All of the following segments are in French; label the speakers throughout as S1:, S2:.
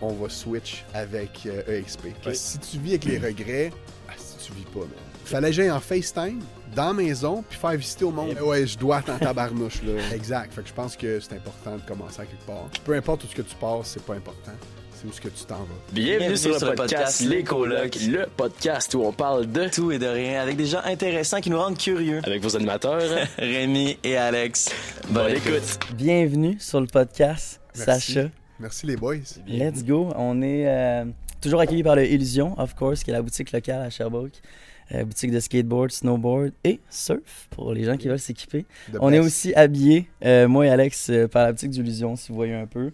S1: on va switch avec euh, EXP. Puis si tu vis avec les regrets, ah, si tu vis pas, man. Fallait que j'aille en FaceTime, dans la maison, puis faire visiter au monde. Ouais, je dois être en tabarnouche, là. Exact. Fait que je pense que c'est important de commencer à quelque part. Peu importe où ce que tu passes, c'est pas important. C'est où ce que tu t'en vas.
S2: Bienvenue, sur, le podcast Les Colocs, le podcast où on parle de
S3: Tout et de rien, avec des gens intéressants qui nous rendent curieux.
S2: avec vos animateurs.
S3: Rémi et Alex.
S2: Bonne écoute.
S4: Bienvenue sur le podcast,
S1: Merci.
S4: Sacha.
S1: Merci les boys.
S4: Let's go. On est euh, toujours accueillis par le Illusion, of course, qui est la boutique locale à Sherbrooke. Euh, boutique de skateboard, snowboard et surf pour les gens qui veulent s'équiper.
S1: The
S4: On est aussi habillés, euh, moi et Alex, euh, par la boutique d'Illusion, si vous voyez un peu.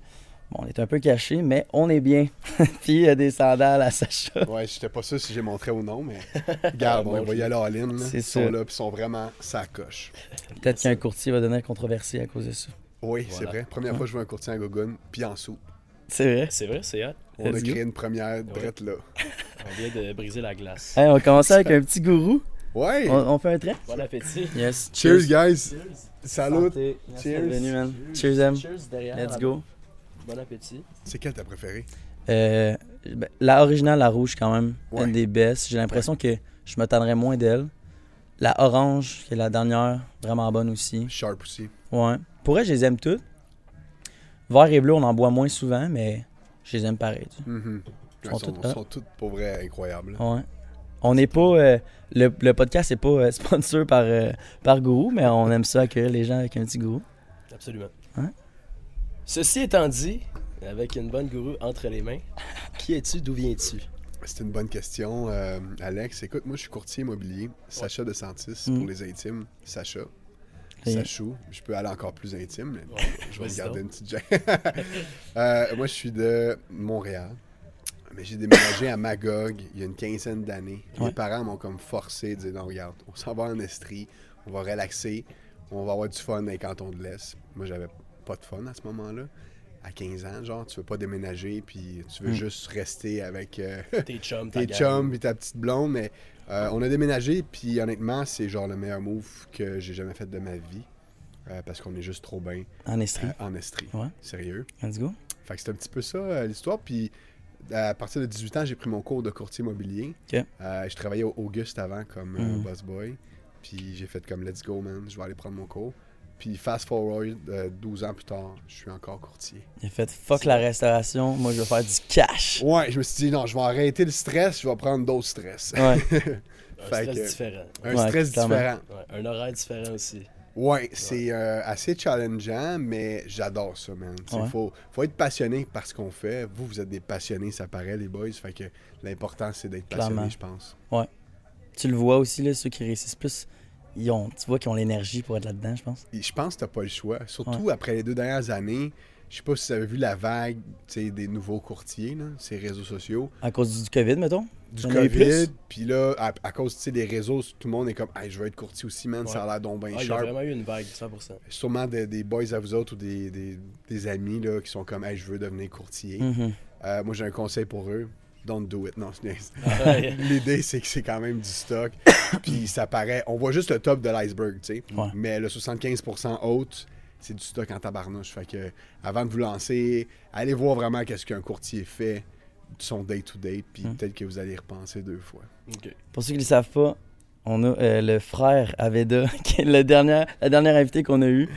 S4: Bon, on est un peu cachés, mais on est bien. Puis il y a des sandales à Sacha.
S1: Ouais, j'étais pas sûr si j'ai montré ou non, mais regarde, on va y aller all in. là.
S4: C'est
S1: Ils sont
S4: ça.
S1: là, puis ils sont vraiment ça coche.
S4: Peut-être qu'un courtier va devenir controversé à cause de ça.
S1: Oui, c'est vrai. Première fois que je vois un courtier en gogoon, puis en sous.
S4: C'est vrai.
S2: C'est vrai, c'est hot.
S1: On a
S4: go.
S1: créé une première drette là.
S2: On vient de briser la glace.
S4: Hey, on va commencer avec un petit gourou.
S1: Ouais!
S4: On, on fait un trait?
S2: Bon appétit.
S4: Yes.
S1: Cheers, guys! Salut!
S4: Santé.
S1: Cheers.
S4: venu, man. Cheers, M.
S2: Cheers derrière.
S4: Let's go.
S2: Bon appétit.
S1: C'est quelle ta préférée?
S4: Euh, ben, la originale, la rouge, quand même,
S1: Ouais.
S4: une des best. J'ai l'impression que je m'attendrais moins d'elle. La orange, qui est la dernière, vraiment bonne aussi.
S1: Sharp aussi.
S4: Ouais. Pour elle, je les aime toutes. Vert et bleu, on en boit moins souvent, mais je les aime pareil. tu.
S1: Mhm.
S4: Ils
S1: Elles
S4: sont
S1: sont,
S4: toutes hot.
S1: sont toutes pour vrai incroyables.
S4: Ouais. On n'est pas. euh, le, le podcast n'est pas euh, sponsor par, euh, par Gourou, mais on aime ça accueillir les gens avec un petit gourou.
S2: Absolument.
S4: Hein?
S2: Ceci étant dit, avec une bonne gourou entre les mains, qui es-tu, d'où viens-tu?
S1: C'est une bonne question, euh, Alex. Écoute, moi, je suis courtier immobilier. Sacha de Santis
S4: Mm.
S1: pour les intimes. Sacha.
S4: Et-
S1: Sachou. Je peux aller encore plus intime, mais je vais garder une petite. Euh, moi, je suis de Montréal. Mais j'ai déménagé à Magog il y a une quinzaine d'années.
S4: Ouais.
S1: Mes parents m'ont comme forcé de dire non, regarde, on s'en va en Estrie, on va relaxer, on va avoir du fun dans les cantons de l'Est. Moi, j'avais pas de fun à ce moment-là. À 15 ans, genre, tu veux pas déménager, puis tu veux
S4: Mm.
S1: juste rester avec euh,
S2: Tes chums,
S1: tes chums puis ta petite blonde. Mais euh, on a déménagé, puis honnêtement, c'est genre le meilleur move que j'ai jamais fait de ma vie. euh, parce qu'on est juste trop bien
S4: En Estrie.
S1: euh, en Estrie.
S4: Ouais.
S1: Sérieux.
S4: Let's go.
S1: Fait que c'est un petit peu ça l'histoire. Puis à partir de 18 ans, j'ai pris mon cours de courtier immobilier.
S4: Ok.
S1: Euh, je travaillais au Auguste avant comme
S4: Mhm.
S1: boss boy. Puis j'ai fait comme let's go man, je vais aller prendre mon cours. Puis fast forward, euh, 12 ans plus tard, je suis encore courtier.
S4: Il a fait fuck la restauration, moi je vais faire du cash.
S1: Ouais, je me suis dit non, je vais arrêter le stress, je vais prendre d'autres stress.
S4: Ouais.
S2: Un
S1: Fait
S2: stress
S1: que-
S2: différent.
S1: Un
S4: Ouais,
S1: stress
S4: clairement.
S1: différent.
S2: Ouais, un horaire différent aussi.
S1: Ouais, c'est euh, assez challengeant, mais j'adore ça, man. Il
S4: Ouais.
S1: faut, faut être passionné par ce qu'on fait. Vous, vous êtes des passionnés, ça paraît, les boys. Fait que l'important, c'est d'être passionné, je pense.
S4: Tu le vois aussi, là, ceux qui réussissent plus, ils ont, tu vois qu'ils ont l'énergie pour être là-dedans, je pense.
S1: Et je pense que t'as pas le choix. Surtout après les deux dernières années, je sais pas si vous avez vu la vague des nouveaux courtiers, là, ces réseaux sociaux,
S4: À cause du COVID, mettons?
S1: du COVID. Puis là, à, à cause des réseaux, tout le monde est comme, hey, je veux être courtier aussi, man, ça a l'air donc bien
S2: Ah, il y a
S1: sharp.
S2: vraiment eu une vague, 100%.
S1: Sûrement des, des boys à vous autres ou des, des- des amis là, qui sont comme, hey, je veux devenir courtier.
S4: Mhm.
S1: Euh, moi, j'ai un conseil pour eux. Don't do it. Non. L'idée, c'est que c'est quand même du stock. Puis ça paraît. On voit juste le top de l'iceberg, tu sais.
S4: Ouais.
S1: Mais le 75% haute, c'est du stock en tabarnouche. Fait que avant de vous lancer, allez voir vraiment qu'est-ce qu'un courtier fait de son day-to-day. Puis
S4: Mm.
S1: peut-être que vous allez y repenser deux fois.
S4: Pour ceux qui ne le savent pas, on a euh, le frère Aveda, qui est le dernier, la dernière invitée qu'on a eue.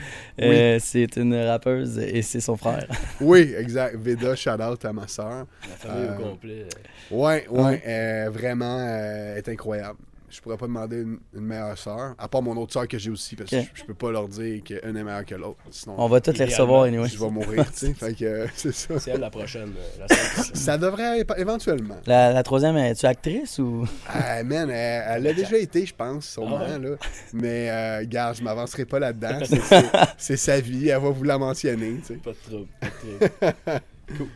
S4: Euh, C'est une rappeuse et c'est son frère.
S1: Oui, exact. Veda, shout out à ma soeur.
S2: La famille
S1: Euh,
S2: au complet.
S1: Ouais, ouais,
S4: Ouais.
S1: euh, vraiment, euh, elle est incroyable. Je pourrais pas demander une, une meilleure sœur, à part mon autre sœur que j'ai aussi, parce que je, je peux pas leur dire qu'une est meilleure que l'autre. Sinon,
S4: On va toutes les recevoir, anyway.
S1: je vais mourir, tu sais. Fait que c'est ça.
S2: C'est elle la prochaine. euh, La.
S1: Ça devrait éventuellement.
S4: La, la troisième, es-tu actrice ou?
S1: Ah, man, elle, elle a déjà été, je pense, sûrement,
S2: Ah ouais?
S1: là. Mais, euh, gars, je m'avancerai pas là-dedans. C'est- C'est c'est sa vie, elle va vous la mentionner, tu sais.
S2: Pas de trouble. Pas de trouble. cool.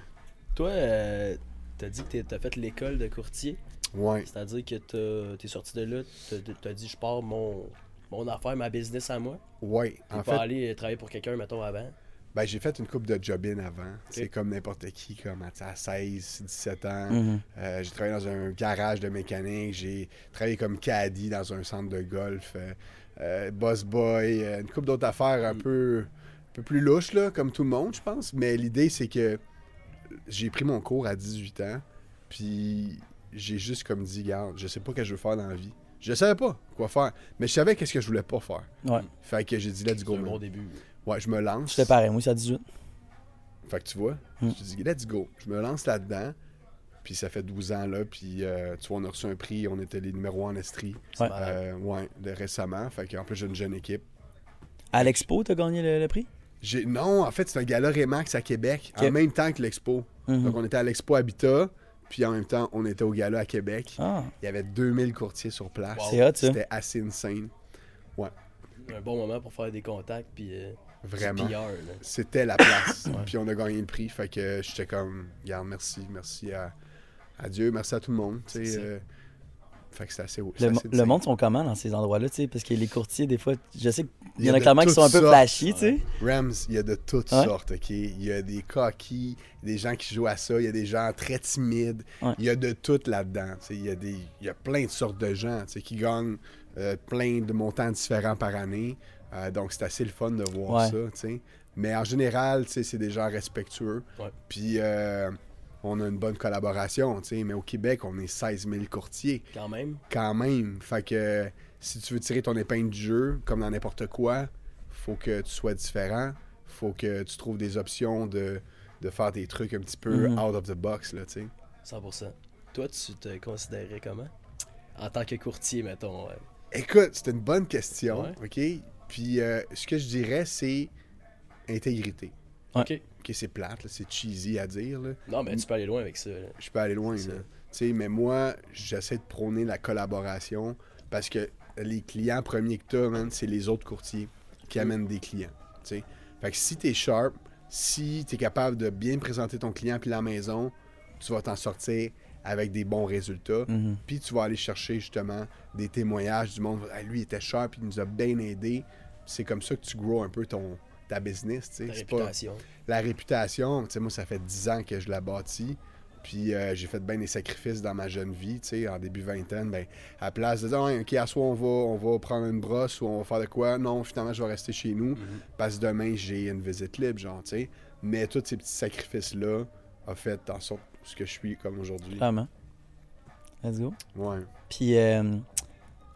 S2: Toi, euh, t'as dit que t'as fait l'école de courtier.
S1: Ouais.
S2: C'est-à-dire que t'as- t'es sorti de là, t'as t'as dit je pars mon, mon affaire, ma business à moi.
S1: Ouais.
S2: T'es
S1: En
S2: pas
S1: fait,
S2: allé travailler pour quelqu'un, mettons, avant?
S1: ben, j'ai fait une coupe de job-in avant. C'est comme n'importe qui, comme à, à 16, 17 ans.
S4: Mhm.
S1: Euh, j'ai travaillé dans un garage de mécanique, j'ai travaillé comme caddie dans un centre de golf, euh, euh, boss boy, une couple d'autres affaires un peu, un peu plus louches, là, comme tout le monde, je pense. Mais l'idée, c'est que j'ai pris mon cours à 18 ans, puis j'ai juste comme dit, garde, je sais pas ce que je veux faire dans la vie. Je savais pas quoi faire, mais je savais qu'est-ce que je voulais pas faire.
S4: Ouais.
S1: Fait que j'ai dit, let's
S2: C'est
S1: go.
S2: un bon début.
S1: Ouais, je me lance.
S4: J'étais pareil, moi, c'est à 18.
S1: Fait que tu vois,
S4: Mm.
S1: je dis, let's go. Je me lance là-dedans. Puis ça fait 12 ans là. Puis euh, tu vois, on a reçu un prix. On était les numéros 1 en Estrie.
S4: Ouais.
S1: Euh, ouais, de récemment. Fait qu'en plus, j'ai une jeune équipe.
S4: À l'expo, t'as gagné le, le prix?
S1: J'ai... Non, en fait, c'est un gala Remax à Québec. En même temps que l'expo.
S4: Mhm.
S1: Donc on était à l'expo Habitat. Puis en même temps, on était au gala à Québec.
S4: Ah,
S1: Il y avait 2000 courtiers sur place.
S2: Wow.
S1: C'était assez insane.
S2: Un bon moment pour faire des contacts, puis euh,
S1: Vraiment. C'était la place.
S2: Ouais.
S1: Puis on a gagné le prix. Fait que j'étais comme, regarde, merci. Merci à, à Dieu. Merci à tout le monde. Fait que c'est assez, c'est
S4: Le,
S1: assez
S4: le monde sont comment dans ces endroits-là, tu sais? Parce que les courtiers, des fois, je sais qu'il
S1: Il
S4: y en a clairement qui sont un peu flashy, tu sais.
S1: Rams, il y a de toutes
S4: Ouais.
S1: sortes, OK? Il y a des coquilles, des gens qui jouent à ça, il y a des gens très timides.
S4: Ouais.
S1: Il y a de tout là-dedans. tu sais. Il y, a des, il y a plein de sortes de gens tu sais, qui gagnent euh, plein de montants différents par année. Euh, donc, c'est assez le fun de voir
S4: Ouais.
S1: ça, tu sais. Mais en général, tu sais, c'est des gens respectueux.
S2: Ouais.
S1: Puis, euh, on a une bonne collaboration, tu sais. Mais au Québec, on est 16 000 courtiers
S2: Quand même.
S1: quand même. Fait que si tu veux tirer ton épingle du jeu, comme dans n'importe quoi, faut que tu sois différent. Faut que tu trouves des options de, de faire des trucs un petit peu
S4: Mhm.
S1: out of the box, là, tu sais.
S2: 100%. Toi, tu te considérais comment? En tant que courtier, mettons. ouais.
S1: Écoute, c'est une bonne question,
S2: Ouais.
S1: OK? Puis euh, ce que je dirais, c'est intégrité.
S4: Ouais.
S2: OK.
S1: OK, c'est plate, là, c'est cheesy à dire, là.
S2: Non, mais tu peux aller loin avec ça. là.
S1: je peux aller loin. Là.
S2: ça.
S1: Tu sais, mais moi, j'essaie de prôner la collaboration parce que les clients premiers que tu as, c'est les autres courtiers qui amènent des clients. tu sais. Fait que si tu es sharp, si tu es capable de bien présenter ton client puis la maison, tu vas t'en sortir avec des bons résultats.
S4: Mhm.
S1: Puis tu vas aller chercher justement des témoignages du monde. Ah, lui, il était sharp, il nous a bien aidé. C'est comme ça que tu grows un peu ton, ta business. tu sais.
S2: Ta
S1: C'est pas-
S2: réputation.
S1: la réputation, tu sais, moi, ça fait 10 ans que je la bâtis. Puis euh, j'ai fait bien des sacrifices dans ma jeune vie, tu sais, en début vingtaine. Ben, à la place de dire, OK, à soi, on va, on va prendre une brosse ou on va faire de quoi? Non, finalement, je vais rester chez nous parce que demain, j'ai une visite libre, genre, tu sais. Mais tous ces petits sacrifices-là ont fait en sorte ce que je suis comme aujourd'hui.
S4: Clairement. Let's go.
S1: Ouais.
S4: Puis euh,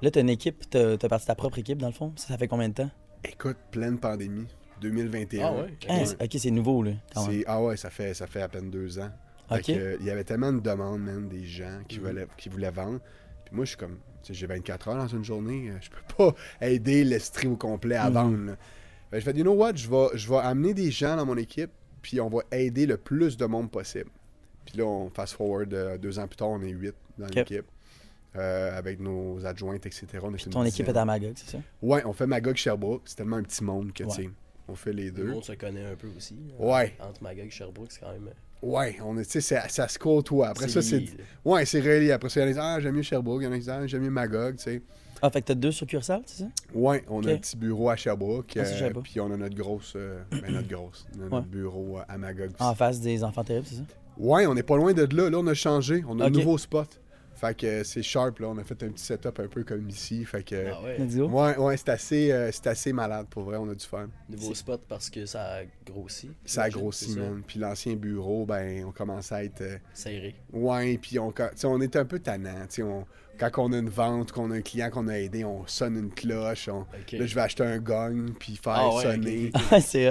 S4: là, t'as une équipe, t'as t'as parti ta propre équipe, dans le fond. Ça, ça fait combien de temps?
S1: Écoute, pleine pandémie, 2021.
S2: Ah ouais? Ok.
S4: Ah, c'est- ok, c'est nouveau, là, quand même.
S1: C'est- ah ouais, ça fait, ça fait à peine deux ans.
S4: Ok.
S1: que, euh, il y avait tellement de demandes, même, des gens qui,
S2: Mhm.
S1: voulaient, qui voulaient vendre. Puis moi, je suis comme, tu sais, j'ai 24 heures dans une journée, euh, je peux pas aider l'Estrie au complet à
S4: Mhm.
S1: vendre. là. Que je fais, you know what, je vais, je vais amener des gens dans mon équipe, puis on va aider le plus de monde possible. Puis là, on fast forward, euh, deux ans plus tard, on est huit dans l'équipe. Euh, avec nos adjointes, etc. On
S4: Puis ton équipe est à Magog, c'est ça?
S1: Ouais, on fait Magog Sherbrooke. C'est tellement un petit monde que,
S4: Ouais.
S1: tu sais, on fait les
S2: Le
S1: deux.
S2: monde se connaît un peu aussi.
S1: Ouais.
S2: Entre Magog et Sherbrooke, c'est quand même. euh,
S1: Ouais, on est, tu sais, ça, ça se côtoie. Après ça, c'est. Ouais, c'est relié. Après ça, il y en a qui disent Ah, j'aime mieux Sherbrooke. Il y en a qui disent Ah, j'aime mieux Magog, tu sais.
S4: Ah, fait que t'as deux succursales, c'est ça?
S1: Ouais, on a un petit bureau à Sherbrooke.
S4: Ah,
S1: euh. Puis on a notre grosse. euh, ben, notre grosse. On a notre
S4: Ouais.
S1: bureau à Magog. aussi.
S4: En face des enfants terribles, c'est ça?
S1: Ouais, on n'est pas loin de là. Là, on a changé. On a un nouveau spot. Fait que c'est sharp, là. On a fait un petit setup un peu comme ici. Fait que.
S2: Ah ouais.
S1: Ouais, ouais, c'est assez, euh, c'est assez malade pour vrai. On a du fun.
S2: Nouveau spot parce que ça a grossi.
S1: Ça a grossi, man. Puis l'ancien bureau, ben, on commence à être. euh,
S2: Serré.
S1: Ouais, puis on, tu sais, on est un peu tannant. tu sais, On, quand on a une vente, qu'on a un client qu'on a aidé, on sonne une cloche. on-. Là, je vais acheter un gong, puis faire
S2: Ah ouais,
S1: sonner.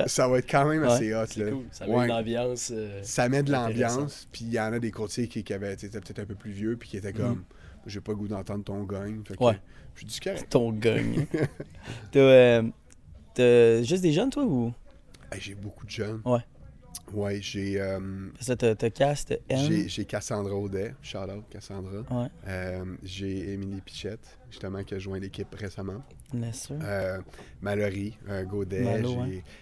S1: Ça va être quand même
S4: Ouais,
S1: assez hot. Là.
S2: cool. Ça met
S1: Ouais.
S2: une ambiance. euh,
S1: Ça met de l'ambiance. Puis il y en a des courtiers qui, qui avaient, étaient peut-être un peu plus vieux, puis qui étaient comme, j'ai pas le goût d'entendre ton gong. Fait que.
S4: Ouais.
S1: Je dis correct.
S4: Ton gagne. t'as, euh, t'as juste des jeunes, toi, ou?
S1: Hey, j'ai beaucoup de jeunes.
S4: Ouais.
S1: Ouais, j'ai, euh,
S4: t'as, Cass, t'as
S1: j'ai, Cassandra Audet. Shout out, Cassandra.
S4: Ouais,
S1: Euh, j'ai Émilie Pichette, justement, qui a joint l'équipe récemment.
S4: bien sûr.
S1: Euh, Mallory, euh, Godet,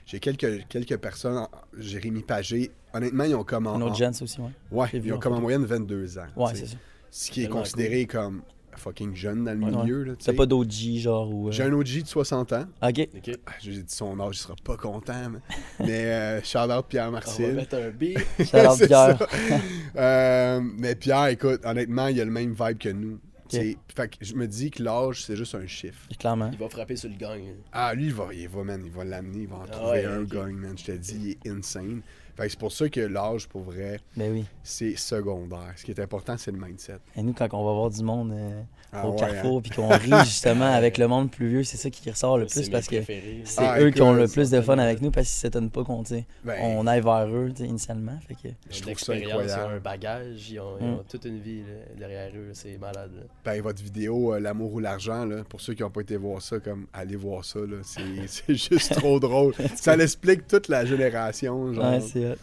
S1: j'ai, quelques, quelques personnes, Jérémy Pagé, honnêtement, ils ont comme en, en-
S4: aussi, ouais.
S1: ouais, ils ont comme en moyenne 22 ans.
S4: Ouais, c'est ça.
S1: Ce qui est considéré comme fucking jeune dans le
S4: Ouais.
S1: milieu. Là, tu
S4: T'as pas d'OG, genre, ou... euh,
S1: J'ai un OG de 60 ans.
S4: Ok.
S2: Ok.
S1: Ah, J'ai dit son âge, il sera pas content. Mais, mais euh, shout out Pierre
S2: On va
S1: Marcel.
S2: mettre un B.
S4: Shout-out
S1: C'est
S4: Pierre.
S1: Euh, mais Pierre, écoute, honnêtement, il a le même vibe que nous. Fait que je me dis que l'âge, c'est juste un chiffre.
S4: Clairement.
S2: Il va frapper sur le gang.
S1: Ah, lui, il va, il va, man, il va l'amener, il va en
S2: Ah
S1: trouver
S2: ouais,
S1: un gang, man. Je te dis, il est insane. Fait que c'est pour ça que l'âge, pour vrai,
S4: Ben oui.
S1: c'est secondaire. Ce qui est important, c'est le mindset.
S4: Et nous, quand on va voir du monde euh,
S1: Ah
S4: au
S1: ouais,
S4: carrefour,
S1: hein?
S4: puis qu'on rit justement avec le monde plus vieux, c'est ça qui ressort le plus parce que c'est
S1: Ah,
S4: eux qui ont le plus de fun avec nous parce qu'ils s'étonnent pas qu'on,
S1: Ben,
S4: on aille vers eux, initialement. Fait que,
S1: Je trouve ça
S2: l'expérience, ils ont
S1: incroyable.
S2: un bagage, ils ont, ils
S4: Mm.
S2: ont toute une vie là, derrière eux, c'est malade.
S1: ben, votre vidéo, euh, L'amour ou l'argent, là, pour ceux qui n'ont pas été voir ça, comme allez voir ça, là, c'est, c'est juste trop drôle. Ça l'explique toute la génération. Genre.
S4: ouais, c'est hot.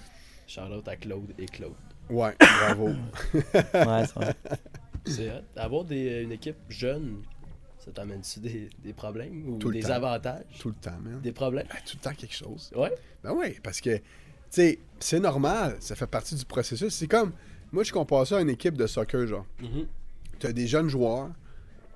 S2: Shout-out à Claude et Claude.
S1: Ouais, bravo.
S4: Ouais, c'est vrai.
S2: C'est. Avoir des, une équipe jeune, ça t'amène-tu des, des problèmes ou
S1: Tout le
S2: des
S1: temps.
S2: avantages?
S1: Tout le temps, man.
S2: Des problèmes?
S1: Ben, tout le temps quelque chose.
S2: Ouais.
S1: Ben oui, parce que, tu sais, c'est normal, ça fait partie du processus. C'est comme, moi, je compare ça à une équipe de soccer, genre.
S2: Mhm.
S1: Tu as des jeunes joueurs,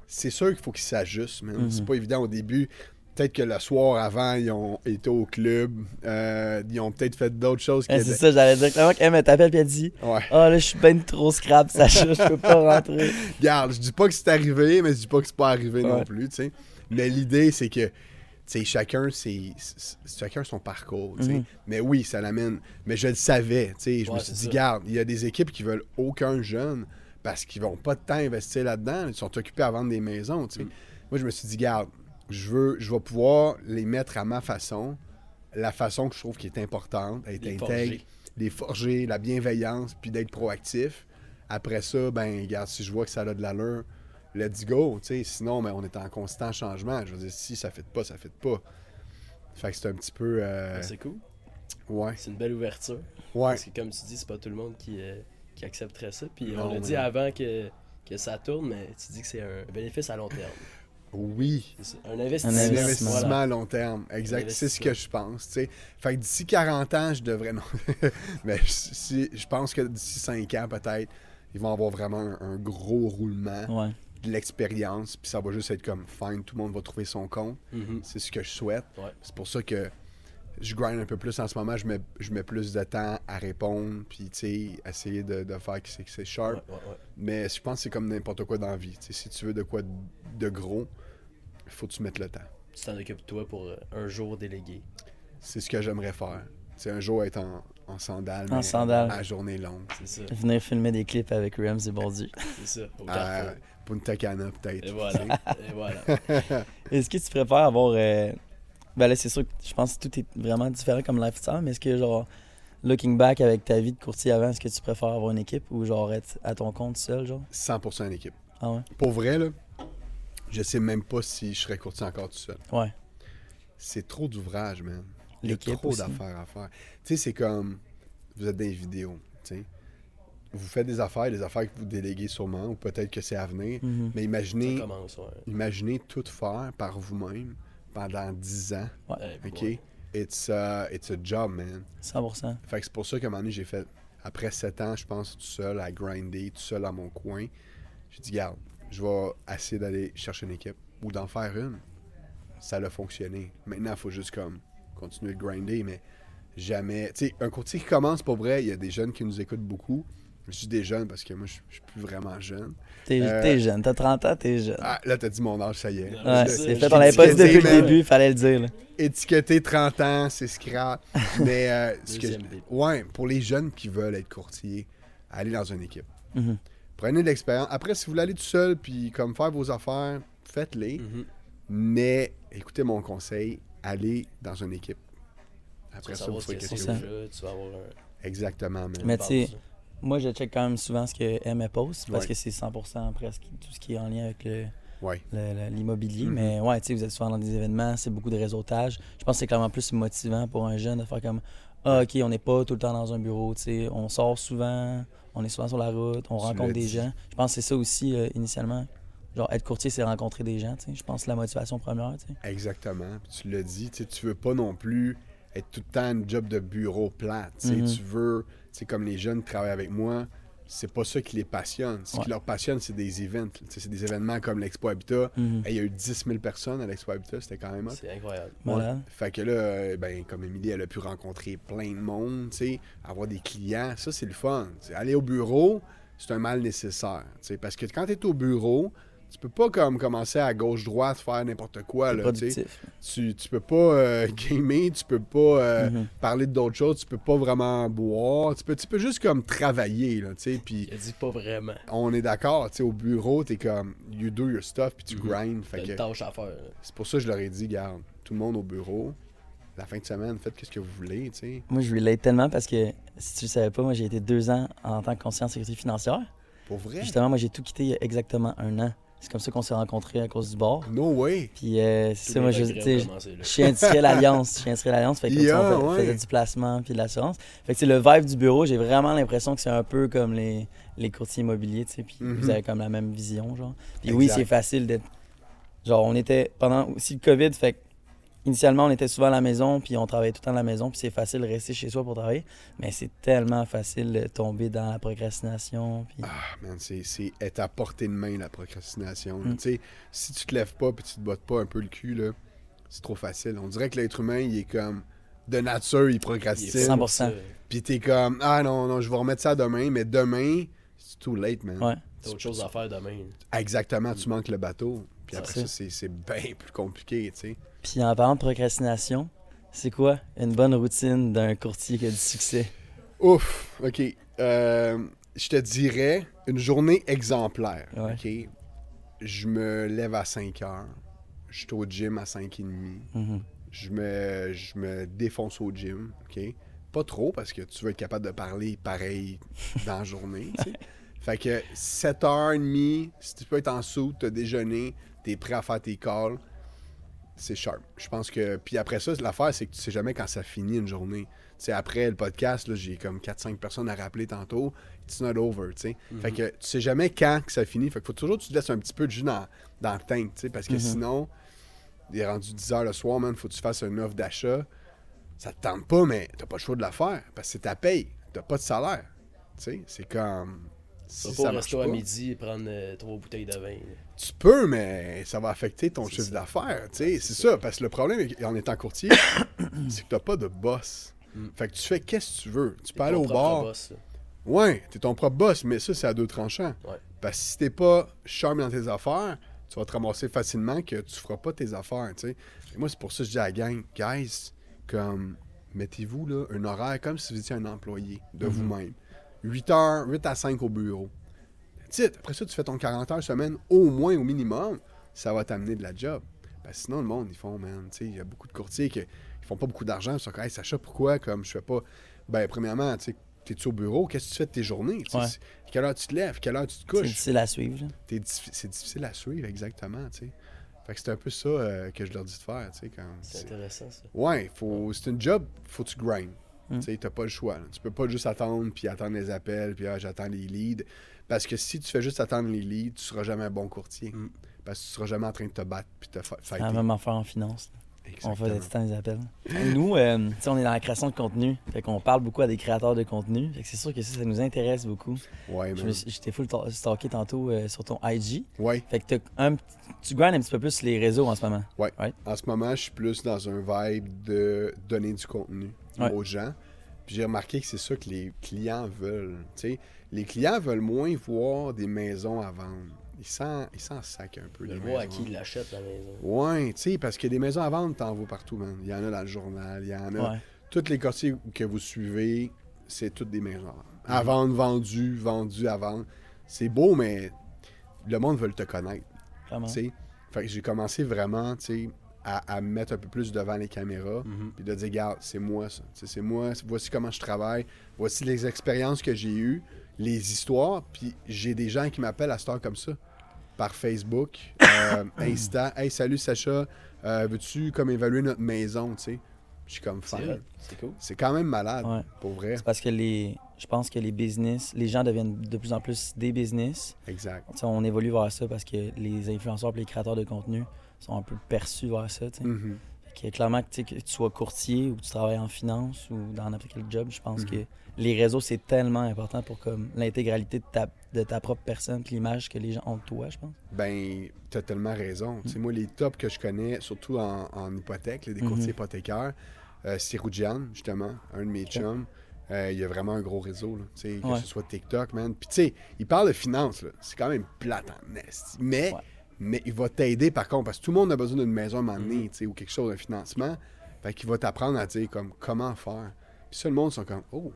S1: c'est sûr qu'il faut qu'ils s'ajustent, man.
S4: Mhm.
S1: C'est pas évident au début. Peut-être que le soir avant, ils ont été au club, euh, ils ont peut-être fait d'autres choses.
S4: Ouais, c'est ça, j'allais dire. Clairement qu'elle me t'appelle puis elle dit
S1: Ouais.
S4: Ah là, je suis ben trop scrap, Sacha, je peux pas rentrer.
S1: Regarde, je dis pas que c'est arrivé, mais je dis pas que c'est pas arrivé non plus, tu sais. Mais l'idée, c'est que, tu sais, chacun, c'est, chacun son parcours.
S4: Mhm.
S1: Mais oui, ça l'amène. Mais je le savais, tu sais. Je me suis dit,
S2: ça.
S1: regarde, il y a des équipes qui veulent aucun jeune parce qu'ils vont pas de temps investir là-dedans. Ils sont occupés à vendre des maisons, tu sais. Moi, je me suis dit, regarde, je veux, je vais pouvoir les mettre à ma façon, la façon que je trouve qui est importante, être
S2: Les
S1: intègre,
S2: forger.
S1: les forger, la bienveillance, puis d'être proactif. Après ça, ben, regarde, si je vois que ça a de l'allure, let's go, tu sais. Sinon, ben, on est en constant changement. Je veux dire, si ça fait pas, ça fait pas. Fait que c'est un petit peu. euh,
S2: C'est cool.
S1: ouais.
S2: C'est une belle ouverture.
S1: Ouais.
S2: Parce que comme tu dis, c'est pas tout le monde qui, euh, qui accepterait ça. Puis
S1: Non,
S2: on a
S1: mais-
S2: dit avant que, que ça tourne, mais tu dis que c'est un bénéfice à long terme.
S1: Oui.
S2: Un investissement.
S1: C'est un
S4: investissement.
S2: Voilà.
S1: à long terme. Exact. C'est ce que je pense. tu sais. Fait que d'ici 40 ans, je devrais. Non. Mais si, je pense que d'ici 5 ans, peut-être, ils vont avoir vraiment un, un gros roulement
S4: Ouais.
S1: de l'expérience. Puis ça va juste être comme fine, tout le monde va trouver son compte.
S2: Mhm.
S1: C'est ce que je souhaite.
S2: Ouais.
S1: C'est pour ça que je grind un peu plus en ce moment. Je mets, je mets plus de temps à répondre. Puis, tu sais, essayer de, de faire que c'est, que c'est sharp.
S2: Ouais, ouais, ouais.
S1: Mais je pense que c'est comme n'importe quoi dans la vie. Si tu veux de quoi de, de gros, il faut que tu mettes le temps.
S2: Tu t'en occupes toi pour euh, un jour délégué.
S1: C'est ce que j'aimerais faire. C'est un jour être en, en sandales.
S4: En
S1: mais
S4: sandales.
S1: À journée longue.
S2: C'est ça.
S4: Venir filmer des clips avec Rams et Bordieu.
S2: C'est ça. Au carrefour.
S1: Punta Cana, peut-être.
S2: Et voilà. Et voilà.
S4: Est-ce que tu préfères avoir. euh, Ben là, c'est sûr que je pense que tout est vraiment différent comme lifestyle, mais est-ce que, genre, looking back avec ta vie de courtier avant, est-ce que tu préfères avoir une équipe ou, genre, être à ton compte seul, genre?
S1: 100% en équipe.
S4: Ah ouais?
S1: Pour vrai, là, je sais même pas si je serais courtier encore tout seul.
S4: Ouais.
S1: C'est trop d'ouvrage, man. Il y a
S4: L'équipe
S1: trop d'affaires à faire. Tu sais, c'est comme. Vous êtes dans les vidéos, tu sais. Vous faites des affaires, des affaires que vous déléguez sûrement, ou peut-être que c'est à venir.
S4: Mhm.
S1: Mais
S2: Ça
S1: imaginez,
S2: commence, ouais.
S1: imaginez tout faire par vous-même pendant 10 ans. OK?
S2: ouais.
S1: It's, a, it's a job, man.
S4: 100%.
S1: Fait que c'est pour ça qu'à un moment donné, j'ai fait, après 7 ans, je pense, tout seul à grinder, tout seul à mon coin. J'ai dit, garde, je vais essayer d'aller chercher une équipe ou d'en faire une. Ça a fonctionné. Maintenant, il faut juste comme continuer de grinder, mais jamais. Tu sais, un courtier qui commence, pour vrai, il y a des jeunes qui nous écoutent beaucoup. Je dis des jeunes parce que moi, je je suis plus vraiment jeune.
S4: T'es
S1: Euh,
S4: jeune, t'as 30 ans, t'es jeune.
S1: Ah, là, t'as dit mon âge, ça y est.
S2: Ouais,
S4: c'est fait, on l'avait pas dit depuis le début, il fallait le dire. là.
S1: Étiqueté 30 ans, c'est scrap. Mais euh, ce que ouais, pour les jeunes qui veulent être courtiers, allez dans une équipe.
S4: Mhm.
S1: Prenez de l'expérience. Après, si vous voulez aller tout seul puis comme faire vos affaires, faites-les.
S2: Mhm.
S1: Mais écoutez mon conseil, allez dans une équipe. Après ça, vous ferez
S2: que
S1: qu'est-ce
S2: c'est
S1: que
S4: ça.
S1: vous voulez.
S2: déjà, tu vas avoir un.
S1: Exactement, man.
S4: Mais tu sais, moi, je check quand même souvent ce que M poste parce
S1: Ouais.
S4: que c'est 100% presque tout ce qui est en lien avec le,
S1: Ouais.
S4: l'immobilier.
S1: Mhm.
S4: Mais ouais, tu sais, vous êtes souvent dans des événements, c'est beaucoup de réseautage. Je pense que c'est clairement plus motivant pour un jeune de faire comme Ah, ok, on n'est pas tout le temps dans un bureau, tu sais, on sort souvent, on est souvent sur la route, on
S1: Tu
S4: rencontre des gens. Je pense que c'est ça aussi, euh, initialement. Genre, être courtier, c'est rencontrer des gens, tu sais. Je pense que c'est la motivation première, tu sais.
S1: Exactement. Puis tu l'as dit, tu sais, tu veux pas non plus être tout le temps une job de bureau plate. tu sais.
S4: Mhm.
S1: Tu veux, c'est comme les jeunes qui travaillent avec moi, c'est pas ça qui les passionne. Ce
S4: Ouais.
S1: qui leur passionne, c'est des events. C'est des événements comme l'Expo Habitat.
S4: Mhm.
S1: Il y a eu 10 000 personnes à l'Expo Habitat, c'était quand même hot.
S2: C'est incroyable.
S1: Fait que là, euh, ben, comme Émilie, elle a pu rencontrer plein de monde, tu sais, avoir des clients, ça c'est le fun. Aller au bureau, c'est un mal nécessaire. tu sais, Parce que quand tu es au bureau, Tu peux pas comme commencer à gauche-droite faire n'importe quoi. Là, tu, tu, tu peux pas euh, gamer, tu peux pas euh,
S4: Mhm.
S1: parler d'autres choses, tu peux pas vraiment boire. Tu peux, tu peux juste comme travailler. Là, tu sais, puis
S2: Il dit pas vraiment.
S1: on est d'accord, tu sais, au bureau, t'es comme you do your stuff puis tu
S2: Mhm.
S1: grind.
S2: T'as
S1: Fait
S2: une
S1: que
S2: tâche à faire. là.
S1: c'est pour ça que je leur ai dit, garde, tout le monde au bureau, la fin de semaine, faites ce que vous voulez, tu sais.
S4: Moi, je relate tellement parce que, si tu le savais pas, moi, j'ai été deux ans en tant que conseiller en sécurité financière.
S1: Pour vrai?
S4: Justement, moi, j'ai tout quitté il y a exactement un an. C'est comme ça qu'on s'est rencontrés à cause du bar.
S1: No way.
S4: Puis, euh, c'est ça, moi, je, je suis industriel Alliance. Je suis industriel Alliance. Fait que
S1: Yeah,
S4: sais, on fait-
S1: ouais.
S4: faisait du placement puis de l'assurance. Fait que c'est le vibe du bureau. J'ai vraiment l'impression que c'est un peu comme les, les courtiers immobiliers, tu sais. Puis
S1: Mhm.
S4: vous avez comme la même vision, genre. Puis oui, c'est facile d'être. Genre, on était pendant aussi le COVID, fait que initialement, on était souvent à la maison, puis on travaillait tout le temps à la maison, puis c'est facile de rester chez soi pour travailler. Mais c'est tellement facile de tomber dans la procrastination. Puis...
S1: Ah, man, c'est, c'est être à portée de main, la procrastination.
S4: Mm.
S1: Tu sais, si tu te lèves pas puis tu te bottes pas un peu le cul, là, c'est trop facile. On dirait que l'être humain, il est comme de nature, il
S2: Il est
S1: procrastine.
S2: pour
S4: 100%.
S2: ça.
S1: Puis t'es comme, ah non, non, je vais remettre ça demain, mais demain, c'est too late, man.
S4: Ouais.
S2: T'as autre chose à faire demain.
S1: Exactement, tu manques le bateau. Puis après
S4: ça.
S1: ça, c'est, bien plus compliqué, tu sais.
S4: Puis en parlant de procrastination, c'est quoi une bonne routine d'un courtier qui a du succès?
S1: Ouf, ok. Euh, je te dirais une journée exemplaire.
S4: Ouais.
S1: Ok? Je me lève à 5 heures. Je suis au gym à 5 et demi.
S4: Mhm.
S1: Je me, je me défonce au gym. ok? Pas trop parce que tu veux être capable de parler pareil dans la journée. tu sais. Fait que 7h30, si tu peux être en sous, t'as déjeuné, t'es prêt à faire tes calls, c'est sharp. Je pense que. Puis après ça, l'affaire, c'est que tu sais jamais quand ça finit une journée. Tu sais, après le podcast, là, j'ai comme 4-5 personnes à rappeler tantôt. It's not over, tu sais. Fait que tu sais jamais quand que ça finit. Fait que faut toujours que tu te laisses un petit peu de jus dans, dans le tank, tu sais. Parce que
S4: Mhm.
S1: sinon, il est rendu 10h le soir, man, faut que tu fasses une offre d'achat. Ça te tente pas, mais t'as pas le choix de la faire. Parce que c'est ta paye. T'as pas de salaire. Tu sais, c'est comme.
S2: Tu
S1: Si
S2: pas au resto
S1: pas,
S2: à midi et prendre euh, trois bouteilles de vin.
S1: tu peux, mais ça va affecter ton chiffre d'affaires. tu sais. C'est ça, parce que le problème en étant courtier, c'est que t'as pas de boss.
S2: Mm.
S1: Fait que tu fais qu'est-ce que tu veux. Tu peux aller au bar.
S2: boss.
S1: Ouais, t'es ton propre boss, mais ça, c'est à deux tranchants.
S2: Ouais.
S1: Parce que si t'es pas charme dans tes affaires, tu vas te ramasser facilement que tu feras pas tes affaires, tu sais. Et Moi, c'est pour ça que je dis à la gang, guys, comme, mettez-vous, là, un horaire comme si vous étiez un employé de
S4: Mhm.
S1: vous-même. 8 heures, 8 à 5 au bureau. Titre, après ça, tu fais ton 40 heures semaine, au moins, au minimum, ça va t'amener de la job. Que sinon, le monde, ils font, man, tu sais, il y a beaucoup de courtiers qui ils font pas beaucoup d'argent. Ils sont comme, hey, Sacha, pourquoi, comme, je fais pas? Ben, premièrement, tu sais, t'es-tu au bureau, qu'est-ce que tu fais de tes journées?
S4: Ouais.
S1: c'est- Quelle heure tu te lèves, quelle heure tu te
S4: C'est
S1: couches?
S4: difficile à suivre.
S1: T'es diffi- C'est difficile à suivre, exactement, tu sais. Fait que c'est un peu ça euh, que je leur dis de faire.
S2: C'est
S1: c'est-
S2: intéressant, ça.
S1: Ouais, faut... c'est une job, faut que tu grind.
S4: Mm.
S1: Tu t'as pas le choix. là. Tu peux pas juste attendre, puis attendre les appels, puis ah, j'attends les leads. Parce que si tu fais juste attendre les leads, tu seras jamais un bon courtier.
S2: Mm.
S1: Parce que tu seras jamais en train de te battre, puis te fa-
S4: C'est
S1: fighter.
S4: la même affaire en finance. On fait le temps des appels. Nous, euh, on est dans la création de contenu. Fait qu'on parle beaucoup à des créateurs de contenu. Fait que c'est sûr que ça, ça nous intéresse beaucoup.
S1: Ouais,
S4: J'étais full ta- stalké tantôt euh, sur ton IG.
S1: Ouais.
S4: Fait que un, tu grindes un petit peu plus les réseaux en ce moment.
S1: En ce moment, je suis plus dans un vibe de donner du contenu
S4: Ouais.
S1: aux gens. Puis j'ai remarqué que c'est ça que les clients veulent. Tu sais, les clients veulent moins voir des maisons à vendre. Ils s'en, ils s'en sacent un peu.
S2: Le
S1: des
S2: voir à qui il l'achète, la maison.
S1: Ouais, tu sais, parce que des maisons à vendre, t'en vois partout, man. Il y en a dans le journal, il y en a.
S4: Ouais.
S1: Tous les quartiers que vous suivez, c'est toutes des maisons à vendre. À vendre, vendu, vendu à vendre. C'est beau, mais le monde veut te connaître.
S4: Clairement.
S1: tu sais. Fait que j'ai commencé vraiment, tu sais, à, à me mettre un peu plus devant les caméras,
S2: Mhm.
S1: puis de dire, regarde, c'est moi ça. C'est moi, voici comment je travaille, voici les expériences que j'ai eues, les histoires, puis j'ai des gens qui m'appellent à cette heure comme ça, par Facebook, euh, Insta. Hey, salut Sacha, euh, veux-tu comme évaluer notre maison, tu sais? Je suis comme
S2: C'est
S1: fan.
S2: c'est cool.
S1: C'est quand même malade,
S4: Ouais.
S1: pour vrai.
S4: C'est parce que les, je pense que les business, les gens deviennent de plus en plus des business.
S1: Exact.
S4: On évolue vers ça parce que les influenceurs et les créateurs de contenu sont un peu perçus vers ça. tu sais.
S1: Mhm.
S4: Fait que clairement, que, tu que tu sois courtier ou que tu travailles en finance ou dans n'importe quel job, je pense
S1: Mhm.
S4: que les réseaux, c'est tellement important pour comme l'intégralité de ta, de ta propre personne, l'image que les gens ont de toi, je pense.
S1: Ben, t'as tellement raison.
S4: Mm.
S1: Tu moi, les tops que je connais, surtout en, en hypothèque, là, des courtiers hypothécaires, euh, c'est Roudian, justement, un de mes chums. Euh, il y a vraiment un gros réseau, là, tu que
S4: Ouais.
S1: ce soit TikTok, man. Puis, tu sais, il parle de finances, là. C'est quand même plate en est. Mais
S4: Ouais.
S1: Mais il va t'aider par contre, parce que tout le monde a besoin d'une maison à un moment donné, sais, ou quelque chose, un financement. Fait qu'il va t'apprendre à dire comme comment faire. Puis ça, le monde sont comme Oh.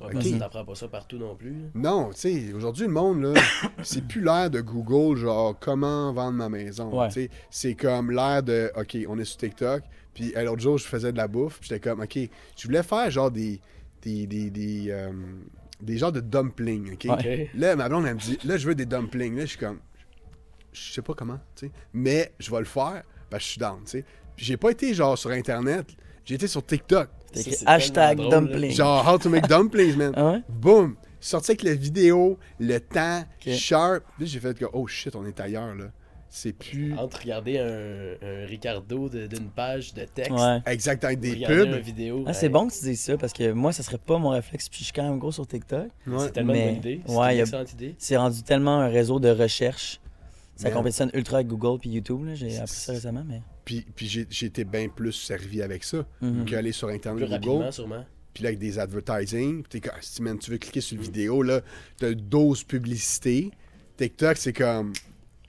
S2: Ouais,
S1: Ok.
S2: parce que t'apprends pas ça partout non plus.
S1: Non, tu sais, aujourd'hui, le monde, là, c'est plus l'ère de Google, genre, comment vendre ma maison.
S4: Ouais.
S1: C'est comme l'ère de, OK, on est sur TikTok, puis l'autre jour, je faisais de la bouffe, puis j'étais comme, OK, je voulais faire, genre, des, des, des, des, euh, des genres de dumplings, OK?
S2: Ouais.
S1: Là, ma blonde, elle me dit, là, je veux des dumplings. Là, je suis comme, je sais pas comment, tu sais, mais je vais le faire, parce que je suis down, tu sais. J'ai pas été, genre, sur Internet, j'ai été sur TikTok.
S2: Ça,
S4: hashtag
S2: tellement drôle, là.
S4: dumpling.
S1: Genre, how to make dumplings, man.
S4: Ah ouais?
S1: Boum! Sorti avec la vidéo, le temps, sharp. J'ai fait que, oh shit, on est ailleurs, là. C'est plus.
S2: Entre regarder un, un Ricardo de- d'une page de texte,
S4: Ouais.
S1: Exact, avec des pubs.
S2: vidéo.
S4: Ah, c'est bon que tu dises ça parce que moi, ça serait pas mon réflexe. Puis je suis quand même gros sur TikTok.
S1: Ouais.
S2: C'est tellement
S4: Mais-
S2: une bonne idée. C'est
S4: ouais,
S2: une
S4: a-
S2: excellente idée.
S4: C'est rendu tellement un réseau de recherche. Ça compétitionne ultra avec Google puis YouTube. là. J'ai appris ça récemment, mais.
S1: Puis, puis j'ai, été bien plus servi avec ça
S4: Mhm.
S1: qu'aller sur
S2: Plus
S1: Internet Google.
S2: rapidement, sûrement.
S1: Puis là, avec des advertising. T'es comme, si man, tu veux cliquer sur une vidéo, là, t'as 12 publicités. TikTok, c'est comme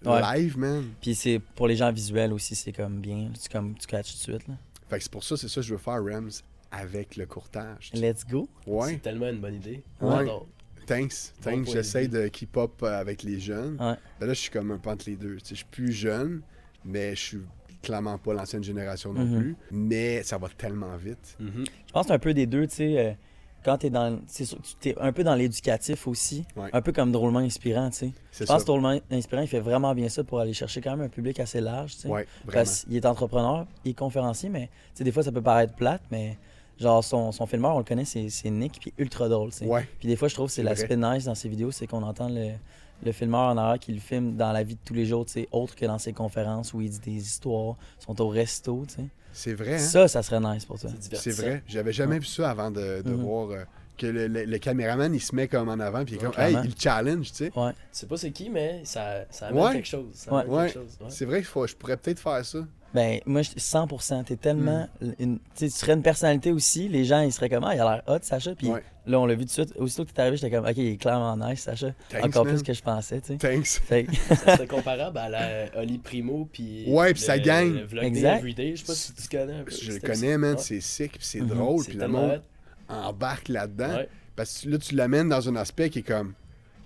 S4: Ouais.
S1: live, man.
S4: Puis c'est pour les gens visuels aussi, c'est comme bien. Tu, comme, tu catches tout de suite. Là.
S1: Fait que c'est pour ça, c'est ça que je veux faire, Rams, avec le courtage.
S4: Let's go.
S1: Ouais,
S2: C'est tellement une bonne idée.
S1: Ouais. Thanks. Thanks. J'essaie
S2: de
S1: keep up euh, avec les jeunes.
S4: Ouais.
S1: Ben là, je suis comme un peu entre les deux. Tu sais, je suis plus jeune, mais je suis clairement pas l'ancienne génération non
S4: Mhm.
S1: plus. Mais ça va tellement vite.
S2: Mhm.
S4: Je pense que c'est un peu des deux, tu sais. euh, quand t'es dans. C'est sûr que tu t'es un peu dans l'éducatif aussi.
S1: Ouais.
S4: Un peu comme drôlement inspirant, tu sais. Je pense
S1: ça.
S4: que drôlement inspirant, il fait vraiment bien ça pour aller chercher quand même un public assez large, tu sais.
S1: Ouais.
S4: Parce qu'il est entrepreneur, il est conférencier, mais tu sais, des fois ça peut paraître plate, mais genre son, son filmeur, on le connaît, c'est c'est Nick, puis ultra drôle, tu sais.
S1: Ouais,
S4: Puis des fois, je trouve que c'est l'aspect nice dans ses vidéos, c'est qu'on entend le, le filmeur en arrière qui le filme dans la vie de tous les jours, tu sais, autre que dans ses conférences où il dit des histoires, sont au resto, tu sais.
S1: c'est vrai. Hein?
S4: Ça, ça serait nice pour toi.
S2: C'est
S1: vrai. J'avais jamais vu ça avant de, de
S4: Mhm.
S1: voir euh, que le, le- le caméraman, il se met comme en avant, puis il est comme, hey, il challenge, tu sais.
S4: Ouais.
S2: Tu sais pas c'est qui, mais ça, ça amène
S1: Ouais.
S2: quelque chose.
S4: Ouais.
S2: chose.
S1: C'est vrai que faut- je pourrais peut-être faire ça.
S4: Ben, moi, je- 100%, t'es tellement.
S1: Hmm.
S4: une- tu sais, tu serais une personnalité aussi, les gens, ils seraient comme, ah, il a l'air hot, Sacha. Puis
S1: Ouais.
S4: là, on l'a vu tout de suite. Aussitôt que t'es arrivé, j'étais comme, ok, il est clairement nice, Sacha.
S1: Thanks,
S4: Encore
S1: man.
S4: plus que je pensais, tu sais.
S1: Thanks.
S4: Fait
S2: Ça serait comparable à la Oli Primo puis
S1: Ouais, puis sa
S2: le-
S1: gang.
S2: Le vlog
S4: Exact.
S2: Everyday, je sais pas si tu connais un peu.
S1: Je le connais,
S2: ça.
S1: man. C'est sick, puis c'est
S4: Mhm.
S1: drôle, puis le monde
S2: hot.
S1: embarque là-dedans.
S2: Ouais.
S1: Parce que là, tu l'amènes dans un aspect qui est comme,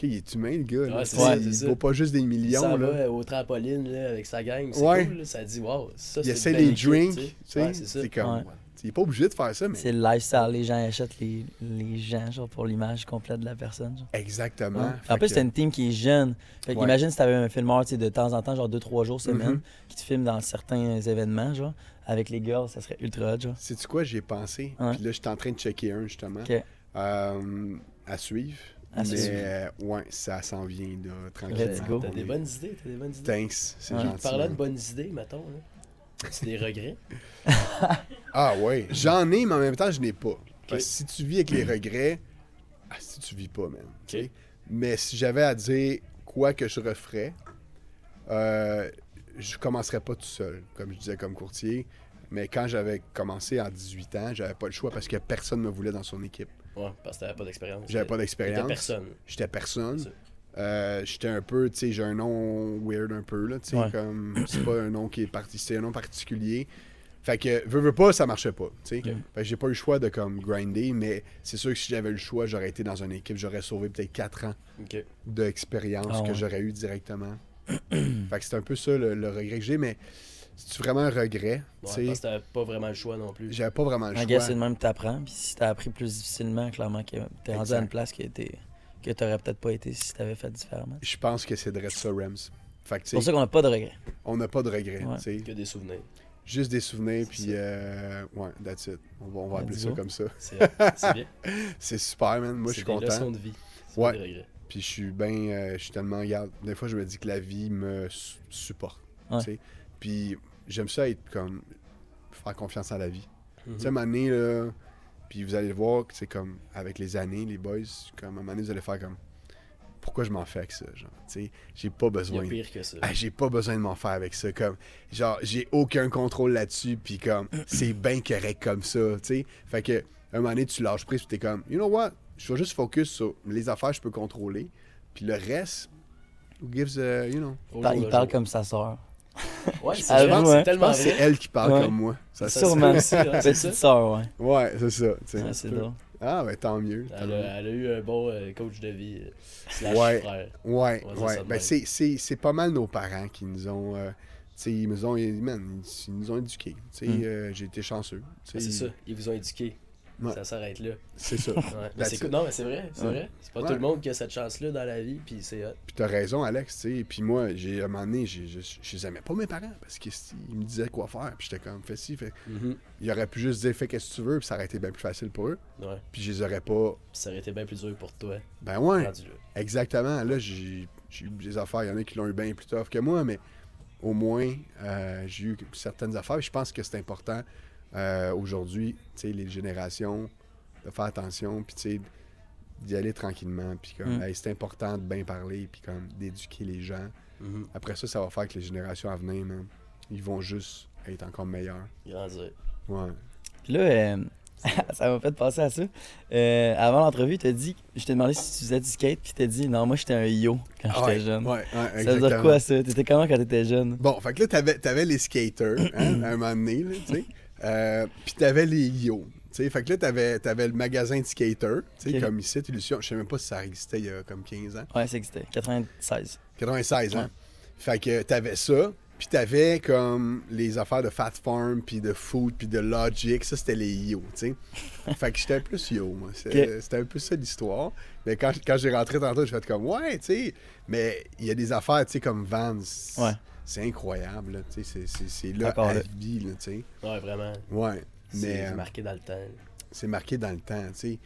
S1: Il est humain, le gars. là.
S2: Ouais, c'est
S1: Tu sais,
S2: ça,
S1: il
S2: c'est
S1: vaut
S2: ça.
S1: pas juste des
S2: Il
S1: millions,
S2: s'en
S1: là.
S2: va au trampoline là, avec sa gang. C'est
S1: Ouais.
S2: cool. là. Ça dit, wow, ça,
S1: Il
S2: c'est
S1: essaie
S2: équipe,
S1: drinks,
S2: tu
S1: tu
S2: sais.
S1: sais.
S2: Ouais, c'est ça.
S1: c'est comme. Il est pas obligé de faire ça, mais...
S4: C'est le lifestyle, les gens achètent les, les gens, genre, pour l'image complète de la personne. genre.
S1: Exactement.
S4: En plus,
S1: que-
S4: t'as une team qui est jeune. Fait imagine si t'avais un filmeur, tu de temps en temps, genre 2-3 jours semaine,
S1: Mhm.
S4: qui te filme dans certains événements, genre, avec les girls, ça serait ultra hot, genre.
S1: Sais-tu quoi, j'y ai pensé?
S4: Ouais.
S1: Puis là, je suis en train de checker un, justement. Euh, à suivre.
S4: À
S1: mais, euh, ouais, ça s'en vient, là,
S4: Let's
S1: tranquillement.
S4: go.
S2: T'as des bonnes idées, t'as des bonnes idées.
S1: Thanks, c'est
S4: Ouais.
S1: gentil.
S2: Parlant de bonnes idées, mettons, là. As-tu des regrets?
S1: Ah ouais, j'en ai, mais en même temps, je n'ai pas. Parce que si tu vis avec les regrets, ah, si tu vis pas, même. Mais si j'avais à dire quoi que je referais, euh, je commencerais pas tout seul, comme je disais comme courtier. Mais quand j'avais commencé à 18 ans, j'avais pas le choix parce que personne me voulait dans son équipe.
S2: Ouais, parce que t'avais pas d'expérience.
S1: J'avais pas d'expérience.
S2: personne.
S1: J'étais personne. Euh, j'étais un peu, tu sais, j'ai un nom weird un peu, là, tu sais,
S4: Ouais.
S1: comme, c'est pas un nom qui est parti, c'est un nom particulier. Fait que, veux, veux pas, ça marchait pas, tu sais. Fait que j'ai pas eu le choix de, comme, grinder, mais c'est sûr que si j'avais eu le choix, j'aurais été dans une équipe, j'aurais sauvé peut-être 4 ans d'expérience
S4: Ah
S1: que
S4: ouais.
S1: j'aurais eu directement. fait que c'est un peu ça, le, le regret que j'ai, mais c'est vraiment un regret, tu
S2: Ouais, parce que t'avais pas vraiment le choix non plus.
S1: J'avais pas vraiment le
S4: I guess
S1: choix.
S4: c'est le même que t'apprends. Puis si t'as appris plus difficilement, clairement que t'es rendu à une place que t'es que t'aurais peut-être pas été si t'avais fait différemment.
S1: Je pense que c'est de ça, Rams.
S4: C'est pour ça qu'on n'a pas de regrets.
S1: on n'a pas de regrets,
S4: Ouais.
S1: tu sais.
S2: Que des souvenirs.
S1: Juste des souvenirs,
S2: C'est
S1: puis euh, ouais, that's it. On va, on va
S4: Let's
S1: appeler ça comme ça.
S2: C'est c'est bien.
S1: C'est super, man. Moi, je
S2: C'est
S1: suis
S2: des
S1: content.
S2: leçons de vie. C'est
S1: Ouais.
S2: pas des regrets.
S1: Puis je suis bien. euh, je suis tellement. Regarde, des fois, je me dis que la vie me su- supporte.
S4: Ouais.
S1: Puis j'aime ça être comme. faire confiance à la vie.
S2: Mhm.
S1: Tu sais, à un moment donné, là. Puis vous allez le voir que c'est comme. avec les années, les boys, comme à un moment donné, vous allez faire comme. Pourquoi je m'en fais avec ça, genre. Tu sais, j'ai pas
S2: Il y a
S1: besoin.
S2: pire que ça.
S1: Ah, j'ai pas besoin de m'en faire avec ça. Comme, genre, j'ai aucun contrôle là-dessus, puis comme, c'est bien correct comme ça, tu sais? Fait que, un moment donné, tu lâches prise, puis t'es comme, you know what, je vais juste focus sur les affaires que je peux contrôler, puis le reste, Who gives a, you know.
S4: Il
S2: le
S4: parle comme sa sœur.
S2: Ouais,
S4: Ah,
S2: c'est que
S4: ouais.
S2: tellement
S1: c'est elle qui parle
S4: Ouais.
S1: comme moi. Ça,
S4: Sûrement. Petite
S2: ça.
S4: sœur, ouais.
S1: Ouais, c'est ça.
S4: Ouais, c'est drôle.
S1: Ah, ben tant mieux. tant
S2: Elle
S1: mieux.
S2: a, elle a eu un bon euh, coach de vie. euh, slash
S1: Ouais.
S2: frère.
S1: Ouais, ouais.
S2: ça de
S1: Ben, c'est, c'est, c'est pas mal nos parents qui nous ont. euh, tu sais, ils nous ont, man, ils nous ont éduqués. Tu sais,
S4: Mm.
S1: euh, j'ai été chanceux.
S2: Ah, C'est ça, ils vous ont éduqué.
S1: Ouais.
S2: Ça s'arrête là.
S1: C'est ça.
S2: Ouais. Mais c'est. Non, mais c'est vrai, c'est
S1: Ouais.
S2: vrai. C'est pas tout le monde qui a cette chance-là dans la vie, puis c'est hot.
S1: Puis t'as raison, Alex, tu sais. Puis moi, j'ai, à un moment donné, j'ai, je, je les aimais pas mes parents parce qu'ils me disaient quoi faire. Puis j'étais comme, fais ci, fais.
S2: Mhm.
S1: Ils auraient pu juste dire, fais qu'est-ce que tu veux, puis ça aurait été bien plus facile pour eux. Puis je les aurais pas.
S2: Puis ça aurait été bien plus dur pour toi.
S1: Ben ouais, exactement. Là, j'ai, j'ai eu des affaires. Il y en a qui l'ont eu bien plus tough que moi, mais au moins, euh, j'ai eu certaines affaires. Je pense que c'est important euh, aujourd'hui, tu sais, les générations, de faire attention, puis tu sais, d'y aller tranquillement. Puis comme,
S4: Mm.
S1: hey, c'est important de bien parler, puis comme d'éduquer les gens.
S2: Mhm.
S1: Après ça, ça va faire que les générations à venir, man, ils vont juste être encore meilleurs.
S2: Grandir.
S1: Ouais.
S4: Puis là, euh, ça m'a fait penser à ça. Euh, avant l'entrevue, tu as dit, je t'ai demandé si tu faisais du skate, puis tu as dit, non, moi j'étais un yo quand j'étais
S1: ouais,
S4: jeune.
S1: Ouais, ouais,
S4: ça veut dire quoi ça? T'étais comment quand t'étais jeune?
S1: Bon, fait que là, t'avais, t'avais les skaters, hein, à un moment donné, tu sais. Euh, Puis t'avais les yo. tu sais. Fait que là, t'avais, t'avais le magasin de skaters, tu sais,
S4: Ok.
S1: comme ici, Illusion. Je sais même pas si ça existait il y a comme 15 ans.
S4: Ouais, ça existait. 96.
S1: 96 ans.
S4: Ouais.
S1: Fait que t'avais ça. Puis t'avais comme les affaires de Fat Farm, puis de Food, puis de Logic. Ça, c'était les yo, tu sais. fait que j'étais plus yo, moi. C'était un peu ça l'histoire. Mais quand, quand j'ai rentré tantôt, j'ai fait comme, ouais, tu sais. Mais il y a des affaires, tu sais, comme Vans.
S4: Ouais.
S1: C'est incroyable, là, tu sais. c'est- C'est c'est là à
S4: là.
S1: vie, là, tu sais.
S2: Ouais, vraiment.
S1: Ouais.
S2: C'est
S1: Mais euh,
S2: marqué dans le temps.
S1: c'est marqué dans le temps, tu sais.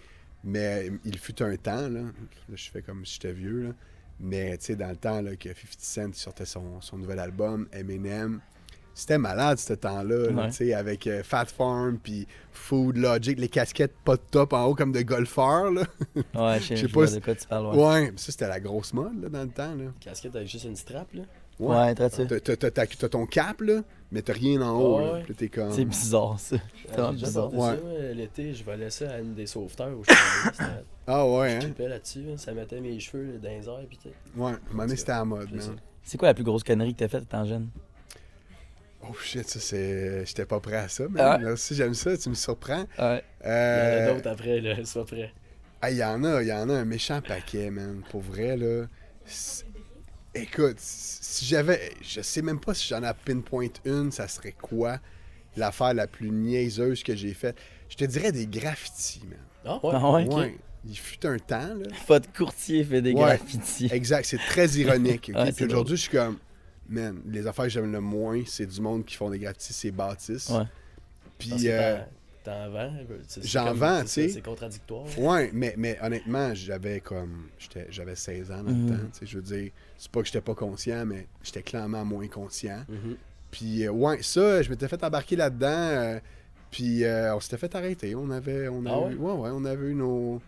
S1: Mais il fut un temps, là, là je fais comme si j'étais vieux, là. Mais tu sais, dans le temps là, que 50 Cent sortait son, son nouvel album, Eminem, c'était malade ce temps-là, là,
S4: Ouais.
S1: tu sais, avec euh, Fat Farm, puis Food Logic, les casquettes pas de top en haut comme de golfeurs, là.
S4: Ouais, je sais
S1: pas
S4: vois
S1: si-
S4: de quoi tu parles. Ouais,
S1: Ouais, ça c'était la grosse mode, là, dans le temps, là.
S2: Casquette avec juste une strap, là.
S4: Ouais, très ça.
S1: T'as- t'as- T'as t'as- t'as ton cap, là, mais t'as rien en haut,
S2: Ouais,
S1: là.
S2: ouais.
S1: Puis t'es comme...
S4: C'est bizarre ça. C'est
S2: Ah,
S4: vraiment
S2: déjà
S4: bizarre.
S1: Ouais.
S2: l'été, je volais ça à une des sauveteurs où je travaillais.
S1: Ah ouais,
S2: Je
S1: hein?
S2: tripais là-dessus, hein. ça mettait mes cheveux là, dans les airs, tout.
S1: Ouais, à un moment donné, c'était à mode,
S2: C'est
S1: man.
S4: C'est quoi la plus grosse connerie que t'as faite étant jeune?
S1: Oh shit, ça c'est. J'étais pas prêt à ça, mais
S4: Ah.
S1: merci, j'aime ça, tu me surprends.
S4: Ouais.
S2: Il y en a
S1: Euh.
S2: d'autres après, là, sois prêt.
S1: Ah, il y en a, il y en a un méchant paquet, man. Pour vrai, là. Écoute, si j'avais. Je sais même pas si j'en ai pinpoint une, ça serait quoi l'affaire la plus niaiseuse que j'ai faite. Je te dirais des graffitis, man.
S2: Ah ouais?
S4: Ah ouais, ok.
S1: Ouais. Il fut un temps, là.
S4: Votre courtier fait des
S1: Ouais.
S4: graffitis.
S1: Exact, c'est très ironique.
S4: Ouais,
S1: Puis aujourd'hui, je suis comme. Man, les affaires que j'aime le moins, c'est du monde qui font des graffitis, c'est bâtisses.
S4: Ouais.
S1: Puis. Euh,
S2: t'en- vends?
S1: J'en vends,
S2: c'est
S1: tu sais.
S2: C'est contradictoire.
S1: Ouais, mais, mais honnêtement, j'avais comme. j'étais- J'avais 16 ans dans le temps. tu sais, Je veux dire, c'est pas que j'étais pas conscient, mais j'étais clairement moins conscient.
S2: Mhm.
S1: Puis, euh, ouais, ça, je m'étais fait embarquer là-dedans. euh, puis, euh, on s'était fait arrêter. On avait, on
S2: Ah
S1: avait, ouais? ouais, on avait eu nos,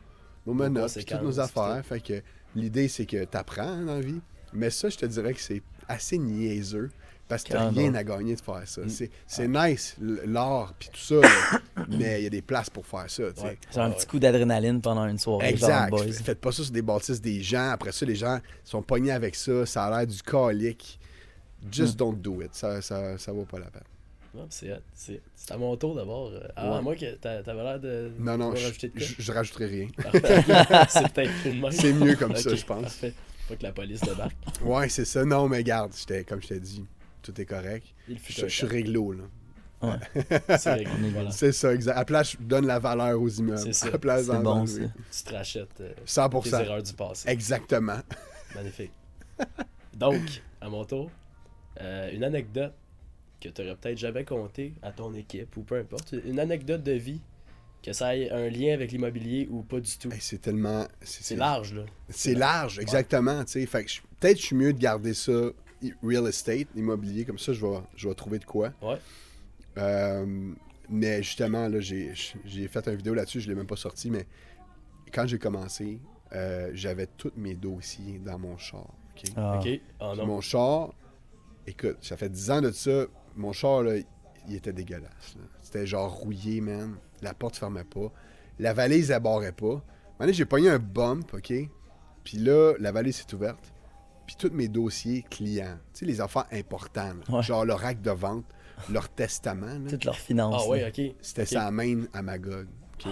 S1: nos menottes, puis toutes nos affaires. Fait que l'idée, c'est que t'apprends hein, dans la vie. Mais ça, je te dirais que c'est assez niaiseux. Parce que t'as rien à gagner de faire ça.
S2: Mm.
S1: C'est c'est nice, l'art, puis tout ça, là, mais il y a des places pour faire ça.
S2: Ouais.
S4: Genre un
S2: Ah
S4: petit coup d'adrénaline pendant une soirée.
S1: Exact.
S4: Boys.
S1: Faites pas ça sur des bâtisses des gens. Après ça, les gens sont pognés avec ça. Ça a l'air du calique. Just don't do it. Ça, ça, ça vaut pas la peine.
S2: C'est c'est c'est à mon tour d'abord. Euh, Ah,
S1: Ouais.
S2: moi, t'avais l'air de.
S1: Non, non, je,
S2: rajouter de quoi?
S1: je, je rajouterai rien.
S2: C'est peut-être.
S1: C'est mieux comme ça, je pense.
S2: Parfait. Pas que la police débarque.
S1: Ouais, c'est ça. Non, mais garde, comme je t'ai dit, tout est correct.
S2: Il fut
S1: Je, suis réglo, là.
S2: C'est réglé, voilà.
S1: C'est ça, exact. À la place, je donne la valeur aux immeubles.
S2: C'est ça.
S1: À la place
S4: C'est bon ça.
S2: Tu te rachètes euh,
S1: 100%.
S2: tes erreurs du passé.
S1: Exactement.
S2: Magnifique. Donc, à mon tour, euh, une anecdote que tu aurais peut-être jamais contée à ton équipe ou peu importe. Une anecdote de vie, que ça ait un lien avec l'immobilier ou pas du tout.
S1: Hey, c'est tellement.
S2: C'est large, là.
S1: C'est large, exactement. tu sais. Fait que je- peut-être je suis mieux de garder ça real estate, immobilier, comme ça je vais, je vais trouver de quoi.
S2: Ouais.
S1: Euh, mais justement, là, j'ai j'ai fait une vidéo là-dessus, je l'ai même pas sorti, mais quand j'ai commencé, euh, j'avais tous mes dossiers dans mon char. ok?
S4: Ah.
S2: Ok. Oh
S1: Puis
S2: non.
S1: Mon char, écoute, ça fait 10 ans de ça, mon char, là, il était dégueulasse. là. C'était genre rouillé, man. La porte fermait pas. La valise, elle barrait pas. Maintenant, j'ai pogné un bump, OK? Puis là, la valise s'est ouverte. Puis tous mes dossiers clients, tu sais, les affaires importantes,
S4: Ouais.
S1: genre leur acte de vente, leur testament, là,
S4: Toutes leurs finances.
S2: Ah ouais, ok.
S1: c'était main à Magog, OK?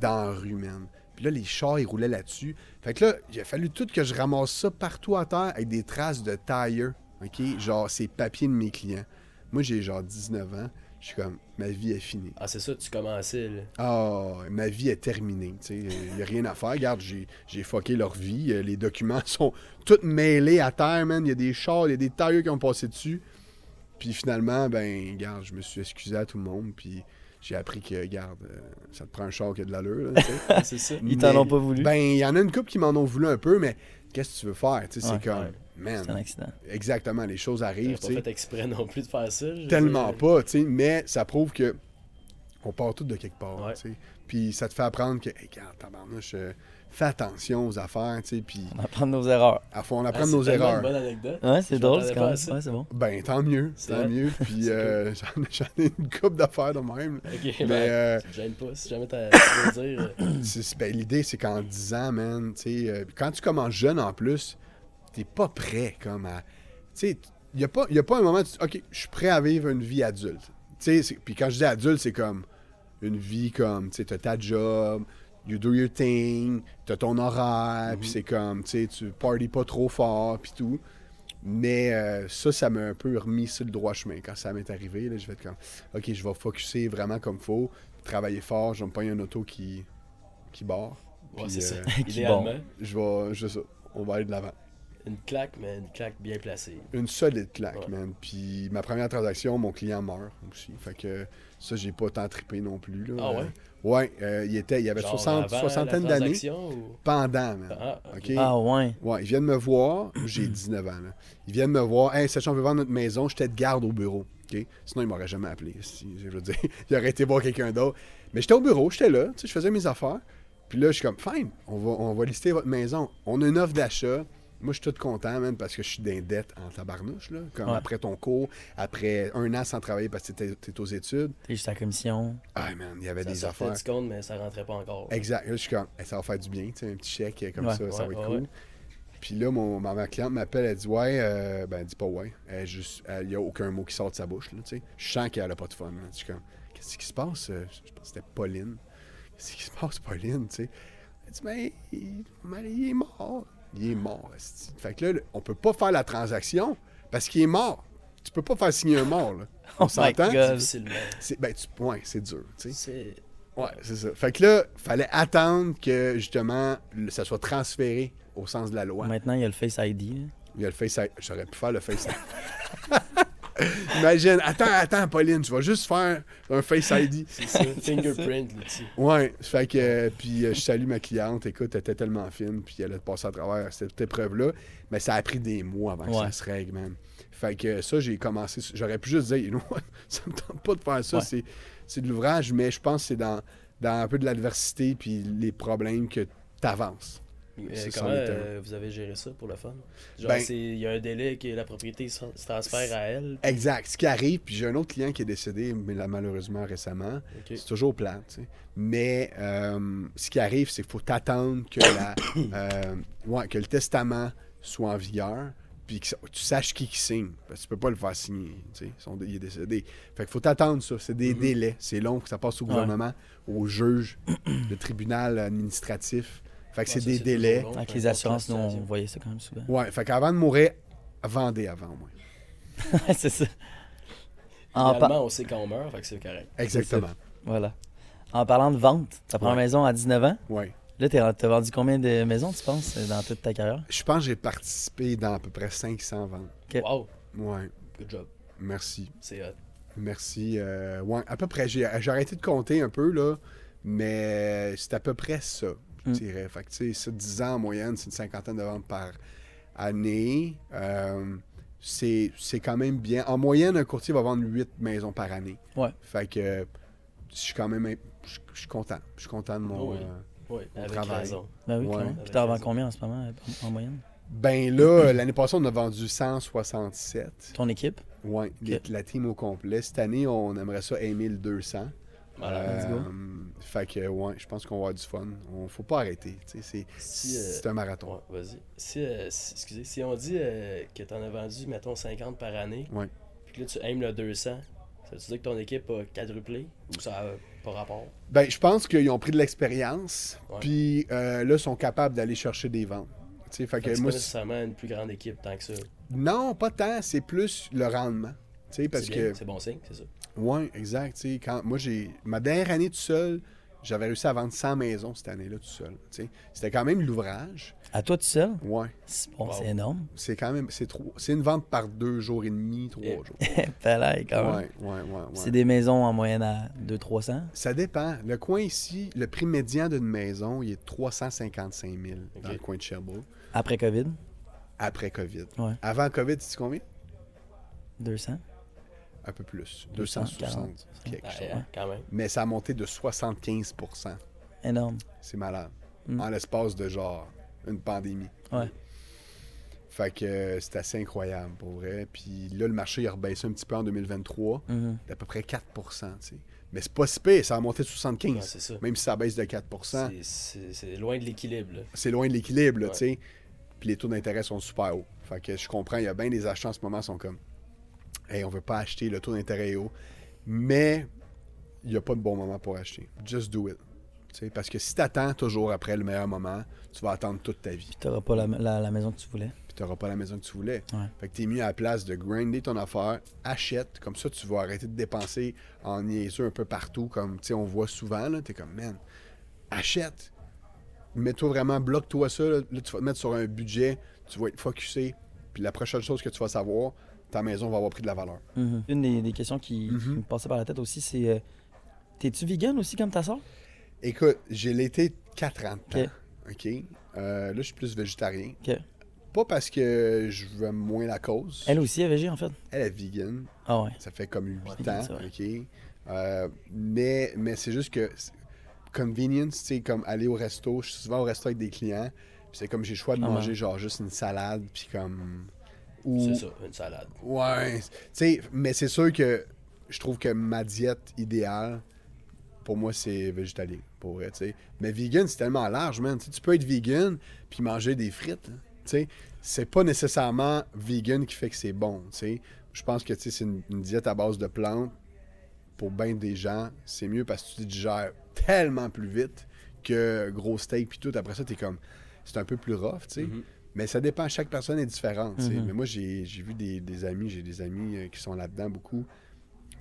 S1: Dans la rue, man. Puis là, les chars, ils roulaient là-dessus. Fait que là, il a fallu tout que je ramasse ça partout à terre avec des traces de tire, OK? Genre, ces papiers de mes clients. Moi, j'ai genre 19 ans. Je suis comme, ma vie est finie.
S2: Ah, c'est ça, tu commençais, là.
S1: Ah, ma vie est terminée. Il n'y a rien à faire. Regarde, j'ai j'ai fucké leur vie. Euh, Les documents sont tous mêlés à terre, man. Il y a des chars, il y a des tailleurs qui ont passé dessus. Puis finalement, ben, regarde, je me suis excusé à tout le monde. Puis j'ai appris que, regarde, euh, ça te prend un char qui a de l'allure. là, tu sais.
S2: Ah, c'est ça.
S4: Ils t'en ont pas voulu.
S1: Ben, il y en a une couple qui m'en ont voulu un peu, mais qu'est-ce que tu veux faire? Tu sais,
S4: Ouais,
S1: c'est comme,
S2: ouais.
S1: Man,
S4: C'est un accident.
S1: exactement, les choses arrivent.
S2: pas fait exprès non plus de faire ça.
S1: Tellement pas, tu sais, mais ça prouve que on part tout de quelque part,
S2: Ouais.
S1: tu sais. Puis ça te fait apprendre que, hey, regarde, tabarnouche, euh, fais attention aux affaires, tu sais, puis
S4: On apprend de nos erreurs.
S1: à fond, on
S2: Ah,
S1: apprend de
S2: c'est
S1: nos erreurs.
S2: une bonne anecdote.
S4: Ouais, c'est drôle, c'est quand même. Ouais, c'est bon.
S1: Ben, tant mieux,
S2: C'est
S1: tant
S2: vrai.
S1: mieux. Puis
S2: C'est
S1: euh, j'en ai- j'en ai une coupe d'affaires de même.
S2: Ok,
S1: Mais
S2: ben,
S1: euh,
S2: tu te gênes pas. Si jamais t'as- dire.
S1: c'est- c'est- ben, l'idée, c'est qu'en 10 ans, man, tu sais, euh, quand tu commences jeune en plus, t'es pas prêt comme à. Tu sais, il n'y a, pas- y a pas un moment où tu dis, OK, je suis prêt à vivre une vie adulte. Tu sais, puis quand je dis adulte, c'est comme une vie comme, tu sais, t'as ta job, you do your thing, t'as ton horaire, puis c'est comme, tu sais, tu parties pas trop fort, puis tout. Mais euh, ça, ça m'a un peu remis sur le droit chemin. Quand ça m'est arrivé, là, je vais être comme, OK, je vais focusser vraiment comme faut, travailler fort, je vais me pogner un auto qui, qui barre.
S2: Ouais, c'est ça.
S1: euh,
S2: Idéalement,
S1: je vais, je on va aller de l'avant.
S2: Une claque, mais une claque bien placée.
S1: Une solide claque,
S2: Ouais.
S1: man. Puis ma première transaction, mon client meurt aussi. Fait que ça, j'ai pas tant trippé non plus. Là.
S2: Ah ouais?
S1: Euh, ouais, euh, il, était, il avait
S2: Genre
S1: 60,
S2: avant
S1: soixantaine d'années.
S2: ou-
S1: Pendant, man.
S2: Ah?
S4: Ah ouais.
S1: Ouais, ils viennent me voir. J'ai 19 ans. Là. Ils viennent me voir. Hey, sachant on veut vendre notre maison, j'étais de garde au bureau. OK? Sinon, ils m'auraient jamais appelé. Si, je veux dire, ils auraient été voir quelqu'un d'autre. Mais j'étais au bureau, j'étais là. Tu sais, je faisais mes affaires. Puis là, je suis comme, fine, on va, on va lister votre maison. On a une offre d'achat. Moi, je suis tout content, man, parce que je suis dans dette en tabarnouche, là. Comme
S4: Ouais.
S1: après ton cours, après un an sans travailler parce que t'es aux études.
S4: T'es juste à la commission.
S1: Ah, man, il y avait
S2: Ça
S1: des affaires.
S2: du compte, mais ça rentrait pas encore.
S1: Exact. Là, je suis comme, ça va faire du bien, tu sais, un petit chèque euh, comme
S4: Ouais.
S1: ça, ça
S2: Ouais,
S1: va être
S2: ouais,
S1: cool.
S2: ouais.
S1: Puis là, mon, ma, ma cliente m'appelle, elle dit Ouais, euh, ben, elle dit pas ouais. Elle juste, il n'y a aucun mot qui sort de sa bouche, là, tu sais. Je sens qu'elle a pas de fun. là. Je suis comme, qu'est-ce qui se passe euh, Je pense que c'était Pauline. Qu'est-ce qui se passe, Pauline, tu sais? Elle dit Ben, il, il est mort. Il est mort. Fait que là, on peut pas faire la transaction parce qu'il est mort. Tu peux pas faire signer un mort, là. On
S4: Oh my
S1: s'entend. C'est- Ben, tu, c'est dur, tu sais. Ouais, c'est ça. Fait que là, fallait attendre que justement ça soit transféré au sens de la loi.
S4: Maintenant, il y a le Face ID.
S1: Il y a le Face ID. J'aurais pu faire le Face ID. Imagine, attends, attends, Pauline, tu vas juste faire un Face ID.
S2: C'est ça. Fingerprint là-dessus.
S1: Ouais, fait que, euh, puis euh, je salue ma cliente. Écoute, elle était tellement fine, puis elle a passé à travers cette épreuve-là. Mais ça a pris des mois avant que
S4: Ouais.
S1: ça se règle, man. Fait que ça, j'ai commencé. J'aurais pu juste dire, you know what, ça me tente pas de faire ça.
S4: Ouais.
S1: C'est, c'est de l'ouvrage, mais je pense que c'est dans, dans un peu de l'adversité, puis les problèmes que t'avances.
S2: Euh, comment euh, vous avez géré ça pour le fun? Genre,
S1: Ben-
S2: il y a un délai que la propriété se transfère à elle. puis-
S1: Exact. Ce qui arrive, puis j'ai un autre client qui est décédé, mais là, malheureusement récemment. C'est toujours plat, tu sais. Mais euh, ce qui arrive, c'est qu'il faut t'attendre que, la, ouais, que le testament soit en vigueur, puis que tu saches qui qui signe. Parce que tu peux pas le faire signer, tu sais. Il est décédé. Fait qu'il faut t'attendre ça. C'est des délais. C'est long, que ça passe au
S4: Ouais.
S1: gouvernement, au juge, le tribunal administratif. Fait que
S2: Ouais,
S1: c'est des délais.
S2: long,
S4: Avec les assurances, nous, on voyait ça quand même souvent.
S1: Ouais, fait qu'avant de mourir, vendez avant, au moins.
S4: c'est ça. En
S2: Finalement, on sait quand on meurt, fait que c'est correct.
S1: Exactement.
S4: Voilà. En parlant de vente, ta première
S1: Ouais.
S4: maison à 19 ans.
S1: Ouais.
S4: Là, t'as vendu combien de maisons, tu penses, dans toute ta carrière?
S1: Je pense que j'ai participé dans à peu près 500 ventes.
S4: Ok.
S2: Wow,
S1: Ouais,
S2: good job.
S1: merci.
S2: C'est hot.
S1: Merci. euh, ouais, à peu près. J'ai arrêté de compter un peu, là, mais c'est à peu près ça,
S4: Mm.
S1: Fait que, ça, 10 ans en moyenne, c'est une cinquantaine de ventes par année. Euh, c'est quand même bien. En moyenne, un courtier va vendre 8 maisons par année. Fait que je suis quand même je, suis content. Je suis content de mon,
S2: oui.
S1: Euh, travail.
S2: Raison.
S4: Ben oui, Puis vends combien en ce moment en, moyenne?
S1: Ben là, euh, l'année passée, on a vendu 167.
S4: Ton équipe?
S1: Oui, la team au complet. Cette année, on aimerait ça
S2: 1200.
S4: Voilà, euh,
S1: fait que, ouais, je pense qu'on va avoir du fun. On faut pas arrêter.
S2: Euh,
S1: c'est un marathon.
S2: Ouais, vas-y. Si, euh, excusez, si on dit que tu en as vendu, mettons, 50 par année,
S1: ouais.
S2: puis que là, tu aimes le 200, ça veut dire que ton équipe a quadruplé ou ça n'a pas rapport?
S1: Ben, je pense qu'ils ont pris de l'expérience, puis là, sont capables d'aller chercher des ventes. Fait
S2: pas nécessairement une plus grande équipe tant que ça.
S1: Non, pas tant. C'est plus le rendement.
S2: C'est bon signe, c'est ça.
S1: Oui, exact. tu sais, Quand, moi, j'ai ma dernière année tout seul, j'avais réussi à vendre 100 maisons cette année-là tout seul. tu sais. C'était quand même l'ouvrage.
S4: À toi tout seul?
S1: Ouais.
S4: C'est bon,
S2: Wow.
S4: c'est énorme.
S1: C'est quand même. C'est trop. C'est une vente par deux jours et demi, trois
S2: Et-
S1: jours.
S4: Fallait quand même.
S1: Ouais, ouais, ouais. ouais.
S4: C'est des maisons en moyenne à 200-300.
S1: Ça dépend. Le coin ici, le prix médian d'une maison, il est de 355 000 dans
S2: Ok.
S1: le coin de Sherbrooke,
S4: Après COVID,
S1: après COVID.
S4: Ouais.
S1: Avant COVID, c'est combien?
S4: 200.
S1: Un peu plus.
S4: 240,
S1: 260. quelque
S2: Ah,
S1: chose.
S2: ouais, quand même.
S1: Mais ça a monté de 75%
S4: Énorme.
S1: C'est malade.
S4: Mm.
S1: En l'espace de genre une pandémie.
S4: Ouais.
S1: Fait que euh, c'est assez incroyable pour vrai. Puis là, le marché il a rebaissé un petit peu en 2023
S4: Mhm.
S1: d'à peu près 4 tu sais. Mais c'est pas si pire, ça a monté de
S2: Ouais,
S1: 75.
S2: c'est ça.
S1: même si ça baisse de 4
S2: C'est- C'est c'est loin de l'équilibre.
S1: c'est loin de l'équilibre, là,
S2: Ouais.
S1: tu sais. Puis les taux d'intérêt sont super hauts. Fait que je comprends, il y a bien des acheteurs en ce moment qui sont comme Hey, on veut pas acheter, le taux d'intérêt est haut. Mais il n'y a pas de bon moment pour acheter. Just do it. Tu parce que si tu attends toujours après le meilleur moment, tu vas attendre toute ta vie.
S4: Puis t'auras pas la, la- la maison que tu voulais.
S1: Puis tu n'auras pas la maison que tu voulais.
S4: Ouais.
S1: Fait que tu es mieux à la place de grinder ton affaire, achète, comme ça tu vas arrêter de dépenser en niaiseux un peu partout, comme tu on voit souvent, tu es comme, man, achète. Mets-toi vraiment, bloque-toi ça, là, Là, tu vas te mettre sur un budget, tu vas être focusé, puis la prochaine chose que tu vas savoir, ta maison va avoir pris de la valeur.
S4: Mhm. Une des, des questions qui, qui
S1: Mhm.
S4: me passait par la tête aussi, c'est euh, T'es-tu vegan aussi comme ta soeur?
S1: Écoute, j'ai l'été 4 ans de
S4: Ok.
S1: temps, OK? Euh, là, je suis plus végétarien.
S4: Ok.
S1: Pas parce que je veux moins la cause.
S4: Elle aussi est végé en fait.
S1: Elle est vegan.
S4: Ah ouais.
S1: Ça fait comme 8
S4: Ouais,
S1: ans,
S4: c'est.
S1: OK? Euh, mais mais c'est juste que c'est- convenience, tu sais, comme aller au resto, je suis souvent au resto avec des clients, puis c'est comme j'ai le choix de
S4: Ah,
S1: manger
S4: ouais.
S1: genre juste une salade, puis comme... Ou...
S2: C'est ça, une salade.
S1: Ouais, tu sais, mais c'est sûr que je trouve que ma diète idéale, pour moi, c'est végétalien, pour vrai, tu sais. Mais vegan, c'est tellement large, man. Tu peux être vegan puis manger des frites, hein, tu sais. C'est pas nécessairement vegan qui fait que c'est bon, tu sais. Je pense que, c'est une, une diète à base de plantes. Pour bien des gens, c'est mieux parce que tu digères tellement plus vite que gros steak puis tout. Après ça, t'es comme... C'est un peu plus rough, tu sais.
S2: Mhm.
S1: Mais ça dépend, chaque personne est différente.
S4: Mhm.
S1: Mais moi, j'ai j'ai vu des, des amis, j'ai des amis euh, qui sont là-dedans beaucoup.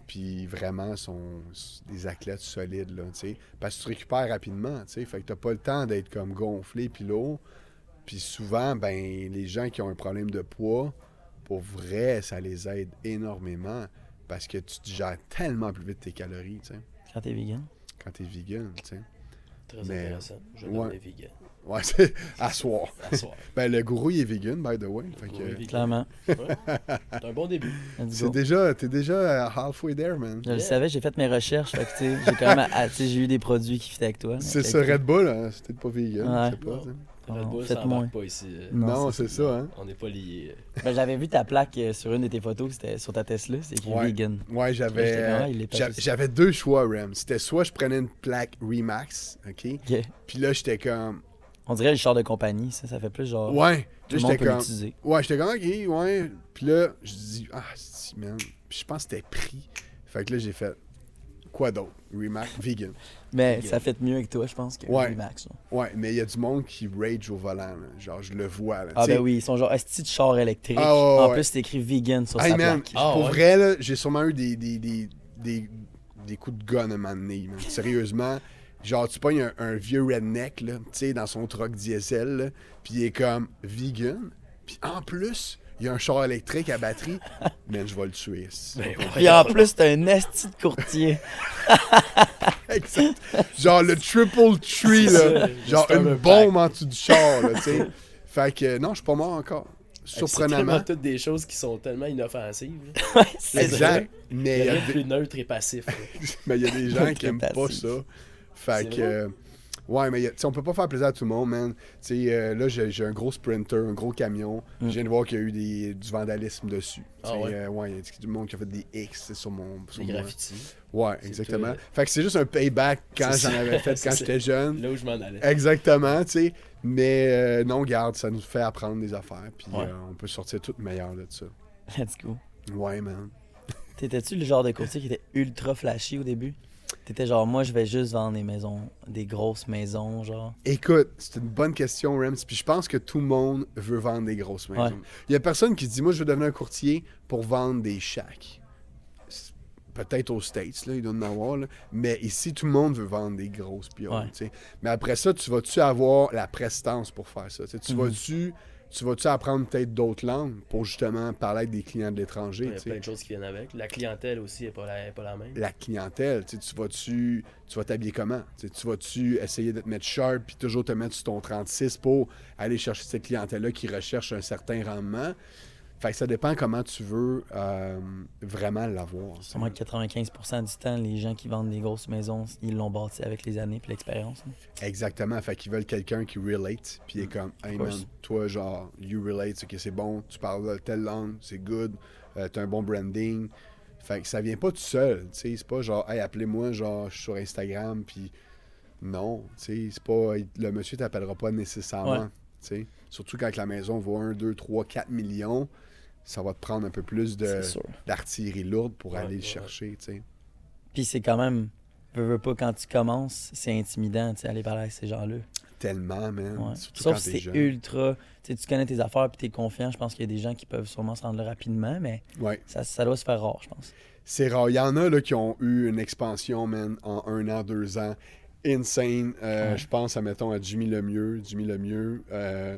S1: Puis vraiment, sont des athlètes solides, là, tu sais. Parce que tu récupères rapidement, tu sais. Fait que t'as pas le temps d'être comme gonflé puis lourd. Puis souvent, ben, les gens qui ont un problème de poids, pour vrai, ça les aide énormément. Parce que tu digères tellement plus vite tes calories, tu sais,
S4: Quand t'es vegan.
S1: quand t'es vegan, tu sais.
S2: Très
S1: Mais,
S2: intéressant. Je
S1: ouais.
S2: vegan.
S1: Ouais, c'est à soir.
S2: À soir.
S1: Ben, le gourou, il est vegan, by the way. Fait que,
S2: Gourou est vegan.
S4: Clairement.
S2: Ouais. C'est un bon début.
S1: C'est déjà, t'es déjà halfway there, man.
S4: Je le savais, j'ai fait mes recherches. Fait que, tu sais, j'ai quand même, ah, tu sais, j'ai eu des produits qui fitaient avec toi.
S1: C'est
S4: que-
S1: Red Bull, hein, c'est peut-être pas vegan,
S4: Ouais.
S1: je sais pas.
S2: Red Bull, ça
S4: moins.
S2: pas ici. euh.
S4: Non,
S1: Non,
S4: c'est
S1: ça, hein.
S2: On n'est pas liés. euh.
S4: Ben, j'avais vu ta plaque euh, sur une de tes photos, c'était sur ta Tesla, c'est écrit
S1: Ouais.
S4: vegan.
S1: Ouais, j'avais j'avais deux choix, Rem. C'était soit je prenais une plaque Remax, OK?
S4: Ok.
S1: Puis là, j'étais comme...
S4: On dirait le char de compagnie, ça, ça fait plus genre.
S1: Ouais.
S4: tout le monde
S1: j'étais
S4: peut
S1: comme...
S4: l'utiliser.
S1: Ouais, j'étais comme, OK, ouais. Puis là, je dis, ah, si, man. Puis je pense que c'était pris. Fait que là, j'ai fait, quoi d'autre? Remax, vegan.
S4: Mais
S2: Vegan.
S4: ça fait mieux avec toi, je pense, que
S1: Ouais.
S4: le Max. là.
S1: Ouais, mais il y a du monde qui rage au volant, là. Genre, je le vois, là.
S4: Ah ben oui, ils sont genre esti de char électrique.
S1: Ah, ouais,
S4: en
S1: ouais.
S4: plus, c'est écrit vegan sur
S1: Hey
S4: sa
S1: man,
S4: plaque.
S2: Ah,
S1: pour
S2: ouais?
S1: vrai, là, j'ai sûrement eu des, des, des, des, des coups de gun à un moment donné, man. Sérieusement. Genre, tu pognes un, un vieux redneck, là, tu sais, dans son truck diesel, là, puis il est comme vegan. Puis en plus, il y a un char électrique à batterie. Man, je vais le tuer. c'est
S2: Ben, ouais.
S4: Puis en plus, t'es un esti de courtier.
S1: Exact. Genre le triple tree, là. Genre une bombe en dessous du char, là, tu sais. Fait que non, je suis pas mort encore.
S2: C'est
S1: Surprenamment.
S2: toutes des choses qui sont tellement inoffensives.
S4: Ouais, c'est
S1: Exact. Mais il y
S2: a
S1: des-
S2: plus neutre et passif.
S1: mais il y a des gens qui aiment pas ça. Fait que. euh, Ouais, mais on peut pas faire plaisir à tout le monde, man. Tu sais, euh, là, j'ai un gros sprinter, un gros camion.
S4: Mm.
S1: Je viens de voir qu'il y a eu des, du vandalisme dessus.
S2: Ah
S1: euh, ouais, il y a du monde qui a fait des X sur mon. Sur
S2: graffitis.
S1: Ouais, exactement.
S2: tout,
S1: Fait que c'est juste un payback quand j'en avais fait quand j'étais jeune.
S2: Là où je m'en allais.
S1: Exactement, tu sais. Mais non, garde, ça nous fait apprendre des affaires. Puis
S4: Ouais.
S1: on peut sortir tout meilleur de ça.
S4: Let's go.
S1: Ouais, man.
S4: T'étais-tu le genre de courtier qui était ultra flashy au début? T'étais genre, moi, je vais juste vendre des maisons, des grosses maisons, genre.
S1: Écoute, c'est une bonne question, Rems. Puis je pense que tout le monde veut vendre des grosses maisons.
S4: Ouais.
S1: Il y a personne qui dit, moi, je veux devenir un courtier pour vendre des shacks. Peut-être aux States, là, il doit en avoir, là. mais ici, tout le monde veut vendre des grosses pioles.
S4: Ouais.
S1: tu sais. Mais après ça, tu vas-tu avoir la prestance pour faire ça? Tu
S4: Mhm.
S1: vas-tu tu vas-tu apprendre peut-être d'autres langues pour justement parler avec des clients de l'étranger?
S2: Il y a plein de choses qui viennent avec. La clientèle aussi n'est pas, la- est pas la même.
S1: la clientèle. Tu vas-tu tu vas t'habiller comment? Tu vas-tu essayer de te mettre sharp puis toujours te mettre sur ton 36 pour aller chercher cette clientèle-là qui recherche un certain rendement? Fait que ça dépend comment tu veux euh, vraiment l'avoir.
S4: Sûrement que 95% du temps, les gens qui vendent des grosses maisons, ils l'ont bâti avec les années puis l'expérience. hein.
S1: Exactement. Fait qu'ils veulent quelqu'un qui relate. Puis il est comme, hey man, toi, genre, you relate, ok, c'est bon, tu parles telle langue, c'est good, euh, t'as un bon branding. Fait que ça vient pas tout seul. tu sais. C'est pas genre, hey, appelez-moi, genre, je suis sur Instagram, puis non, tu sais, c'est pas. Le monsieur t'appellera pas nécessairement.
S4: Ouais.
S1: tu sais. Surtout quand la maison vaut 1, 2, 3, 4 millions, ça va te prendre un peu plus de- d'artillerie lourde pour
S2: Ouais,
S1: aller le chercher, tu sais.
S4: Puis c'est quand même, veux, veux pas, quand tu commences, c'est intimidant, tu sais, aller parler avec ces gens-là.
S1: Tellement, man.
S4: Ouais.
S1: Surtout
S4: Sauf
S1: quand
S4: si
S1: t'es
S4: c'est
S1: jeune.
S4: ultra, tu sais, tu connais tes affaires puis t'es confiant, je pense qu'il y a des gens qui peuvent sûrement se rendre là rapidement, mais
S1: Ouais.
S4: ça, ça doit se faire rare, je pense.
S1: C'est rare. Il y en a là, qui ont eu une expansion, man, en un an, deux ans. Insane. Euh,
S4: Ouais.
S1: Je pense, à, mettons, à Jimmy Lemieux. Jimmy Lemieux, euh,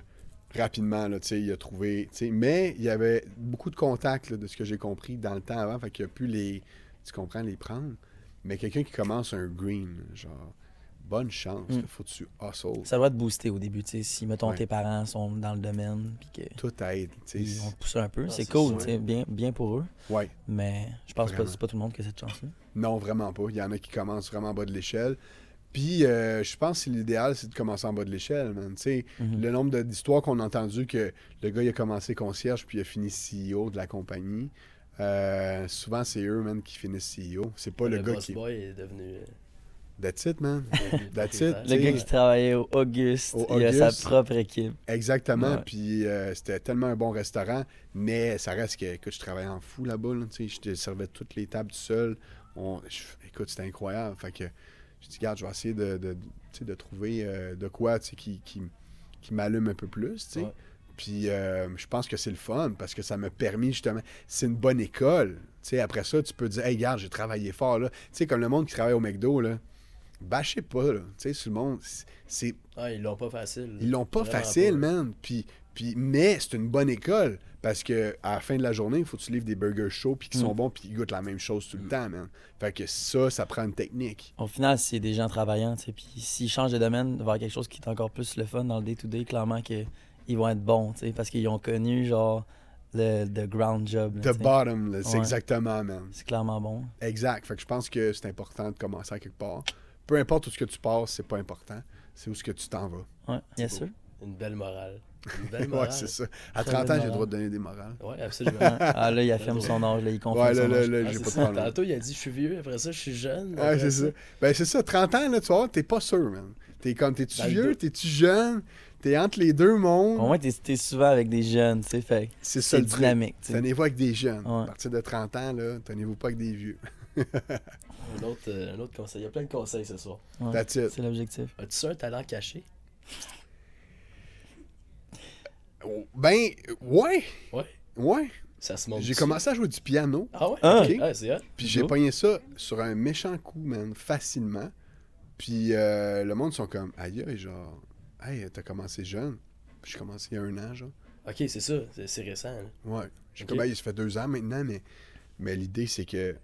S1: rapidement, là, tu sais, il a trouvé... tu sais, Mais il y avait beaucoup de contacts, là, de ce que j'ai compris, dans le temps avant. Fait qu'il a pu les... Tu comprends, les prendre. Mais quelqu'un qui commence un green, genre... Bonne chance.
S4: Mm.
S1: Faut que tu hustle.
S4: Ça doit te booster au début, tu sais, si, mettons,
S1: Ouais.
S4: tes parents sont dans le domaine puis que...
S1: Tout aide. tu
S4: Ils
S1: sais.
S4: vont te pousser un peu,
S2: Ah,
S4: c'est cool, tu sais, bien, bien pour eux.
S1: Ouais.
S4: Mais je pense pas
S1: Vraiment.
S4: c'est pas tout le monde qui a cette chance-là.
S1: Non, vraiment pas. Il y en a qui commencent vraiment en bas de l'échelle. Puis, euh, je pense que l'idéal, c'est de commencer en bas de l'échelle, man. Tu sais,
S4: Mhm.
S1: le nombre d'histoires qu'on a entendues que le gars, il a commencé concierge, puis il a fini CEO de la compagnie. Euh, souvent, c'est eux, man, qui finissent CEO. C'est pas le,
S2: le
S1: gars
S2: boss
S1: qui...
S2: boy est devenu. euh,
S1: That's it, man. That's it,
S4: Le gars qui travaillait au Auguste,
S1: Au
S4: il a sa propre équipe.
S1: Exactement.
S4: Ouais.
S1: Puis, euh, c'était tellement un bon restaurant. Mais ça reste que, écoute, je travaillais en fou là-bas. Là, tu sais, je te servais toutes les tables tout seul. On, je- écoute, c'était incroyable. Fait que, je dis, regarde, je vais essayer de, de, de trouver euh, de quoi qui, qui, qui m'allume un peu plus.
S2: Ouais.
S1: Puis euh, je pense que c'est le fun parce que ça m'a permis justement. C'est une bonne école. Après ça, tu peux dire, hey, regarde, j'ai travaillé fort. là. Tu sais, comme le monde qui travaille au McDo, là. Bâchez pas, là. Tu sais, sur le monde, c'est
S2: Ah, ils l'ont pas facile.
S1: ils l'ont pas
S2: Vraiment
S1: facile,
S2: pas.
S1: man. Puis, puis, mais c'est une bonne école parce que à la fin de la journée, il faut que tu livres des burgers chauds puis qui sont
S4: Mm.
S1: bons puis qui goûtent la même chose tout le temps, man. Fait que ça, ça prend une technique.
S4: Au final, c'est des gens travaillants, tu sais, puis s'ils changent de domaine vers quelque chose qui est encore plus le fun dans le day-to-day, clairement qu'ils vont être bons, tu sais, parce qu'ils ont connu, genre, le, the ground job. là,
S1: The bottom, c'est
S4: Ouais.
S1: exactement, man.
S4: C'est clairement bon.
S1: Exact. Fait que je pense que c'est important de commencer à quelque part. Peu importe où ce que tu passes, c'est pas important. C'est où ce que tu t'en vas.
S4: Ouais, bien sûr.
S2: Une belle morale. Une belle
S1: ouais,
S2: morale.
S1: c'est ça. À
S4: Très
S1: 30
S4: belle
S1: ans, j'ai le droit de donner des morales.
S2: Ouais, absolument.
S4: Ouais. Ah là, il affirme son âge, là, il confirme
S1: Ouais, là,
S4: son
S1: là,
S4: âge.
S1: là,
S2: Ah,
S1: j'ai pas de
S2: ça.
S1: problème.
S2: Tantôt, il a dit je suis vieux, après ça, je suis jeune.
S1: Ouais, c'est ça. Ben, c'est ça. 30 ans, là, tu vois, t'es pas sûr, man. T'es comme, t'es-tu
S2: le
S1: vieux, t'es-tu jeune, t'es entre les deux mondes.
S4: Au moins, t'es t'es souvent avec des jeunes, tu sais, fait que
S1: C'est ça
S4: dynamique, tu sais.
S1: Tenez-vous avec des jeunes.
S4: Ouais.
S1: À partir de 30 ans, là, tenez-vous pas avec des vieux.
S2: Un autre, euh, un autre conseil. Il y a plein de conseils ce soir.
S4: Ouais,
S1: That's it.
S4: C'est l'objectif.
S2: As-tu un talent caché?
S1: Ben, ouais.
S2: Ouais.
S1: Ouais.
S2: Ça se montre.
S1: J'ai commencé à jouer du piano,
S2: Ah ouais?
S4: Ah.
S1: Ok.
S2: Ah, c'est hot.
S1: puis j'ai pogné ça sur un méchant coup, man, facilement. Puis euh, le monde sont comme, aïe, aïe, genre, hey, t'as commencé jeune. Puis j'ai commencé il y a un an, genre.
S2: Ok, c'est ça. C'est récent. là.
S1: Ouais. J'ai
S2: Ok.
S1: comme, hey, ça fait deux ans maintenant, mais, mais l'idée, c'est que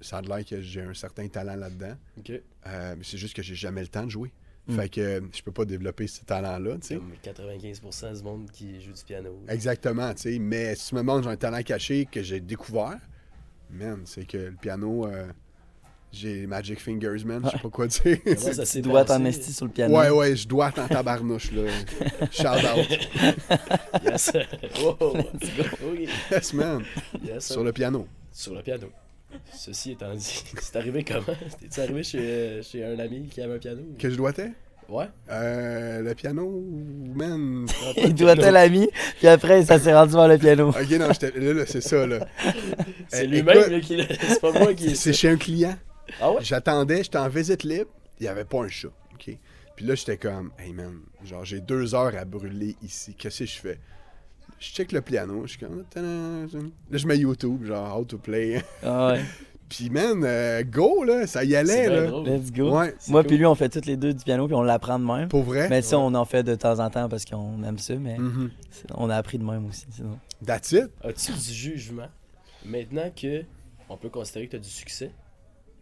S1: ça a l'air que j'ai un certain talent là-dedans.
S2: Ok.
S1: Euh, mais c'est juste que j'ai jamais le temps de jouer.
S4: Mm.
S1: Fait que euh, je peux pas développer ce talent-là, tu sais.
S2: Comme 95% du monde qui joue du piano.
S1: Exactement, tu sais. Mais si tu me demandes, j'ai un talent caché que j'ai découvert, man, c'est que le piano, euh, J'ai Magic Fingers, man. Je sais pas quoi dire.
S2: Comment ça
S4: Tu
S2: s'est
S4: dois t'en sur le piano.
S1: ouais, ouais, je dois en tabarnouche, là. Shout out.
S2: Yes. Oh,
S4: Let's go.
S2: oui.
S1: Yes, man.
S2: Yes,
S1: Sur le piano.
S2: Sur le piano. Ceci étant dit, c'est arrivé comment? T'es-tu arrivé chez, chez un ami qui avait un piano?
S1: Que je dois t'aider?
S2: Ouais.
S1: Euh, le piano, man?
S4: Il doit être l'ami, puis après, ça s'est rendu vers le piano.
S1: Ok, non, là, là, c'est ça, là.
S2: C'est
S1: Eh,
S2: lui-même qui l'a- C'est pas moi qui.
S1: C'est chez un client.
S2: Ah ouais?
S1: J'attendais, j'étais en visite libre, il n'y avait pas un chat. OK? Puis là, j'étais comme, hey man, genre, j'ai deux heures à brûler ici. Qu'est-ce que je fais? Je check le piano, je suis comme, là, je mets YouTube, genre, how to play.
S4: Ah ouais.
S1: Puis man, euh, go, là, ça y allait, là.
S2: drôle.
S4: Let's go.
S1: Ouais,
S4: Moi
S2: cool.
S4: puis lui, on fait toutes les deux du piano, puis on l'apprend de même.
S1: pour vrai?
S4: Mais ça,
S2: Ouais.
S4: on en fait de temps en temps parce qu'on aime ça, mais
S1: Mhm.
S4: c'est- on a appris de même aussi. Sinon.
S1: That's it.
S2: As-tu du jugement? Maintenant que on peut considérer que tu as du succès?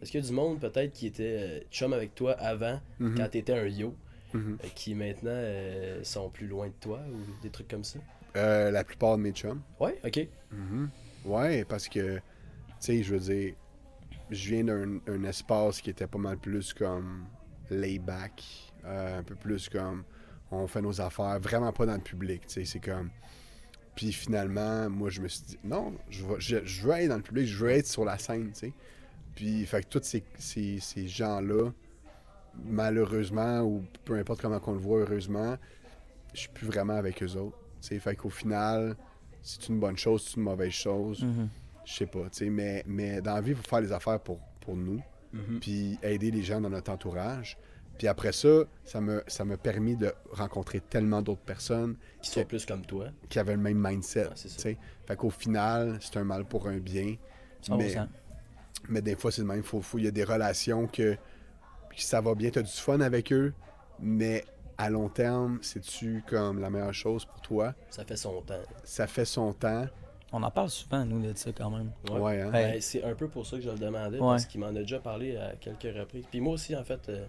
S2: Est-ce qu'il y a du monde peut-être qui était euh, chum avec toi avant,
S1: Mhm.
S2: quand tu étais un yo,
S1: Mhm.
S2: euh, qui maintenant euh, sont plus loin de toi ou des trucs comme ça?
S1: Euh, la plupart de mes chums.
S2: Ouais, ok.
S1: Mhm. Ouais, parce que, tu sais, je veux dire, je viens d'un un espace qui était pas mal plus comme lay-back, euh, un peu plus comme on fait nos affaires, vraiment pas dans le public, tu sais, c'est comme. Puis finalement, moi, je me suis dit, non, je veux, je, je veux être dans le public, je veux être sur la scène, tu sais. Puis, fait que tous ces, ces, ces gens-là, malheureusement, ou peu importe comment qu'on le voit, heureusement, je suis plus vraiment avec eux autres. Tu sais. Fait qu'au final, c'est une bonne chose, c'est une mauvaise chose.
S4: Mhm.
S1: Je sais pas, tu sais, mais, mais dans la vie, il faut faire les affaires pour, pour nous,
S2: Mhm.
S1: puis aider les gens dans notre entourage. Puis après ça, ça me, ça m'a permis de rencontrer tellement d'autres personnes
S2: Qui sont plus comme toi.
S1: qui avaient le même mindset,
S2: Ouais, c'est ça.
S1: tu sais. Fait qu'au final, c'est un mal pour un bien. Mais,
S4: 100%.
S1: mais des fois, c'est le même. Faut, faut- il y a des relations que, que ça va bien, tu as du fun avec eux, mais à long terme, c'est-tu comme la meilleure chose pour toi?
S2: Ça fait son temps.
S1: Ça fait son temps.
S4: On en parle souvent, nous, de ça quand même.
S1: Ouais, hein?
S4: Ouais.
S2: Ben, c'est un peu pour ça que je le demandais,
S4: Ouais.
S2: parce qu'il m'en a déjà parlé à quelques reprises. Puis moi aussi, en fait. euh,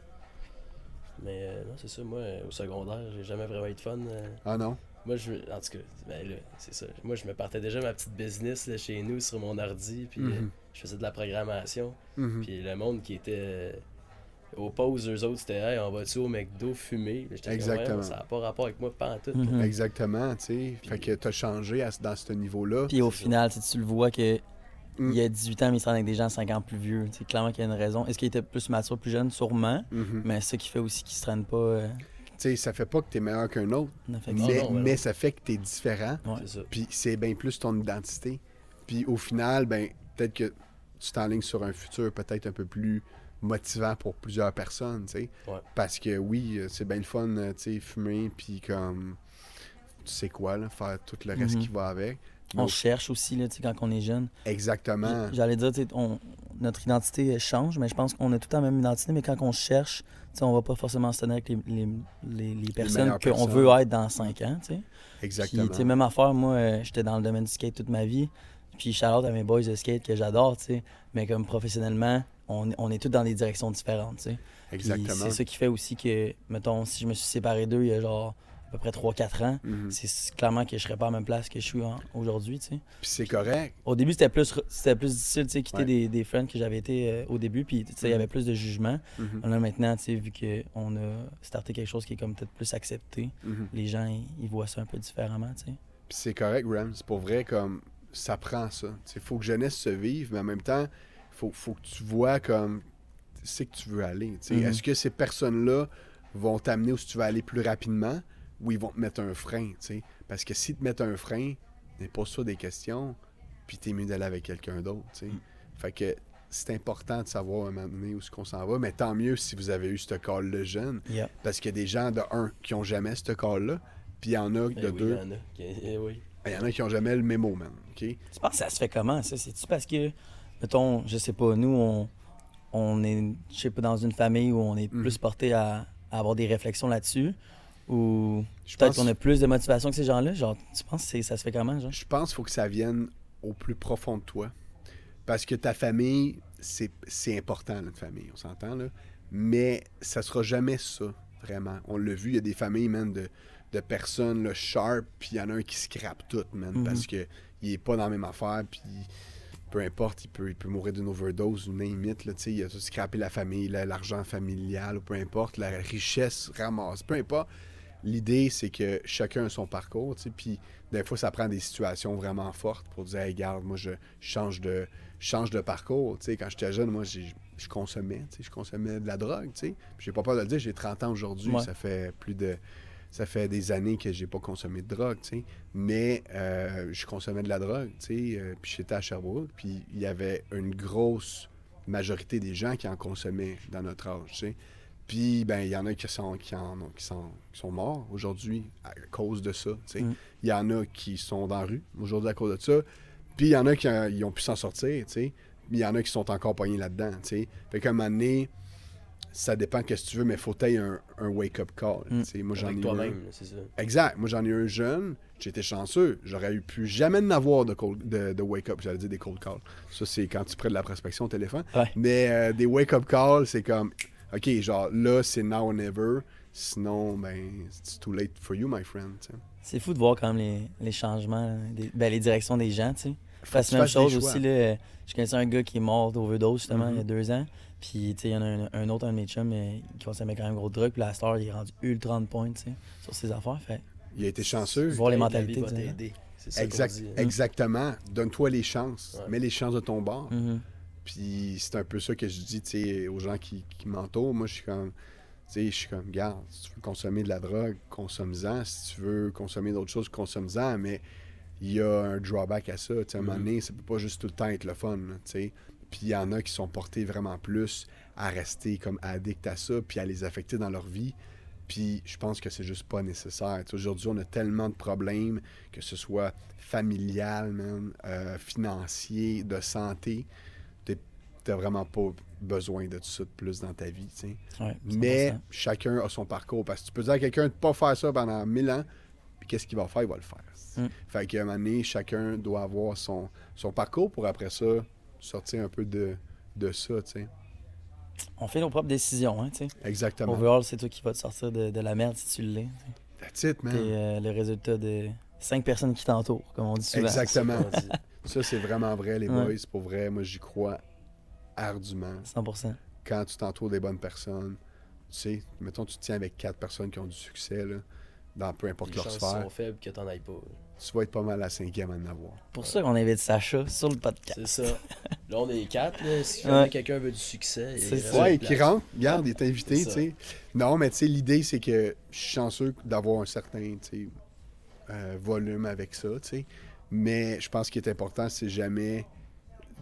S2: mais euh, non, c'est ça, moi, euh, au secondaire, j'ai jamais vraiment eu de fun. euh.
S1: Ah non?
S2: Moi, je en tout cas, ben là, c'est ça. Moi, je me partais déjà ma petite business là, chez nous sur mon ordi, puis euh,
S1: Mhm.
S2: je faisais de la programmation.
S1: Mhm.
S2: Puis le monde qui était aux pauses, eux autres, c'était Hey, on va-tu au McDo fumer comme,
S1: Exactement.
S2: Ça n'a pas rapport avec moi, pas en tout.
S4: Mhm.
S1: Exactement, tu sais. Fait que t'as changé à ce- dans ce niveau-là.
S4: Puis au final, tu tu le vois que
S1: Mm.
S4: il y a 18 ans, mais il se rend avec des gens 5 ans plus vieux. C'est clairement qu'il y a une raison. Est-ce qu'il était plus mature, plus jeune? Sûrement.
S1: Mhm.
S4: Mais ce qui fait aussi qu'il se traîne pas. euh,
S1: Tu sais, ça fait pas que t'es meilleur qu'un autre,
S2: Non,
S1: mais, ça fait que t'es différent.
S4: Ouais.
S2: C'est ça.
S1: Puis c'est bien plus ton identité. Puis au final, ben peut-être que tu t'enlignes sur un futur peut-être un peu plus motivant pour plusieurs personnes, tu sais.
S2: Ouais.
S1: Parce que oui, euh, c'est bien le fun, euh, tu sais, fumer, puis comme, tu sais quoi, là, faire tout le reste
S4: Mhm.
S1: qui va avec.
S4: On cherche aussi, là, tu sais, quand on est jeune.
S1: Exactement.
S4: J'allais dire, tu sais, on- notre identité change, mais je pense qu'on a tout le temps la même identité, mais quand on cherche, tu sais, on va pas forcément se tenir avec les, les, les- les personnes qu'on veut être dans 5 ans, tu sais. Puis,
S1: Exactement.
S4: tu sais, même affaire, moi, euh, j'étais dans le domaine du skate toute ma vie. Puis, shout out à mes boys de skate que j'adore, tu sais. Mais comme professionnellement, on, on est tous dans des directions différentes, tu sais.
S1: Exactement.
S4: C'est ça qui fait aussi que, mettons, si je me suis séparé d'eux il y a genre à peu près 3-4 ans,
S1: Mhm.
S4: c'est c'est clairement que je serais pas à la même place que je suis aujourd'hui, tu sais.
S1: Puis c'est correct.
S4: Au début, c'était plus, c'était plus difficile, tu sais, quitter
S1: Ouais.
S4: des, des friends que j'avais été euh, au début, puis tu sais, il y avait plus de jugement.
S1: Mhm.
S4: Là, maintenant, tu sais, vu qu'on a starté quelque chose qui est comme peut-être plus accepté,
S1: Mhm.
S4: les gens, ils, ils voient ça un peu différemment, tu sais.
S1: Puis c'est correct, Rams. C'est pour vrai, comme ça prend ça. Il faut que jeunesse se vive, mais en même temps, faut, faut que tu vois comme c'est que tu veux aller.
S4: Mhm.
S1: Est-ce que ces personnes-là vont t'amener où tu veux aller plus rapidement ou ils vont te mettre un frein? Parce que s'ils te mettent un frein, n'est pas ça des questions, puis t'es mieux d'aller avec quelqu'un d'autre.
S4: Mm.
S1: Fait que c'est important de savoir à un moment donné où est-ce qu'on s'en va, mais tant mieux si vous avez eu ce call-là jeune, parce qu'il y a des gens, de un, qui ont jamais ce call-là, puis il y en a de
S2: oui,
S1: deux,
S2: il y en a qui- eh oui.
S1: y en a qui ont jamais le mémo, man. OK?
S4: Tu penses que ça se fait comment, ça? C'est-tu parce que, mettons, je sais pas, nous, on, on est, je sais pas, dans une famille où on est
S1: Mhm.
S4: plus porté à, à avoir des réflexions là-dessus? Ou peut-être
S1: pense-
S4: qu'on a plus de motivation que ces gens-là? Genre, tu penses que ça se fait comment, genre?
S1: Je pense qu'il faut que ça vienne au plus profond de toi. Parce que ta famille, c'est important, notre famille, on s'entend, là. Mais ça sera jamais ça, vraiment. On l'a vu, il y a des familles, man, de, de personnes, là, sharp, puis il y en a un qui scrape tout, man,
S4: Mhm.
S1: parce que il est pas dans la même affaire, puis peu importe, il peut, il peut mourir d'une overdose ou it, là, tu sais, il a tout scrappé la famille, la- l'argent familial, ou peu importe, la richesse ramasse, peu importe. L'idée, c'est que chacun a son parcours, tu sais, puis des fois, ça prend des situations vraiment fortes pour dire, hey, regarde, moi, je change de, je change de parcours, tu sais, quand j'étais jeune, moi, je consommais, tu sais, je consommais de la drogue, tu sais, j'ai pas peur de le dire, j'ai 30 ans aujourd'hui,
S4: Ouais.
S1: ça fait plus de, ça fait des années que j'ai pas consommé de drogue, tu sais, mais euh, je consommais de la drogue, tu sais, euh, puis j'étais à Sherbrooke, puis il y avait une grosse majorité des gens qui en consommaient dans notre âge, tu sais. Puis, ben, il y en a qui sont, qui en qui sont, qui sont morts aujourd'hui à cause de ça, tu sais.
S4: Mm.
S1: Il y en a qui sont dans la rue aujourd'hui à cause de ça. Puis, il y en a qui euh, ils ont pu s'en sortir, tu sais. Il y en a qui sont encore pognés là-dedans, tu sais. Fait qu'à un moment donné, ça dépend de ce que tu veux, mais faut que un, un wake-up call,
S4: Mm.
S1: Moi, j'en ai
S2: Avec
S1: eu un.
S2: toi-même, c'est ça.
S1: Exact. Moi, j'en ai eu un jeune. J'étais chanceux. J'aurais eu pu jamais en avoir de, cold- de, de wake-up. J'allais dire des cold calls. Ça, c'est quand tu prends de la prospection au téléphone.
S4: Ouais.
S1: Mais euh, des wake-up calls, c'est comme, OK, genre là, c'est now or never. Sinon, ben, it's too late for you, my friend.
S4: C'est fou de voir quand même les, les changements, là, des- ben, les directions des gens, tu sais.
S1: Faut
S4: Parce
S1: que
S4: même chose aussi, là, euh, je connaissais un gars qui est mort d'overdose justement il y a deux ans. Puis, tu sais, il y en a un, un autre, un de mes chums, euh, qui consommait quand même gros de drogue. Puis la star, il est rendu ultra on point, tu sais, sur ses affaires. Fait
S1: Il a été chanceux.
S4: Voir les mentalités
S2: va t'aider. Ça
S1: Exact,
S2: dit. hein.
S1: exactement. Donne-toi les chances.
S2: Ouais.
S1: Mets les chances de ton bord.
S4: mhm.
S1: Puis c'est un peu ça que je dis tu sais, aux gens qui, qui m'entourent. Moi, je suis comme, tu sais, je suis comme, garde, si tu veux consommer de la drogue, consomme-en. Si tu veux consommer d'autres choses, consomme-en. Mais il y a un drawback à ça. Tu sais, à un moment
S2: Mhm.
S1: donné, ça peut pas juste tout le temps être le fun. là, tu sais. Puis il y en a qui sont portés vraiment plus à rester comme addicts à ça, puis à les affecter dans leur vie. Puis je pense que c'est juste pas nécessaire. Aujourd'hui, on a tellement de problèmes, que ce soit familial, man, euh, financier, de santé. T'as vraiment pas besoin de tout ça de plus dans ta vie.
S4: Ouais,
S1: Mais
S4: 100%.
S1: chacun a son parcours. Parce que tu peux dire à quelqu'un de pas faire ça pendant mille ans, puis qu'est-ce qu'il va faire? Il va le faire.
S4: Mm.
S1: Fait qu'à un moment donné, chacun doit avoir son, son parcours pour après ça sortir un peu de, de ça. tu sais.
S4: On fait nos propres décisions, hein, tu sais.
S1: Exactement.
S4: Overall, c'est toi qui vas te sortir de, de la merde si tu l'es.
S1: That's it, man.
S4: T'es euh, le résultat de cinq personnes qui t'entourent, comme on dit souvent.
S1: Exactement. Ça, c'est vraiment vrai, les
S4: Ouais.
S1: boys. Pour vrai, moi, j'y crois ardument.
S4: 100%.
S1: Quand tu t'entoures des bonnes personnes, tu sais, mettons, tu te tiens avec quatre personnes qui ont du succès, là, dans peu importe
S2: Les
S1: leur
S2: chances
S1: sphère,
S2: sont faibles que t'en ailles pas.
S1: Tu vas être pas mal la cinquième à en avoir.
S4: Pour ça qu'on invite Sacha sur le podcast.
S2: C'est ça. Là, on est quatre. Là. Si
S4: Ouais.
S2: quelqu'un veut du succès, il
S4: ça.
S1: Ouais, qui rentre, regarde, il est invité, tu. Non, mais tu sais, l'idée, c'est que je suis chanceux d'avoir un certain, tu euh, volume avec ça, tu sais. Mais je pense qu'il est important, c'est jamais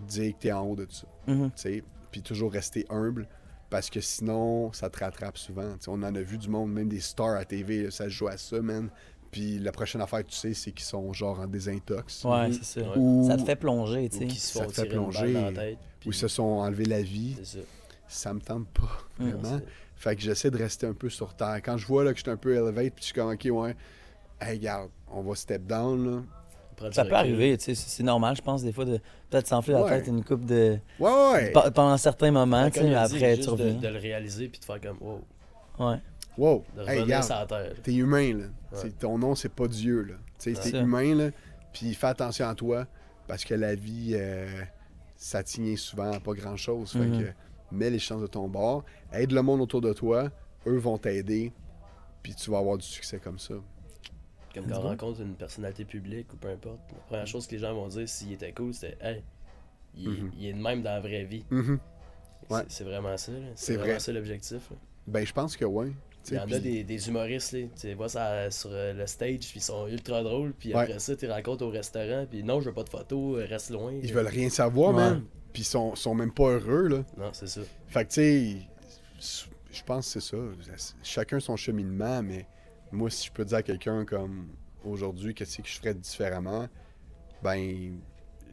S1: dire que t'es en haut de ça. Tu sais, puis toujours rester humble parce que sinon ça te rattrape souvent. Tu sais, on en a vu du monde, même des stars à TV, là, ça se joue à ça, man. Puis la prochaine affaire que tu sais, c'est qu'ils sont genre en désintox.
S4: Ouais,
S2: Mhm.
S4: c'est ça.
S1: Ou,
S4: Ça te fait plonger, tu
S2: Ou
S4: sais.
S2: qui se
S1: Ça
S2: font
S1: te fait plonger.
S2: dans la tête.
S1: ou ils se sont enlevés la vie.
S2: C'est ça.
S1: Ça me tente pas,
S4: Mm.
S1: vraiment. Fait que j'essaie de rester un peu sur terre. Quand je vois là, que je suis un peu elevate, puis je suis comme, OK, ouais, hey, regarde, on va step down, là.
S4: Ça peut arriver, tu sais. C'est normal, je pense, des fois, de peut-être s'enfler la
S1: Ouais.
S4: tête une coupe de.
S1: Ouais, ouais.
S4: pe- Pendant certains moments, tu sais, après, tu
S2: de,
S4: reviens.
S2: de le réaliser puis de faire comme wow,
S4: Ouais.
S1: Wow.
S2: de
S1: Hey,
S2: revenir
S1: regarde.
S2: sur la terre.
S1: T'es humain, là.
S2: Ouais.
S1: C'est- Ton nom, c'est pas Dieu, là. Tu sais,
S2: Ouais.
S1: t'es humain, là. Puis fais attention à toi, parce que la vie, euh, ça tient souvent à pas grand-chose. Fait
S4: Mhm.
S1: que mets les chances de ton bord, aide le monde autour de toi, eux vont t'aider, puis tu vas avoir du succès comme ça.
S2: Comme quand on rencontre une personnalité publique ou peu importe, la première chose que les gens vont dire s'il était cool, c'était Hey, il,
S1: Mhm.
S2: il est de même dans la vraie vie.
S1: Mhm.
S2: C'est-
S1: Ouais.
S2: C'est vraiment ça. là.
S1: C'est
S2: C'est vraiment
S1: vrai.
S2: ça l'objectif.
S1: Ben, je pense que oui.
S2: Il y en a des, des humoristes, là, tu les vois ça, sur euh, le stage, puis ils sont ultra drôles, puis
S1: Ouais.
S2: après ça, tu les rencontres au restaurant, puis non, je veux pas de photos, euh, reste loin.
S1: Ils veulent rien savoir,
S4: Ouais.
S1: man. Puis ils sont, sont même pas heureux, là.
S2: Non, c'est ça.
S1: Fait que, tu sais, je pense que c'est ça. Chacun son cheminement, mais moi, si je peux dire à quelqu'un comme aujourd'hui, qu'est-ce que je ferais différemment, ben,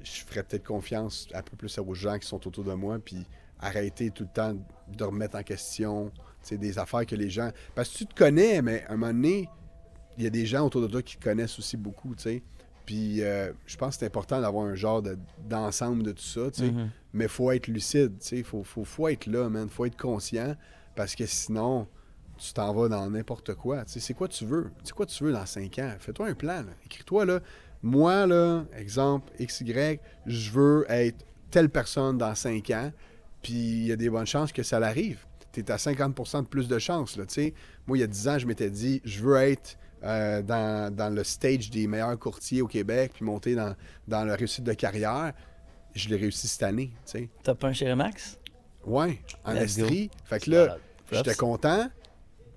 S1: je ferais peut-être confiance un peu plus aux gens qui sont autour de moi, puis arrêter tout le temps de remettre en question, sais, des affaires que les gens. Parce que tu te connais, mais à un moment donné, il y a des gens autour de toi qui te connaissent aussi beaucoup, tu sais. Puis euh, je pense que c'est important d'avoir un genre de- d'ensemble de tout ça, tu sais.
S4: Mhm.
S1: Mais faut être lucide, tu sais. Faut, faut, faut être là, man. Faut être conscient. Parce que sinon, tu t'en vas dans n'importe quoi. Tu sais, c'est quoi tu veux? C'est quoi tu veux dans 5 ans? Fais-toi un plan. Écris-toi, là. moi, là, exemple, XY, je veux être telle personne dans 5 ans, puis il y a des bonnes chances que ça l'arrive. Tu es à 50% de plus de chances, là. Moi, il y a 10 ans, je m'étais dit, je veux être euh, dans, dans le stage des meilleurs courtiers au Québec, puis monter dans, dans la réussite de carrière. Je l'ai réussi cette année, tu.
S4: Top 1 chez Remax?
S1: Ouais, en
S4: Let's go.
S1: Estrie. Fait que là, j'étais content,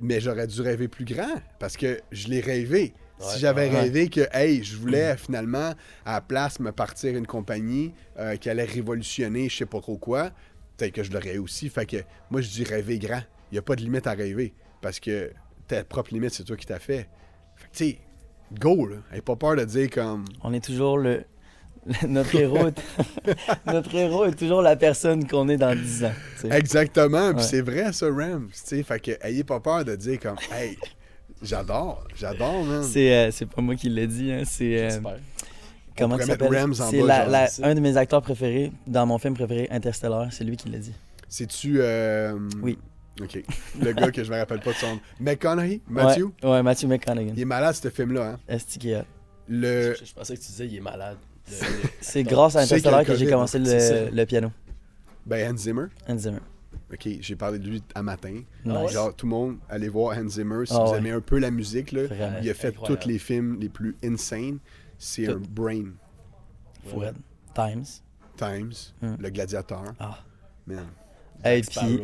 S1: mais j'aurais dû rêver plus grand parce que je l'ai rêvé.
S2: Ouais,
S1: si j'avais
S4: ouais.
S1: rêvé que, hey, je voulais finalement, à la place, me partir une compagnie euh, qui allait révolutionner je sais pas trop quoi, peut-être que je l'aurais aussi. Fait que moi, je dis rêver grand. Il n'y a pas de limite à rêver parce que ta propre limite, c'est toi qui t'as fait. Fait que, tu sais, go, là. Aie pas peur de dire comme.
S4: On est toujours le. notre, héros est... notre héros est toujours la personne qu'on est dans 10 ans.
S1: Exactement, puis
S4: Ouais.
S1: c'est vrai ça, Rams. Tu sais, fait que ayez pas peur de dire comme, hey, j'adore, j'adore, man.
S4: C'est euh, c'est pas moi qui l'ai dit, hein, c'est. Comment il s'appelle? C'est un de mes acteurs préférés dans mon film préféré, Interstellar. C'est lui qui l'a dit.
S1: C'est-tu. euh,
S4: Oui.
S1: OK. Le gars que je me rappelle pas de son nom. McConaughey, Matthew?
S4: Ouais, ouais Matthew McConaughey.
S1: Il est malade, ce film-là. Hein?
S4: Est-ce qu'il a-
S1: Le...
S2: Je, je pensais que tu disais il est malade. Le-
S4: C'est grâce à Interstellar que j'ai commencé le, le piano.
S1: Ben, Hans Zimmer.
S4: Hans Zimmer.
S1: OK, j'ai parlé de lui à matin.
S4: Nice.
S1: Genre, tout le monde, allez voir Hans Zimmer. Si
S4: Ah
S1: vous
S4: ouais.
S1: aimez un peu la musique, là,
S4: Vraiment.
S1: il a fait
S2: Incroyable.
S1: tous les films les plus insane. C'est
S4: Tout.
S1: un brain.
S4: Fouette. Times.
S1: Times,
S4: Hmm.
S1: Le Gladiateur.
S4: Ah.
S1: Man.
S4: Et puis,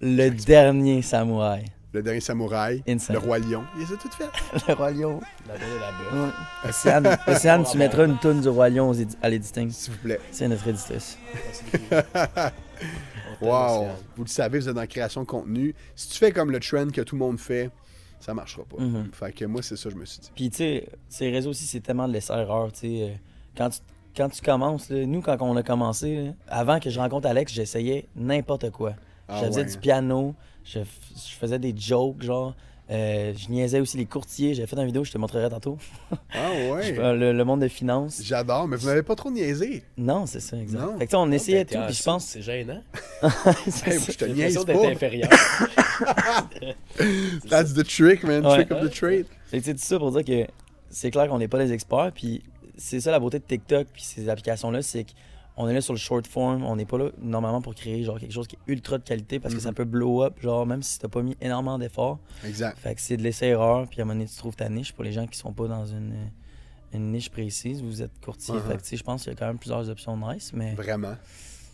S4: le dernier samouraï.
S1: Le Dernier Samouraï.
S4: Insane.
S1: Le Roi Lion. Il les a toutes faites.
S4: le Roi Lion.
S2: La belle et la.
S4: Ouais. Océane, Océane, tu mettras une toune du Roi Lion à l'éditing.
S1: S'il vous plaît.
S4: C'est notre éditrice.
S1: Wow!
S2: Océane.
S1: Vous le savez, vous êtes dans la création de contenu. Si tu fais comme le trend que tout le monde fait, ça marchera pas.
S4: Mhm.
S1: Fait que moi, c'est ça, je me suis dit.
S4: Puis, tu sais, ces réseaux aussi, c'est tellement de laisser-erreur. Euh, quand tu, quand tu commences, là, nous, quand on a commencé, là, avant que je rencontre Alex, j'essayais n'importe quoi.
S1: Ah
S4: je faisais
S1: ouais.
S4: du piano, je, f- je faisais des jokes, genre. Euh, je niaisais aussi les courtiers. J'avais fait une vidéo, je te montrerai tantôt.
S1: Ah ouais!
S4: Le, le monde de finance.
S1: J'adore, mais vous n'avez pas trop niaisé.
S4: Non, c'est ça, exact.
S1: Non.
S4: Fait que, tu sais, on essayait
S2: Ben,
S4: tout, puis je
S2: en-
S4: pense.
S2: C'est gênant.
S4: c'est
S1: Hey,
S4: ça.
S1: je te
S2: J'ai
S1: niaise
S2: l'impression
S1: pas.
S2: d'être inférieur.
S1: That's the trick, man.
S4: Ouais.
S1: Trick of the trade.
S4: Que, sais, tout ça pour dire que c'est clair qu'on n'est pas des experts, puis c'est ça la beauté de TikTok, puis ces applications-là, c'est qu'on est là sur le short form, on n'est pas là normalement pour créer genre quelque chose qui est ultra de qualité parce que ça peut blow up, genre même si t'as pas mis énormément d'efforts.
S1: Exact.
S4: Fait que c'est de l'essai-erreur, puis à un moment donné, tu trouves ta niche pour les gens qui sont pas dans une, une niche précise. Vous êtes courtier, fait que tu sais, je pense qu'il y a quand même plusieurs options nice, mais.
S1: Vraiment.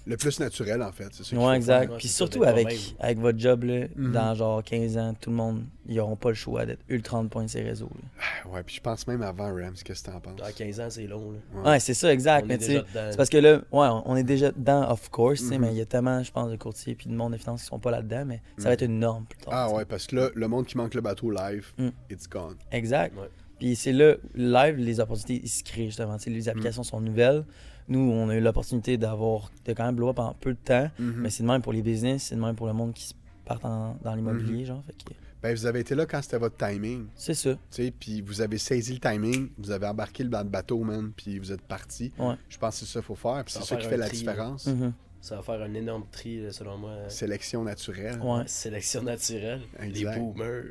S1: Le plus naturel, en fait. C'est
S4: Ouais, exact. Puis surtout avec, avec votre job, là,
S1: Mhm.
S4: dans genre 15 ans, tout le monde, ils auront pas le choix d'être ultra de points de ces réseaux. là.
S1: faire. Ouais, puis je pense même avant Rams, qu'est-ce que t'en penses?
S2: Dans 15 ans, c'est long. Là.
S1: Ouais.
S4: Ouais, c'est ça, exact.
S2: On
S4: mais tu sais, c'est parce que là, ouais, on est déjà dedans, of course, tu sais,
S1: Mhm.
S4: mais il y a tellement, je pense, de courtiers puis de monde des finances qui sont pas là-dedans, mais ça
S1: Mhm.
S4: va être une norme plus tard.
S1: Ah ouais, parce que là, le monde qui manque le bateau live,
S4: Mm.
S1: it's gone.
S4: Exact.
S2: Ouais.
S4: Puis c'est là, live, les opportunités, ils se créent justement. Tu sais,
S1: Mm.
S4: les applications sont nouvelles. Nous, on a eu l'opportunité d'avoir, de quand même blow en peu de temps,
S1: Mhm.
S4: mais c'est de même pour les business, c'est de même pour le monde qui se part en- dans l'immobilier,
S1: Mm-hmm.
S4: genre. Fait que
S1: Ben, vous avez été là quand c'était votre timing.
S4: c'est ça.
S1: Tu sais, puis vous avez saisi le timing, vous avez embarqué le ba- bateau, man, puis vous êtes parti.
S4: Ouais.
S1: Je pense que c'est ça qu'il faut faire, puis c'est ça qui fait la
S2: tri.
S1: différence.
S4: Mhm.
S2: Ça va faire un énorme tri, là, selon moi.
S1: Sélection naturelle.
S4: Ouais.
S2: Sélection naturelle.
S1: Exact.
S2: Les boomers.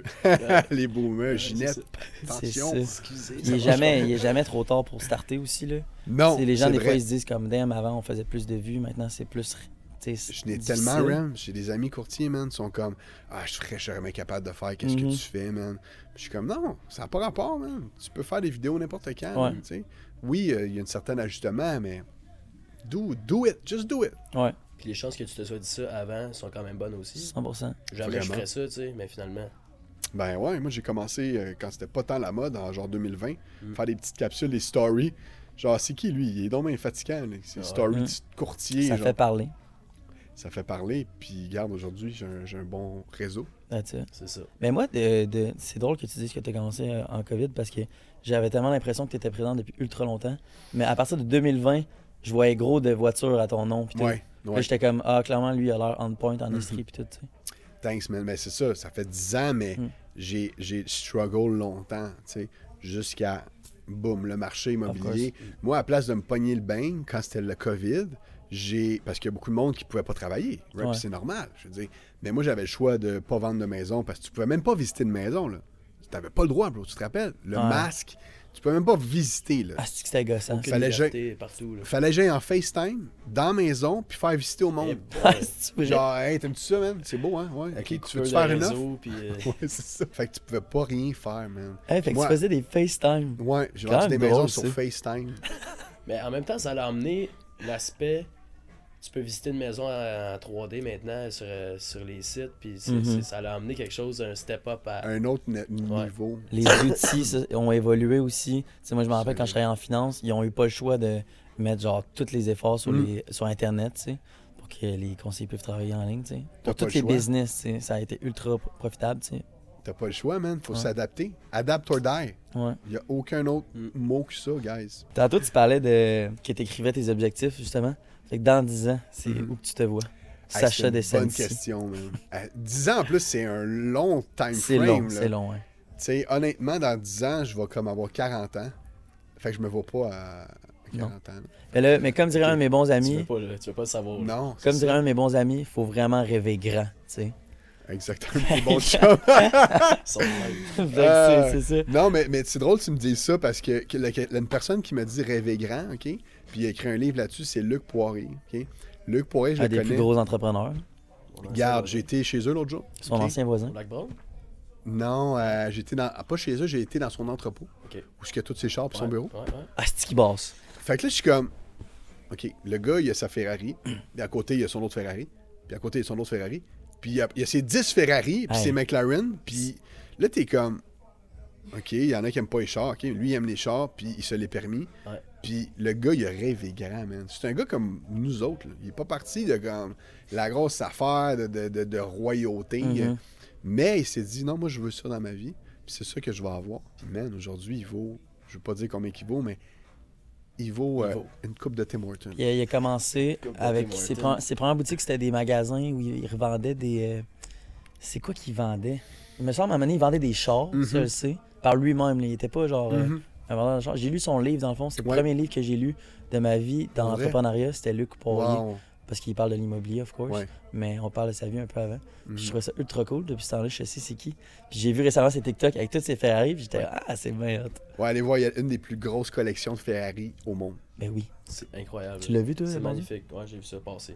S1: Les boomers, Ginette, attention.
S4: ça.
S2: Excusez.
S4: Il
S2: ça
S4: est,
S2: marche
S4: jamais, il est jamais trop tard pour starter aussi. Là.
S1: Non,
S4: les gens, des
S1: vrai.
S4: fois, ils se disent comme Damn, avant, on faisait plus de vues, maintenant, c'est plus.
S1: Je n'ai tellement, Ram. J'ai des amis courtiers, man, qui sont comme Ah, je serais jamais capable de faire qu'est-ce que tu fais, man. Puis je suis comme Non, ça n'a pas rapport, man. Tu peux faire des vidéos n'importe quand,
S4: Ouais.
S1: man, tu sais. Oui, euh, il y a un certain ajustement, mais do, do it, just do it.
S4: Ouais,
S2: Puis les chances que tu te sois dit ça avant sont quand même bonnes aussi.
S4: 100%.
S2: Jamais je
S1: Vraiment.
S2: ferais ça, tu sais, mais finalement.
S1: Ben ouais, moi j'ai commencé euh, quand c'était pas tant la mode, en genre 2020,
S2: Mm.
S1: faire des petites capsules, des stories. Genre, c'est qui lui? Il est donc bien fatigant. C'est
S2: Ah ouais.
S1: story
S4: Mm.
S1: courtier.
S4: Ça
S1: genre.
S4: fait parler.
S1: Ça fait parler. Puis, regarde, aujourd'hui, j'ai un, bon réseau.
S2: C'est ça.
S4: Mais moi, de, de- c'est drôle que tu dises que tu as commencé euh, en COVID parce que j'avais tellement l'impression que tu étais présent depuis ultra longtemps. Mais à partir de 2020, je voyais gros de voitures à ton nom. Puis.
S1: Ouais. Mhm.
S4: j'étais comme, ah, clairement, lui, il a l'air on point en Estrie. Puis tout, tu sais.
S1: Thanks, man. Mais c'est ça, ça fait 10 ans, mais
S4: Mm.
S1: j'ai, j'ai struggle longtemps, tu sais, jusqu'à, boum, le marché immobilier. Moi, à place de me pogner le bain quand c'était le COVID, j'ai. Parce qu'il y a beaucoup de monde qui pouvait pas travailler. right?
S4: Ouais.
S1: C'est normal, je veux dire. Mais moi, j'avais le choix de pas vendre de maison parce que tu pouvais même pas visiter une maison, là. Tu n'avais pas le droit, bro, tu te rappelles? Le
S4: Ouais.
S1: masque, Tu peux même pas visiter, là.
S4: Ah, c'est que c'était gossant.
S1: Fallait
S2: liberté partout. Là.
S1: Fallait que j'aille en FaceTime, dans la maison, puis faire visiter au
S2: Eh
S1: monde.
S2: boy.
S4: Ah?
S1: Genre, hey, t'aimes-tu ça, man? C'est beau, hein? Ouais. Ok, tu veux faire une offre?
S2: puis, euh,
S1: Ouais, c'est ça. Fait que tu pouvais pas rien faire, man.
S4: Hey, fait que
S1: Moi-
S4: tu faisais des FaceTime.
S1: Ouais, j'ai vendu des maisons sur. FaceTime.
S2: Mais en même temps, ça a amené l'aspect. Tu peux visiter une maison en en 3D maintenant sur, euh, sur les sites, puis
S4: Mhm.
S2: ça a amené quelque chose, un step-up à.
S1: Un autre niveau.
S4: Les outils ça, ont évolué aussi. Moi, je me rappelle quand je travaillais en finance, ils ont eu pas le choix de mettre genre tous les efforts sur,
S1: Mm.
S4: les, sur Internet, tu sais, pour que les conseillers puissent travailler en ligne, tu sais.
S1: T'as
S4: Pour tous
S1: le
S4: les
S1: choix.
S4: business, tu sais, ça a été ultra pro- profitable, tu sais.
S1: T'as pas le choix, man. Faut
S4: Ouais.
S1: s'adapter. Adapt or die.
S4: Ouais.
S1: Il y a aucun autre
S2: Mm.
S1: mot que ça, guys.
S4: Tantôt, tu parlais de que tu écrivais tes objectifs, justement. Fait que dans 10 ans, c'est
S1: Mhm.
S4: où que tu te vois?
S1: Hey,
S4: Sacha
S1: c'est
S4: des
S1: une bonne question, man. À 10 ans, en plus, c'est un long time
S4: C'est
S1: frame.
S4: long,
S1: là.
S4: c'est long.
S1: Tu sais, honnêtement, dans 10 ans, je vais comme avoir 40 ans. Fait que je me vois pas à 40 ans.
S4: Mais, là, mais comme dirait un de mes bons
S2: Tu veux
S4: amis,
S2: pas, le- tu veux pas le savoir. là.
S1: Non. c'est
S4: comme dirait un de mes bons amis, il faut vraiment rêver grand, tu sais.
S1: Exactement.
S4: Fait que
S1: Euh,
S4: c'est c'est ça.
S1: Non, mais, mais c'est drôle que tu me dises ça parce que, que la- que- une personne qui m'a dit rêver grand, OK? Puis il a écrit un livre là-dessus, c'est Luc Poirier, OK? Luc Poirier, je
S4: Un
S1: le
S4: des plus gros entrepreneurs.
S1: J'ai été chez eux l'autre jour.
S4: Son ancien voisin.
S2: Black Brown?
S1: Non, euh, j'étais dans. ah, Pas chez eux, j'ai été dans son entrepôt.
S2: Ok.
S1: Où est-ce qu'il y a tous ses chars pour son
S2: Ouais,
S1: bureau.
S2: Ouais, ouais.
S4: Ah, c'est qui bosse?
S1: Fait que là, je suis comme. OK, le gars, il a sa Ferrari. Puis à côté, il y a son autre Ferrari. Puis à côté, il y a son autre Ferrari. Puis il y a, il a ses 10 Ferrari, puis
S4: Hey.
S1: ses McLaren. Puis là, t'es comme. OK, il y en a qui aiment pas les chars. OK, lui, il aime les chars, puis il se l'est permis. Puis le gars, il a rêvé grand, man. C'est un gars comme nous autres. là. Il est pas parti de comme la grosse affaire de, de- de- de royauté.
S4: Mhm.
S1: Mais il s'est dit, non, moi, je veux ça dans ma vie. Puis c'est ça que je vais avoir. Puis, man, aujourd'hui, il vaut, je veux pas dire combien il vaut, mais il vaut,
S2: Il
S1: euh,
S2: vaut.
S1: une coupe de Tim Hortons.
S4: Il a, il a commencé avec ses,
S2: Hortons.
S4: pre- ses premières boutiques, c'était des magasins où il, il revendait des. euh, c'est quoi qu'il vendait? Il me semble à un moment donné, il vendait des chars, ça
S1: Mhm.
S4: je le sais, par lui-même. Il était pas genre euh,
S1: Mhm.
S4: J'ai lu son livre dans le fond. C'est le
S1: Ouais.
S4: premier livre que j'ai lu de ma vie dans l'entrepreneuriat. C'était Luc Poirier.
S1: Wow.
S4: Parce qu'il parle de l'immobilier, of course.
S1: Ouais.
S4: Mais on parle de sa vie un peu avant.
S1: Mhm.
S4: Je trouvais ça ultra cool. Depuis ce temps-là, je sais c'est qui. Puis j'ai vu récemment ses TikTok avec toutes ses Ferrari. Puis j'étais,
S1: Ouais.
S4: ah, c'est bien hot.
S1: Ouais, allez voir, il y a une des plus grosses collections de Ferrari au monde.
S4: Ben oui.
S2: C'est incroyable.
S4: Tu l'as vu, toi
S2: C'est magnifique. Ouais, j'ai vu ça passer.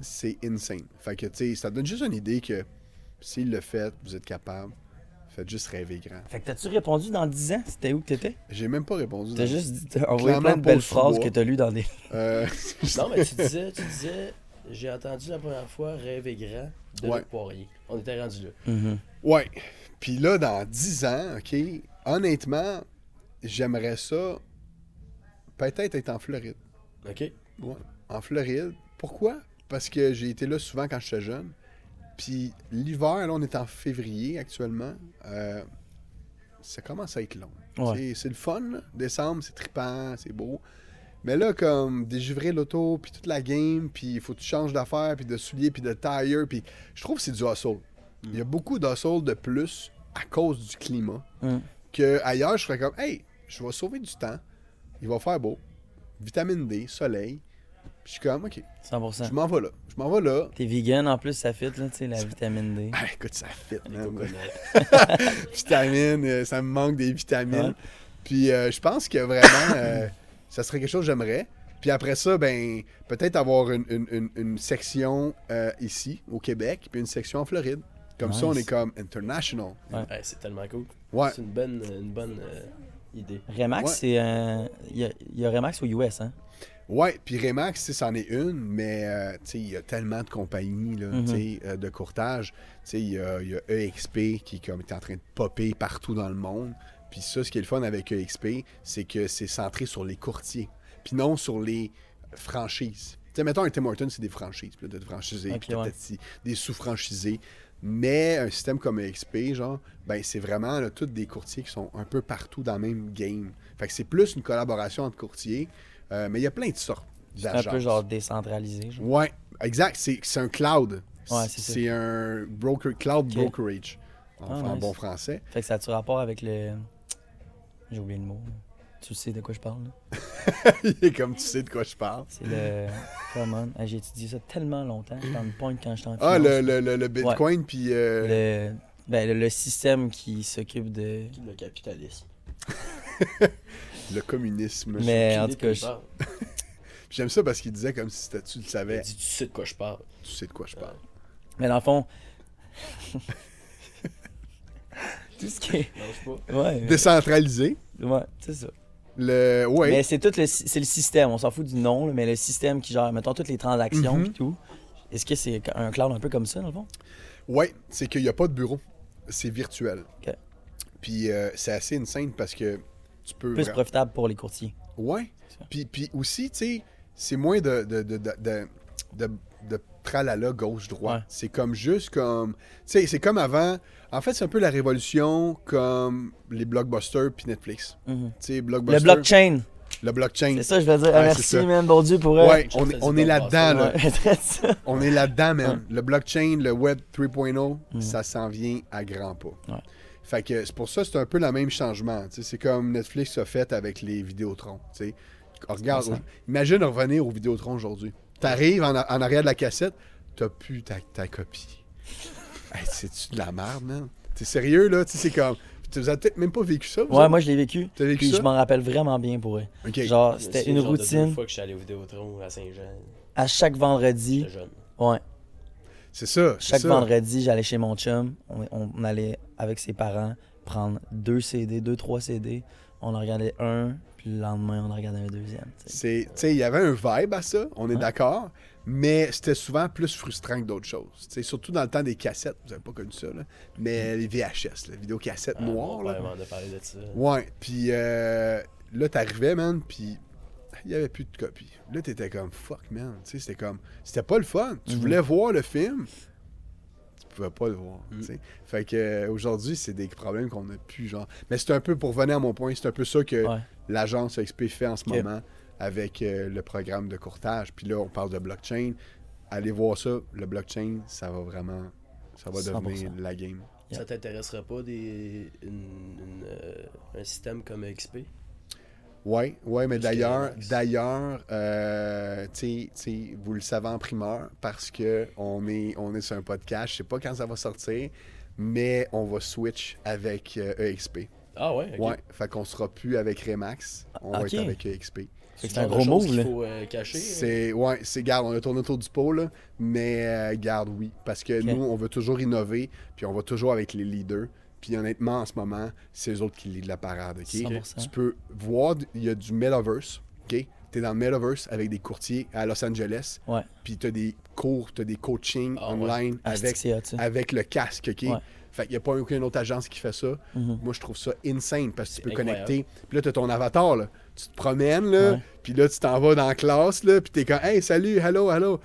S1: C'est insane. Fait que, tu sais, ça donne juste une idée que s'il le fait, vous êtes capable. Faites juste rêver grand.
S4: Fait que t'as-tu répondu dans 10 ans? C'était où que t'étais?
S1: J'ai même pas répondu.
S4: T'as juste dit- t'as envoyé
S1: Clairement
S4: plein de belles phrases que t'as lues dans des.
S1: Euh,
S2: Non, mais tu disais, tu disais, j'ai entendu la première fois Rêver grand de
S1: Ouais.
S2: Poirier. On était rendu là.
S4: Mhm.
S1: Ouais. Puis là, dans 10 ans, OK, honnêtement, j'aimerais ça peut-être être en Floride.
S2: OK?
S1: Ouais, en Floride. Pourquoi? Parce que j'ai été là souvent quand j'étais jeune. Puis l'hiver, là, on est en février actuellement. euh, ça commence à être long.
S4: Ouais.
S1: C'est- le fun, là. Décembre, c'est trippant, c'est beau. Mais là, comme dégivrer l'auto, puis toute la game, puis il faut que tu changes d'affaires, puis de souliers, puis de tire, puis je trouve que c'est du hustle. Il y a beaucoup d'hustle de plus à cause du climat.
S4: Mm.
S1: Que ailleurs, je ferais comme, hey, je vais sauver du temps, il va faire beau, vitamine D, soleil. Puis je suis comme, ok,
S4: 100%.
S1: je m'en vais là. Je m'en vais là.
S4: T'es vegan en plus, ça fit, là, tu sais, la vitamine D.
S1: Ah, écoute, ça fit,
S2: Les
S1: man.
S2: coconuts.
S1: vitamines, euh, ça me manque des vitamines.
S4: Ouais.
S1: Puis euh, je pense que vraiment, euh, ça serait quelque chose que j'aimerais. Puis après ça, ben, peut-être avoir une, une- une- une section euh, ici, au Québec, puis une section en Floride. Comme ça, on est comme international.
S4: Ouais.
S2: Ouais, c'est tellement cool.
S1: Ouais.
S2: C'est une bonne, une bonne euh, idée.
S4: Remax,
S1: Ouais.
S4: c'est un. Il y, a, il y a Remax aux US, hein?
S1: Ouais, puis Remax, c'en est une, mais euh, il y a tellement de compagnies là,
S4: Mhm.
S1: euh, de courtage. Il y a, il y a EXP qui comme, est en train de popper partout dans le monde. Puis ça, ce qui est le fun avec EXP, c'est que c'est centré sur les courtiers, puis non sur les franchises. Sais, mettons, un Tim Hortons, c'est des franchises, là, de franchisés, puis
S4: ouais.
S1: des sous-franchisés. Mais un système comme EXP, genre, ben c'est vraiment là, tous des courtiers qui sont un peu partout dans le même game. Fait que c'est plus une collaboration entre courtiers, euh, mais il y a plein de sortes
S4: C'est un peu genre décentralisé. Genre.
S1: Ouais, exact. C'est c'est un cloud.
S4: Ouais, c'est
S1: un broker, cloud
S4: Ok.
S1: brokerage. En,
S4: Ah,
S1: en
S4: nice.
S1: bon français.
S4: Fait que ça a-tu rapport avec le. J'ai oublié le mot. Tu sais de quoi je parle, là?
S1: Il est comme tu sais de quoi je parle.
S4: C'est le. Come on. Ah, J'ai étudié ça tellement longtemps. J'étais en point quand j'étais en
S1: Ah,
S4: finance.
S1: le, le, le, le Bitcoin, puis. euh,
S4: Le, ben, le, le système qui s'occupe de.
S2: Le capitalisme.
S1: Le communisme.
S4: Mais en tout cas, je-?
S1: J'aime ça parce qu'il disait comme si tu le
S2: Il
S1: savais.
S2: dit, tu sais de quoi je parle.
S1: Tu sais de quoi je parle.
S4: mais dans le fond. tout ce qui est.
S2: Lâche pas.
S4: Ouais,
S1: Décentralisé.
S4: ouais c'est ça.
S1: Le. Ouais.
S4: Mais c'est tout le, c'est le système, on s'en fout du nom, là, mais le système qui gère, mettons, toutes les transactions
S1: Mhm.
S4: et tout. Est-ce que c'est un cloud un peu comme ça, dans le fond?
S1: Ouais, c'est qu'il n'y a pas de bureau. C'est virtuel. Puis euh, c'est assez insane parce que tu peux.
S4: Plus profitable pour les courtiers.
S1: Ouais. Puis, puis aussi, tu sais, c'est moins de, de, de, de, de, de- de tralala gauche-droite.
S4: Ouais.
S1: C'est comme juste comme. Tu sais, c'est comme avant. En fait, c'est un peu la révolution comme les blockbusters puis Netflix.
S4: Mhm.
S1: Tu sais,
S4: Le
S1: blockbuster.
S4: blockchain,
S1: Le blockchain.
S4: c'est ça, je veux dire. Ah, merci, man, bon Dieu, pour.
S1: Ouais, on, on est là-dedans, là. On est là-dedans, man. Le blockchain, le web 3.0,
S4: Mhm.
S1: ça s'en vient à grands pas.
S4: Ouais.
S1: Fait que c'est pour ça c'est un peu le même changement. tu sais. C'est comme Netflix a fait avec les Vidéotrons. sais. Regarde,
S4: 100%.
S1: imagine revenir aux Vidéotrons aujourd'hui. T'arrives en, en arrière de la cassette, t'as plus ta, ta copie. hey, C'est-tu de la merde, man? T'es sérieux, là? Tu sais, c'est comme... Tu vous avez peut-être même pas vécu ça,
S4: Ouais,
S1: autres?
S4: moi, je l'ai vécu.
S1: T'as vécu
S4: Puis
S1: ça?
S4: je m'en rappelle vraiment bien pour eux.
S1: OK.
S4: Genre, c'était une
S2: genre de Deux
S4: routine
S2: fois que je suis allé au Vidéotron à Saint-Jean.
S4: à chaque vendredi.
S2: Jeune.
S4: Ouais.
S1: C'est ça, c'est
S4: Chaque
S1: ça.
S4: vendredi, j'allais chez mon chum. On allait avec ses parents prendre deux CD, deux, trois CD. On en regardait un, puis le lendemain, on en regardait un deuxième. tu sais.
S1: Il y avait un vibe à ça, on est
S4: Ouais.
S1: d'accord, mais c'était souvent plus frustrant que d'autres choses. Surtout dans le temps des cassettes, vous avez pas connu ça, là, mais les VHS, les vidéocassettes
S2: Ah,
S1: noires.
S2: Père m'en a parlé de ça.
S1: Ouais, puis euh, là, t'arrivais, man, puis il y avait plus de copies. Là, t'étais comme fuck, man. C'était comme. C'était pas le fun. Tu
S4: Mhm.
S1: voulais voir le film, pouvais pas le voir. Sais. Fait que euh, aujourd'hui, c'est des problèmes qu'on a plus, genre. Mais c'est un peu, pour venir à mon point, c'est un peu ça que
S4: Ouais.
S1: l'agence XP fait en ce moment avec euh, le programme de courtage. Puis là, on parle de blockchain. Allez voir ça. Le blockchain, ça va vraiment. Ça va
S4: 100%.
S1: devenir la game.
S2: Ça t'intéresserait pas des, une- une, euh, un système comme XP?
S1: Ouais, ouais, mais d'ailleurs, d'ailleurs, euh, vous le savez en primeur parce que on est, on est sur un podcast. Je sais pas quand ça va sortir, mais on va switch avec euh, EXP.
S2: Ah ouais, ok.
S1: Ouais, fait qu'on sera plus avec Remax, on va être avec EXP.
S2: C'est
S4: un gros move,
S2: qu'il
S4: là.
S2: faut euh, cacher. hein.
S1: C'est ouais, c'est garde, on a tourné autour du pot là, mais euh, garde oui, parce que nous on veut toujours innover, puis on va toujours avec les leaders. Puis honnêtement en ce moment, c'est eux autres qui lead la parade, OK?
S4: 100%.
S1: Tu peux voir il y a du metaverse, OK? T'es dans le metaverse avec des courtiers à Los Angeles,
S4: Ouais.
S1: puis t'as des cours, t'as des coachings
S2: Ah
S1: online avec le casque, OK?
S4: Ouais.
S1: Fait qu'il n'y a pas aucune autre agence qui fait ça.
S4: Mhm.
S1: Moi, je trouve ça insane parce que tu peux connecter. Puis là, tu as ton avatar. Là. Tu te promènes, là, puis là, tu t'en vas dans la classe, là, puis tu es comme Hey, salut, hello, hello.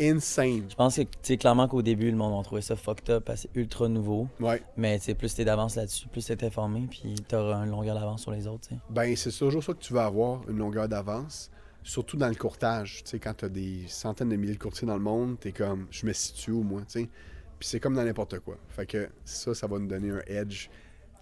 S1: Insane.
S4: Je pense que, tu clairement qu'au début, le monde a trouvé ça fucked up, parce que c'est ultra nouveau.
S1: Ouais.
S4: Mais, tu plus t'es d'avance là-dessus, plus t'es informé, puis t'auras une longueur d'avance sur les autres.
S1: Ben, c'est toujours ça que tu vas avoir, une longueur d'avance. Surtout dans le courtage. Tu sais, quand tu as des centaines de milliers de courtiers dans le monde, tu es comme Je me situe au moins, tu sais. Puis c'est comme dans n'importe quoi. Fait que ça, ça va nous donner un edge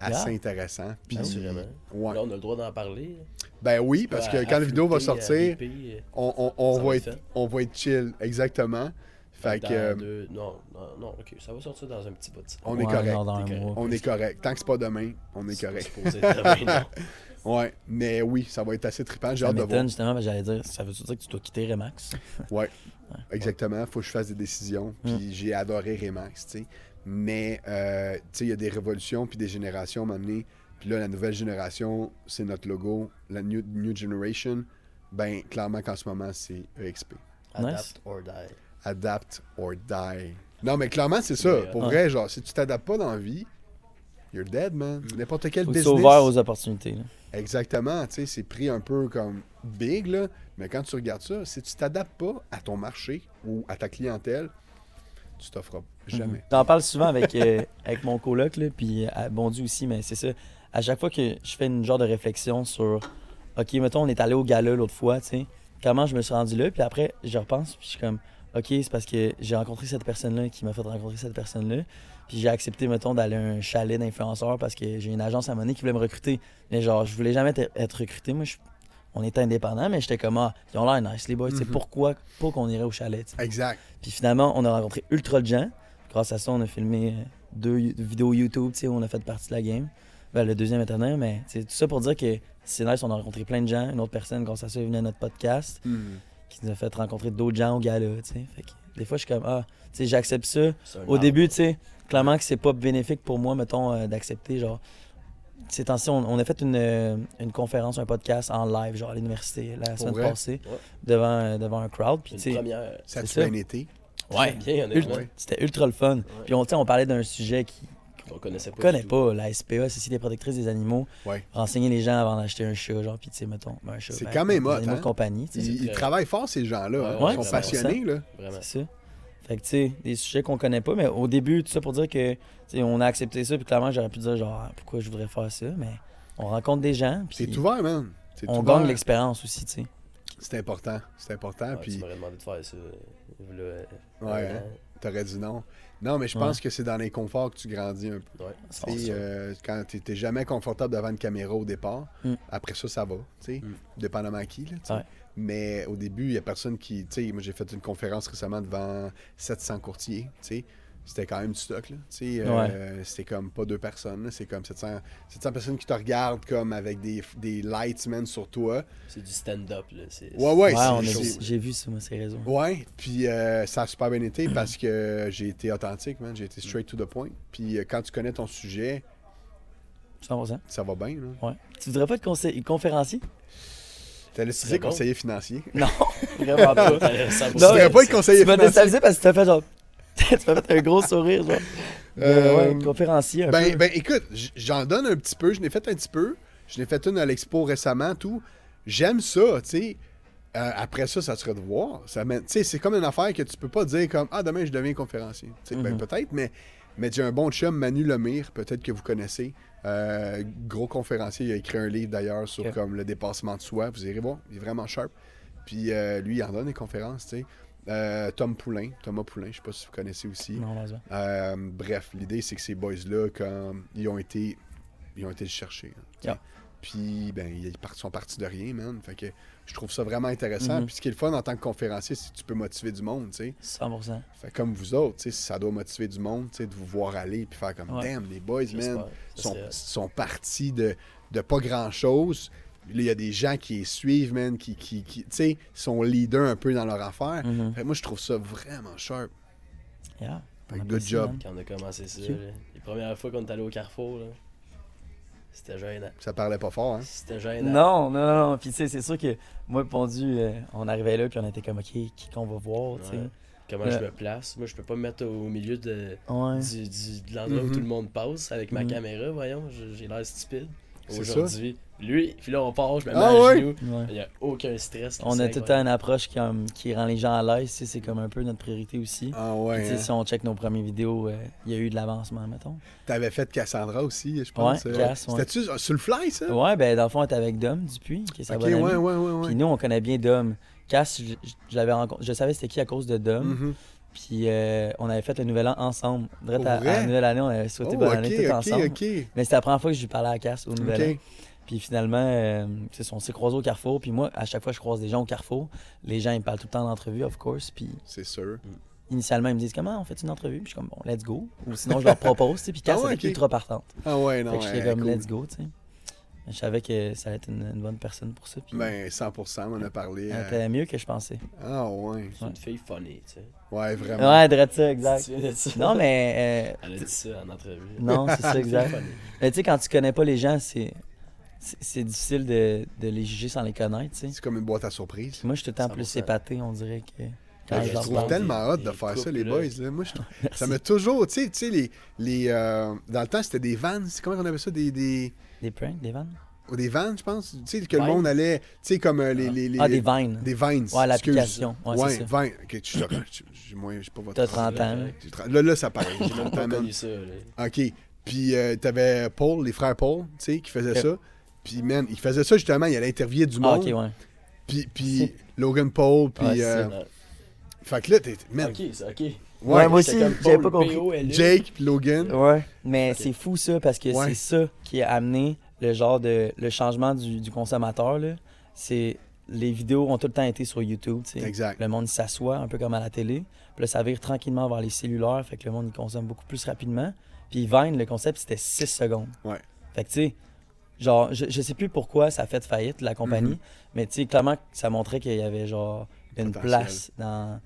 S1: assez
S4: Yeah.
S1: intéressant. Puis,
S2: Assurément.
S1: ouais.
S2: Là, on a le droit d'en parler.
S1: Ben oui, parce que
S2: À-
S1: quand
S2: à
S1: la vidéo va sortir,
S2: euh,
S1: on, on- on va être,
S2: fait.
S1: on va être chill, exactement. Fait
S2: dans
S1: que euh,
S2: deux- Non, non, non, ok. Ça va sortir dans un petit bout de temps.
S1: on est
S4: Ouais,
S1: correct.
S4: genre dans un
S2: T'es
S4: mois,
S1: On est correct. Tant que c'est pas demain, on est
S2: C'est
S1: correct.
S2: demain, non.
S1: Ouais, mais oui, ça va être assez trippant. J'ai
S4: Ça
S1: hâte de voir.
S4: justement, j'allais dire, ça veut-tu dire que tu dois quitter Remax?
S1: Ouais, exactement. Faut que je fasse des décisions.
S4: Mm.
S1: Puis j'ai adoré Remax, tu sais. Mais, euh, tu sais, il y a des révolutions puis des générations à un moment donné. Puis là, la nouvelle génération, c'est notre logo. La New, new Generation, ben, clairement qu'en ce moment, c'est EXP.
S2: Adapt or die.
S1: Adapt or die. Non, mais clairement, c'est ça. Pour
S4: ouais.
S1: vrai, genre, si tu t'adaptes pas dans la vie, you're dead, man. N'importe quel
S4: Faut que tu
S1: business.
S4: sois ouvert aux opportunités, là.
S1: Exactement, tu sais, c'est pris un peu comme big, là, mais quand tu regardes ça, si tu t'adaptes pas à ton marché ou à ta clientèle, tu t'offres jamais.
S4: J'en parle souvent avec, euh, avec mon coloc, là, puis à Bondu aussi, mais c'est ça. À chaque fois que je fais une genre de réflexion sur, OK, mettons, on est allé au gala l'autre fois, tu sais, comment je me suis rendu là, puis après, je repense, puis je suis comme, OK, c'est parce que j'ai rencontré cette personne-là qui m'a fait rencontrer cette personne-là, puis j'ai accepté, mettons, d'aller à un chalet d'influenceurs parce que j'ai une agence à monnaie qui voulait me recruter. Mais genre, je voulais jamais être recruté. Moi, je- on était indépendants, mais j'étais comme, ah, ils ont l'air nice, les boys, c'est
S1: Mhm.
S4: pourquoi pas qu'on irait au chalet.
S1: Exact.
S4: Puis finalement, on a rencontré ultra de gens. Grâce à ça, on a filmé deux vidéos YouTube, tu sais, où on a fait partie de la game. Ben, le deuxième vétérinaire, mais c'est tout ça pour dire que c'est nice, on a rencontré plein de gens. Une autre personne, grâce à ça, est venue à notre podcast,
S1: Mhm.
S4: qui nous a fait rencontrer d'autres gens au gala, tu sais. Fait que des fois, je suis comme, ah, tu sais, j'accepte ça. Au début, tu sais, clairement que c'est pas bénéfique pour moi, mettons, euh, d'accepter, genre. Ces temps-ci, on, on a fait une, euh, une conférence, un podcast en live, genre à l'université, la semaine
S1: vrai?
S4: passée,
S2: Ouais.
S4: devant, euh, devant un crowd. Puis,
S2: Une première.
S1: Ça a
S4: C'est
S1: bien été.
S4: ouais, c'était ultra le fun. Puis, on, on parlait d'un sujet qui
S2: On connaissait pas.
S4: on connaît pas, la SPA, Société protectrice des animaux.
S1: Ouais.
S4: Renseigner les gens avant d'acheter un chat, genre, puis tu sais, mettons, un chat.
S1: C'est
S4: ben,
S1: quand même hot,
S4: animaux
S1: hein?
S4: compagnie.
S1: Ils,
S2: c'est
S1: travaillent fort, ces gens-là.
S2: Ouais,
S1: hein?
S2: ouais,
S1: Ils sont passionnés, là.
S2: Vraiment.
S4: C'est ça. Fait que, tu sais, des sujets qu'on connaît pas, mais au début, tout ça pour dire que, tu sais, on a accepté ça, puis clairement, j'aurais pu dire, genre, Ah, pourquoi je voudrais faire ça, mais on rencontre des gens, puis
S1: C'est ouvert, man. C'est
S4: on gagne l'expérience aussi, tu sais.
S1: C'est important. C'est important.
S2: Ouais,
S1: puis,
S2: Tu m'aurais demandé de faire ça. euh,
S1: Ouais, hein.
S2: an.
S1: t'aurais dit non. Non, mais je
S4: Ouais.
S1: pense que c'est dans l'inconfort que tu grandis un peu.
S2: Ouais.
S4: C'est
S1: euh, quand tu n'es jamais confortable devant une caméra au départ,
S4: Mm.
S1: après ça, ça va, tu sais,
S2: Mm.
S1: dépendamment à qui, là, tu sais.
S4: Ouais.
S1: Mais au début, il n'y a personne qui, tu sais, moi j'ai fait une conférence récemment devant 700 courtiers, tu sais. C'était quand même du stock, là. Tu sais, euh, c'était comme pas deux personnes, là. C'est comme 700, 700 personnes qui te regardent comme avec des, des lights, man, sur toi.
S2: C'est du stand-up. là. C'est-
S1: Ouais, ouais,
S4: Ouais,
S1: c'est
S4: j'ai vu ça, moi, ces réseaux.
S1: Ouais, puis euh, ça a super bien été parce que j'ai été authentique, man. J'ai été straight to the point. Puis euh, quand tu connais ton sujet,
S4: 100%.
S1: ça va bien, là.
S4: Ouais. Tu voudrais pas être conseil- conférencier?
S2: Bon.
S1: conseiller financier.
S4: Non, vraiment pas.
S2: 100%
S1: Tu pas être conseiller
S4: tu m'as
S1: financier.
S4: déstabilisé parce que tu t'as fait genre. tu m'as fait un gros sourire, genre.
S1: Euh,
S4: ouais, conférencier, un
S1: Ben,
S4: peu.
S1: ben écoute, j'en donne un petit peu. Je l'ai fait un petit peu. Je l'ai fait une à l'expo récemment, tout. J'aime ça, tu sais. Euh, après ça, ça serait de voir. Ça mène- tu sais, c'est comme une affaire que tu peux pas dire comme Ah, demain, je deviens conférencier. Tu sais, ben,
S4: Mhm.
S1: peut-être, mais, mais j'ai un bon chum, Manu Lemire, peut-être que vous connaissez. Euh, gros conférencier. Il a écrit un livre d'ailleurs sur comme le dépassement de soi. Vous irez voir. Il est vraiment sharp. Puis euh, lui, il en donne des conférences, tu sais. Euh, Tom Poulain, Thomas Poulain, je sais pas si vous connaissez aussi.
S4: Non,
S1: bref, l'idée c'est que ces boys-là, comme ils ont été. Ils ont été le chercher. hein.
S4: Yeah.
S1: Puis ben, ils sont partis de rien, man. Fait que je trouve ça vraiment intéressant.
S4: Mhm.
S1: Puis ce qui est le fun en tant que conférencier, c'est que tu peux motiver du monde, tu sais.
S4: 100%.
S1: Fait comme vous autres, tu sais, ça doit motiver du monde, tu sais, de vous voir aller puis faire comme
S4: Ouais.
S1: damn, les boys, man,
S2: Ça
S1: sont, sont partis de, de pas grand chose. Là, il y a des gens qui les suivent, man, qui, qui, qui, tu sais, sont leaders un peu dans leur affaire.
S4: Mhm.
S1: Fait que moi, je trouve ça vraiment sharp.
S4: Yeah.
S1: Fait good job.
S4: man.
S2: Quand on a commencé ça, là, les premières fois qu'on est allé au Carrefour, là, c'était gênant.
S1: Ça parlait pas fort, hein?
S2: C'était gênant.
S4: Non, non, non, non. Puis tu sais, c'est sûr que moi, Pondu, euh, on arrivait là, puis on était comme, OK, qui qu'on va voir, tu sais?
S2: Ouais. Comment
S4: Ouais.
S2: je me place? Moi, je peux pas me mettre au milieu de,
S4: Ouais.
S2: du, du- de l'endroit où tout le monde passe avec ma
S4: Mhm.
S2: caméra, voyons, j'ai l'air stupide.
S1: C'est
S2: Aujourd'hui, lui, puis là on part, je me mets
S1: Ah
S2: à
S1: ouais?
S2: genoux,
S4: Ouais.
S2: il n'y a aucun stress. là,
S4: On a tout le temps une approche qui, um, qui rend les gens à l'aise, c'est comme un peu notre priorité aussi.
S1: Ah ouais. hein.
S4: si on check nos premières vidéos, euh, il y a eu de l'avancement, mettons.
S1: T'avais fait Cassandra aussi, je pense.
S4: Ouais,
S1: euh. C'était-tu sur le fly, ça?
S4: Ouais, ben dans le fond, on était avec Dom Dupuis, qui est sa
S1: ok,
S4: bonne
S1: ouais,
S4: amie.
S1: ouais, ouais, ouais.
S4: Puis nous, on connaît bien Dom. Cass, je, je- je l'avais rencontré, je savais c'était qui à cause de Dom.
S1: Mhm.
S4: Puis euh, on avait fait le nouvel an ensemble. Direct à, à la nouvelle année, on avait souhaité
S1: Oh,
S4: bonne année tout ensemble. Mais c'était la première fois que je lui parlais à Cass au nouvel an. Puis finalement, euh, on s'est croisés au Carrefour. Puis moi, à chaque fois que je croise des gens au Carrefour, les gens, ils me parlent tout le temps d'entrevue, of course. Puis
S1: C'est sûr.
S4: initialement, ils me disent comment on fait une entrevue? Puis je suis comme, bon, let's go. Ou sinon, je leur propose. Puis Cass,
S1: Ah ouais,
S4: était ultra partante.
S1: Ah ouais, non,
S4: fait que
S1: ouais,
S4: j'étais comme,
S1: cool.
S4: let's go, tu sais. Je savais que ça allait être une, une bonne personne pour ça. Puis
S1: Ben, 100%, on en a parlé.
S4: elle
S1: euh,
S4: était mieux que je pensais.
S1: Ah ouais.
S2: C'est une fille funny, tu sais.
S1: Ouais, vraiment.
S4: Ouais, direct ça, exact.
S2: De?
S4: Non, mais. euh,
S2: Elle a dit ça en entrevue.
S4: non, c'est ça, exact. Mais tu sais, quand tu connais pas les gens, c'est. c'est- difficile de, de les juger sans les connaître, tu sais.
S1: C'est comme une boîte à surprise.
S4: Moi, je suis tout le temps plus
S2: 100%.
S4: épaté, on dirait que. Quand
S1: je trouve tellement hâte de faire ça, les
S2: là.
S1: boys. là. Moi, je trouve- ça m'a toujours, tu sais, tu sais, les, les euh, dans le temps, c'était des vannes. C'est comment on appelle ça, des, des,
S4: Des pranks, des vannes
S1: ou des vannes, je pense. Tu sais que le
S2: Vines?
S1: monde allait, tu sais, comme euh, les, les, les-
S4: Ah, des vines.
S1: des vines.
S4: Ouais, l'application. Ouais,
S1: Ouais,
S4: c'est ça.
S1: Vine. Ok, je j'ai pas votre.
S4: T'as 30 ans.
S1: J'ai Là, là, ça paraît. J'ai
S2: même
S1: 30
S2: pas
S1: man.
S2: ça. là.
S1: OK. Puis euh, t'avais Paul, les frères Paul, tu sais, qui faisaient
S4: Ok.
S1: ça. Puis, man, ils faisaient ça justement, il allait interviewer du
S4: Ah,
S1: monde.
S4: ok, ouais.
S1: Puis, puis Logan Paul, puis...
S4: Ouais, c'est
S1: euh, fait que là, t'es... Man,
S2: Ok, c'est ok.
S1: ouais,
S4: Ouais, moi
S2: J'étais
S4: aussi,
S2: comme
S4: j'avais
S2: Paul,
S4: pas compris.
S2: P.O.L.E..
S1: Jake, puis Logan.
S4: Ouais. Mais c'est fou ça, parce que
S1: Ouais.
S4: c'est ça qui a amené le genre de. le changement du, du consommateur, là. C'est. Les vidéos ont tout le temps été sur YouTube, tu sais.
S1: Exact.
S4: Le monde s'assoit un peu comme à la télé. Puis là, ça vire tranquillement vers les cellulaires, fait que le monde il consomme beaucoup plus rapidement. Puis Vine, le concept, c'était 6 secondes.
S1: Ouais.
S4: Fait que, tu sais, genre, je, je sais plus pourquoi ça a fait faillite, la compagnie,
S1: Mhm.
S4: mais tu sais, clairement, ça montrait qu'il y avait, genre, une
S1: Potentiel.
S4: place dans,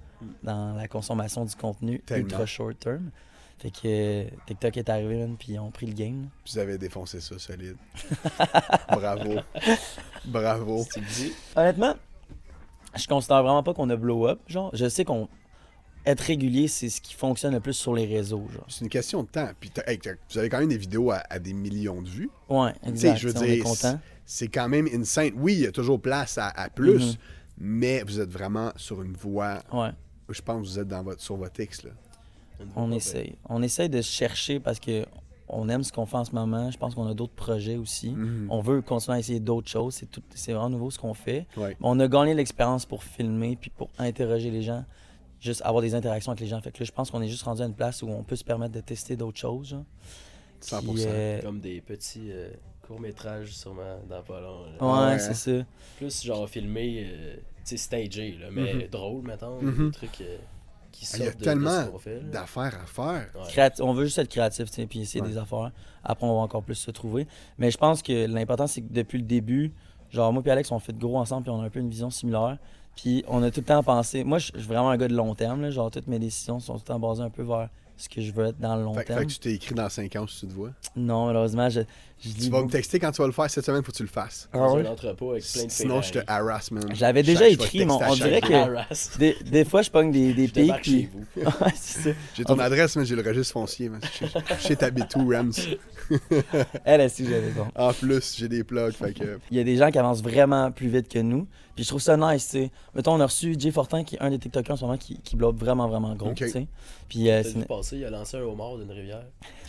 S4: dans la consommation du contenu
S1: Tellement.
S4: ultra short term. Fait que euh, TikTok est arrivé, man, puis ils ont pris le game.
S1: Vous avez défoncé ça solide. Bravo. Bravo.
S4: Honnêtement, je considère vraiment pas qu'on a blow up. Genre, je sais qu'on être régulier, c'est ce qui fonctionne le plus sur les réseaux. Genre.
S1: C'est une question de temps. Puis t'as- hey, t'as- vous avez quand même des vidéos à, à des millions de vues.
S4: Ouais,
S1: Tu sais,
S4: exact.
S1: je veux
S4: on est
S1: dire,
S4: content.
S1: c'est quand même insane. Oui, il y a toujours place à, à plus,
S4: Mhm.
S1: mais vous êtes vraiment sur une voie.
S4: Ouais,
S1: Je pense que vous êtes dans votre, sur votre X. Là.
S4: On essaye. On essaye de chercher parce que on aime ce qu'on fait en ce moment. Je pense qu'on a d'autres projets aussi.
S1: Mhm.
S4: On veut continuer à essayer d'autres choses. C'est tout, c'est vraiment nouveau ce qu'on fait.
S1: Ouais.
S4: On a gagné l'expérience pour filmer puis pour interroger les gens, juste avoir des interactions avec les gens. Fait que là, je pense qu'on est juste rendu à une place où on peut se permettre de tester d'autres choses. genre.
S1: 100%.
S4: Puis, euh,
S2: Comme des petits euh, courts-métrages, sûrement, dans pas long.
S4: ouais,
S1: Ouais,
S4: c'est ça.
S2: Plus, genre, filmé, euh, tu sais, stagé, là, mais
S1: Mhm.
S2: drôle, mettons.
S1: Mhm.
S2: Des trucs
S1: Il y a
S2: de,
S1: tellement. D'affaires à faire.
S2: Ouais.
S4: Créati- on veut juste être créatif, tu sais, puis essayer
S1: Ouais.
S4: des affaires. Après, on va encore plus se trouver. Mais je pense que l'important, c'est que depuis le début, genre, moi et Alex, on fait de gros ensemble, puis on a un peu une vision similaire. Puis on a tout le temps pensé. Moi, je je suis vraiment un gars de long terme, là, genre, toutes mes décisions sont tout le temps basées un peu vers ce que je veux être dans le long
S1: Fait,
S4: terme.
S1: fait que tu t'es écrit dans 5 ans si tu te vois.
S4: Non, malheureusement, je, je
S1: Tu vas me texter quand tu vas le faire cette semaine, faut que tu le fasses.
S4: Ah ouais?
S2: avec plein de
S1: Sinon, je te
S2: Ferrari.
S1: harass, man.
S4: J'avais déjà écrit,
S1: à
S4: on dirait que-
S2: Harass.
S4: Des, des fois, je pogne des, des
S2: Je
S4: pics.
S2: débarque chez
S4: Puis...
S2: vous.
S4: Ouais, c'est ça.
S1: J'ai ton
S4: On-
S1: adresse, mais j'ai le registre foncier. sais t'habites où, Rams.
S4: Elle, elle, si j'avais bon.
S1: En plus, j'ai des plugs. Fait que.
S4: Il y a des gens qui avancent vraiment plus vite que nous. Puis je trouve ça nice, tu sais. Mettons, on a reçu Jay Fortin, qui est un des TikTokers en ce moment, qui, qui bloque vraiment, vraiment gros, tu sais. Puis euh,
S2: passer, il a lancé un homard d'une rivière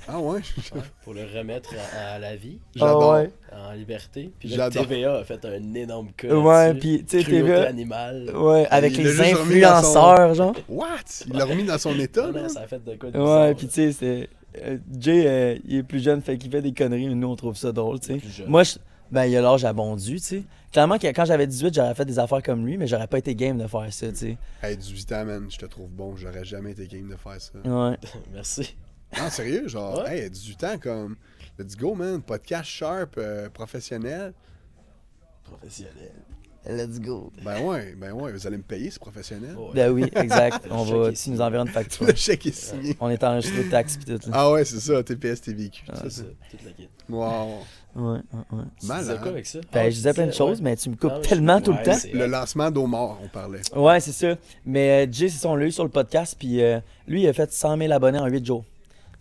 S1: Ah ouais?
S2: ouais, pour le remettre à, à la vie,
S1: J'adore.
S4: Ah ouais.
S2: en liberté. Puis là,
S1: J'adore.
S2: TVA a fait un énorme cas.
S4: Ouais, puis tu sais, TVA.
S2: animale.
S4: Ouais, avec les
S1: son-
S4: influenceurs, genre.
S1: What? Il l'a remis dans son état,
S2: Non, ça a fait de quoi de
S4: Ouais, puis tu sais, c'est. euh, Jay, euh, il est plus jeune, fait qu'il fait des conneries, mais nous, on trouve ça drôle, tu sais.
S2: Plus jeune.
S4: Moi, je- ben, il a l'âge abondu, tu sais. Clairement, que quand j'avais 18, j'aurais fait des affaires comme lui, mais j'aurais pas été game de faire ça, tu sais.
S1: Hey, 18 ans, man, je te trouve bon. J'aurais jamais été game de faire ça.
S4: Ouais.
S2: Merci.
S1: Non, sérieux, genre,
S2: Ouais.
S1: hey, 18 ans, comme. Let's go, man. Podcast sharp, euh, professionnel.
S2: Professionnel.
S4: Let's go.
S1: Ben ouais, ben ouais, vous allez me payer, c'est professionnel.
S2: Ouais.
S4: Ben oui, exact. On va,
S2: signé.
S4: nous enverras une facture.
S1: Le chèque est signé.
S4: On est enregistré de taxes pis tout. là.
S1: Ah ouais, c'est ça, TPS, TVQ.
S4: Ah,
S2: C'est ça, toute la kit.
S1: Wow.
S4: Ouais, ouais, ouais.
S2: Tu
S1: Malade.
S2: disais quoi avec ça?
S4: Ben,
S2: Ah,
S4: je disais plein de
S2: tu
S4: choses,
S2: ouais.
S4: mais tu me coupes
S2: Ah,
S4: tellement
S2: je-
S4: tout le temps.
S1: Le lancement d'Omar, on parlait.
S4: Ouais, c'est ça. Mais euh, Jay, c'est ça, on l'a eu sur le podcast, puis euh, lui, il a fait 100 000 abonnés en 8 jours.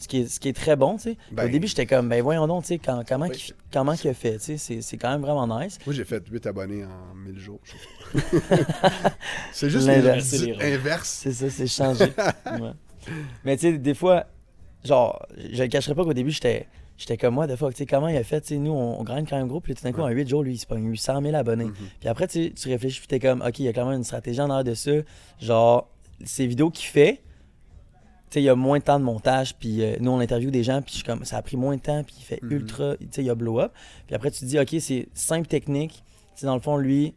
S4: Ce qui est, ce qui est très bon, tu sais.
S1: Ben-
S4: Au début, j'étais comme, ben voyons donc, tu sais, quand- comment,
S2: Oui.
S4: qu'il- comment qu'il a fait, tu sais, c'est- c'est quand même vraiment nice.
S1: Moi, j'ai fait 8 abonnés en 1000 jours. je c'est juste
S4: L'inverse.
S1: inverse.
S4: C'est ça, c'est changé. Ouais. Mais tu sais, des fois, genre, je le cacherai pas qu'au début, j'étais. J'étais comme moi, des fois, tu sais, comment il a fait, tu sais, nous, on, on gagne quand même gros, puis tout d'un coup, en 8 jours, lui, il se pogne 800 000 abonnés.
S1: Mhm.
S4: Puis après, tu, réfléchis, puis t'es comme, OK, il y a quand même une stratégie en arrière de ça. Genre, ces vidéos qu'il fait, il y a moins de temps de montage, puis euh, nous, on interviewe des gens, puis je suis comme, ça a pris moins de temps, puis il fait
S1: Mhm.
S4: ultra, tu sais, il y a blow up. Puis après, tu te dis, OK, c'est simple technique. Tu sais, dans le fond, lui,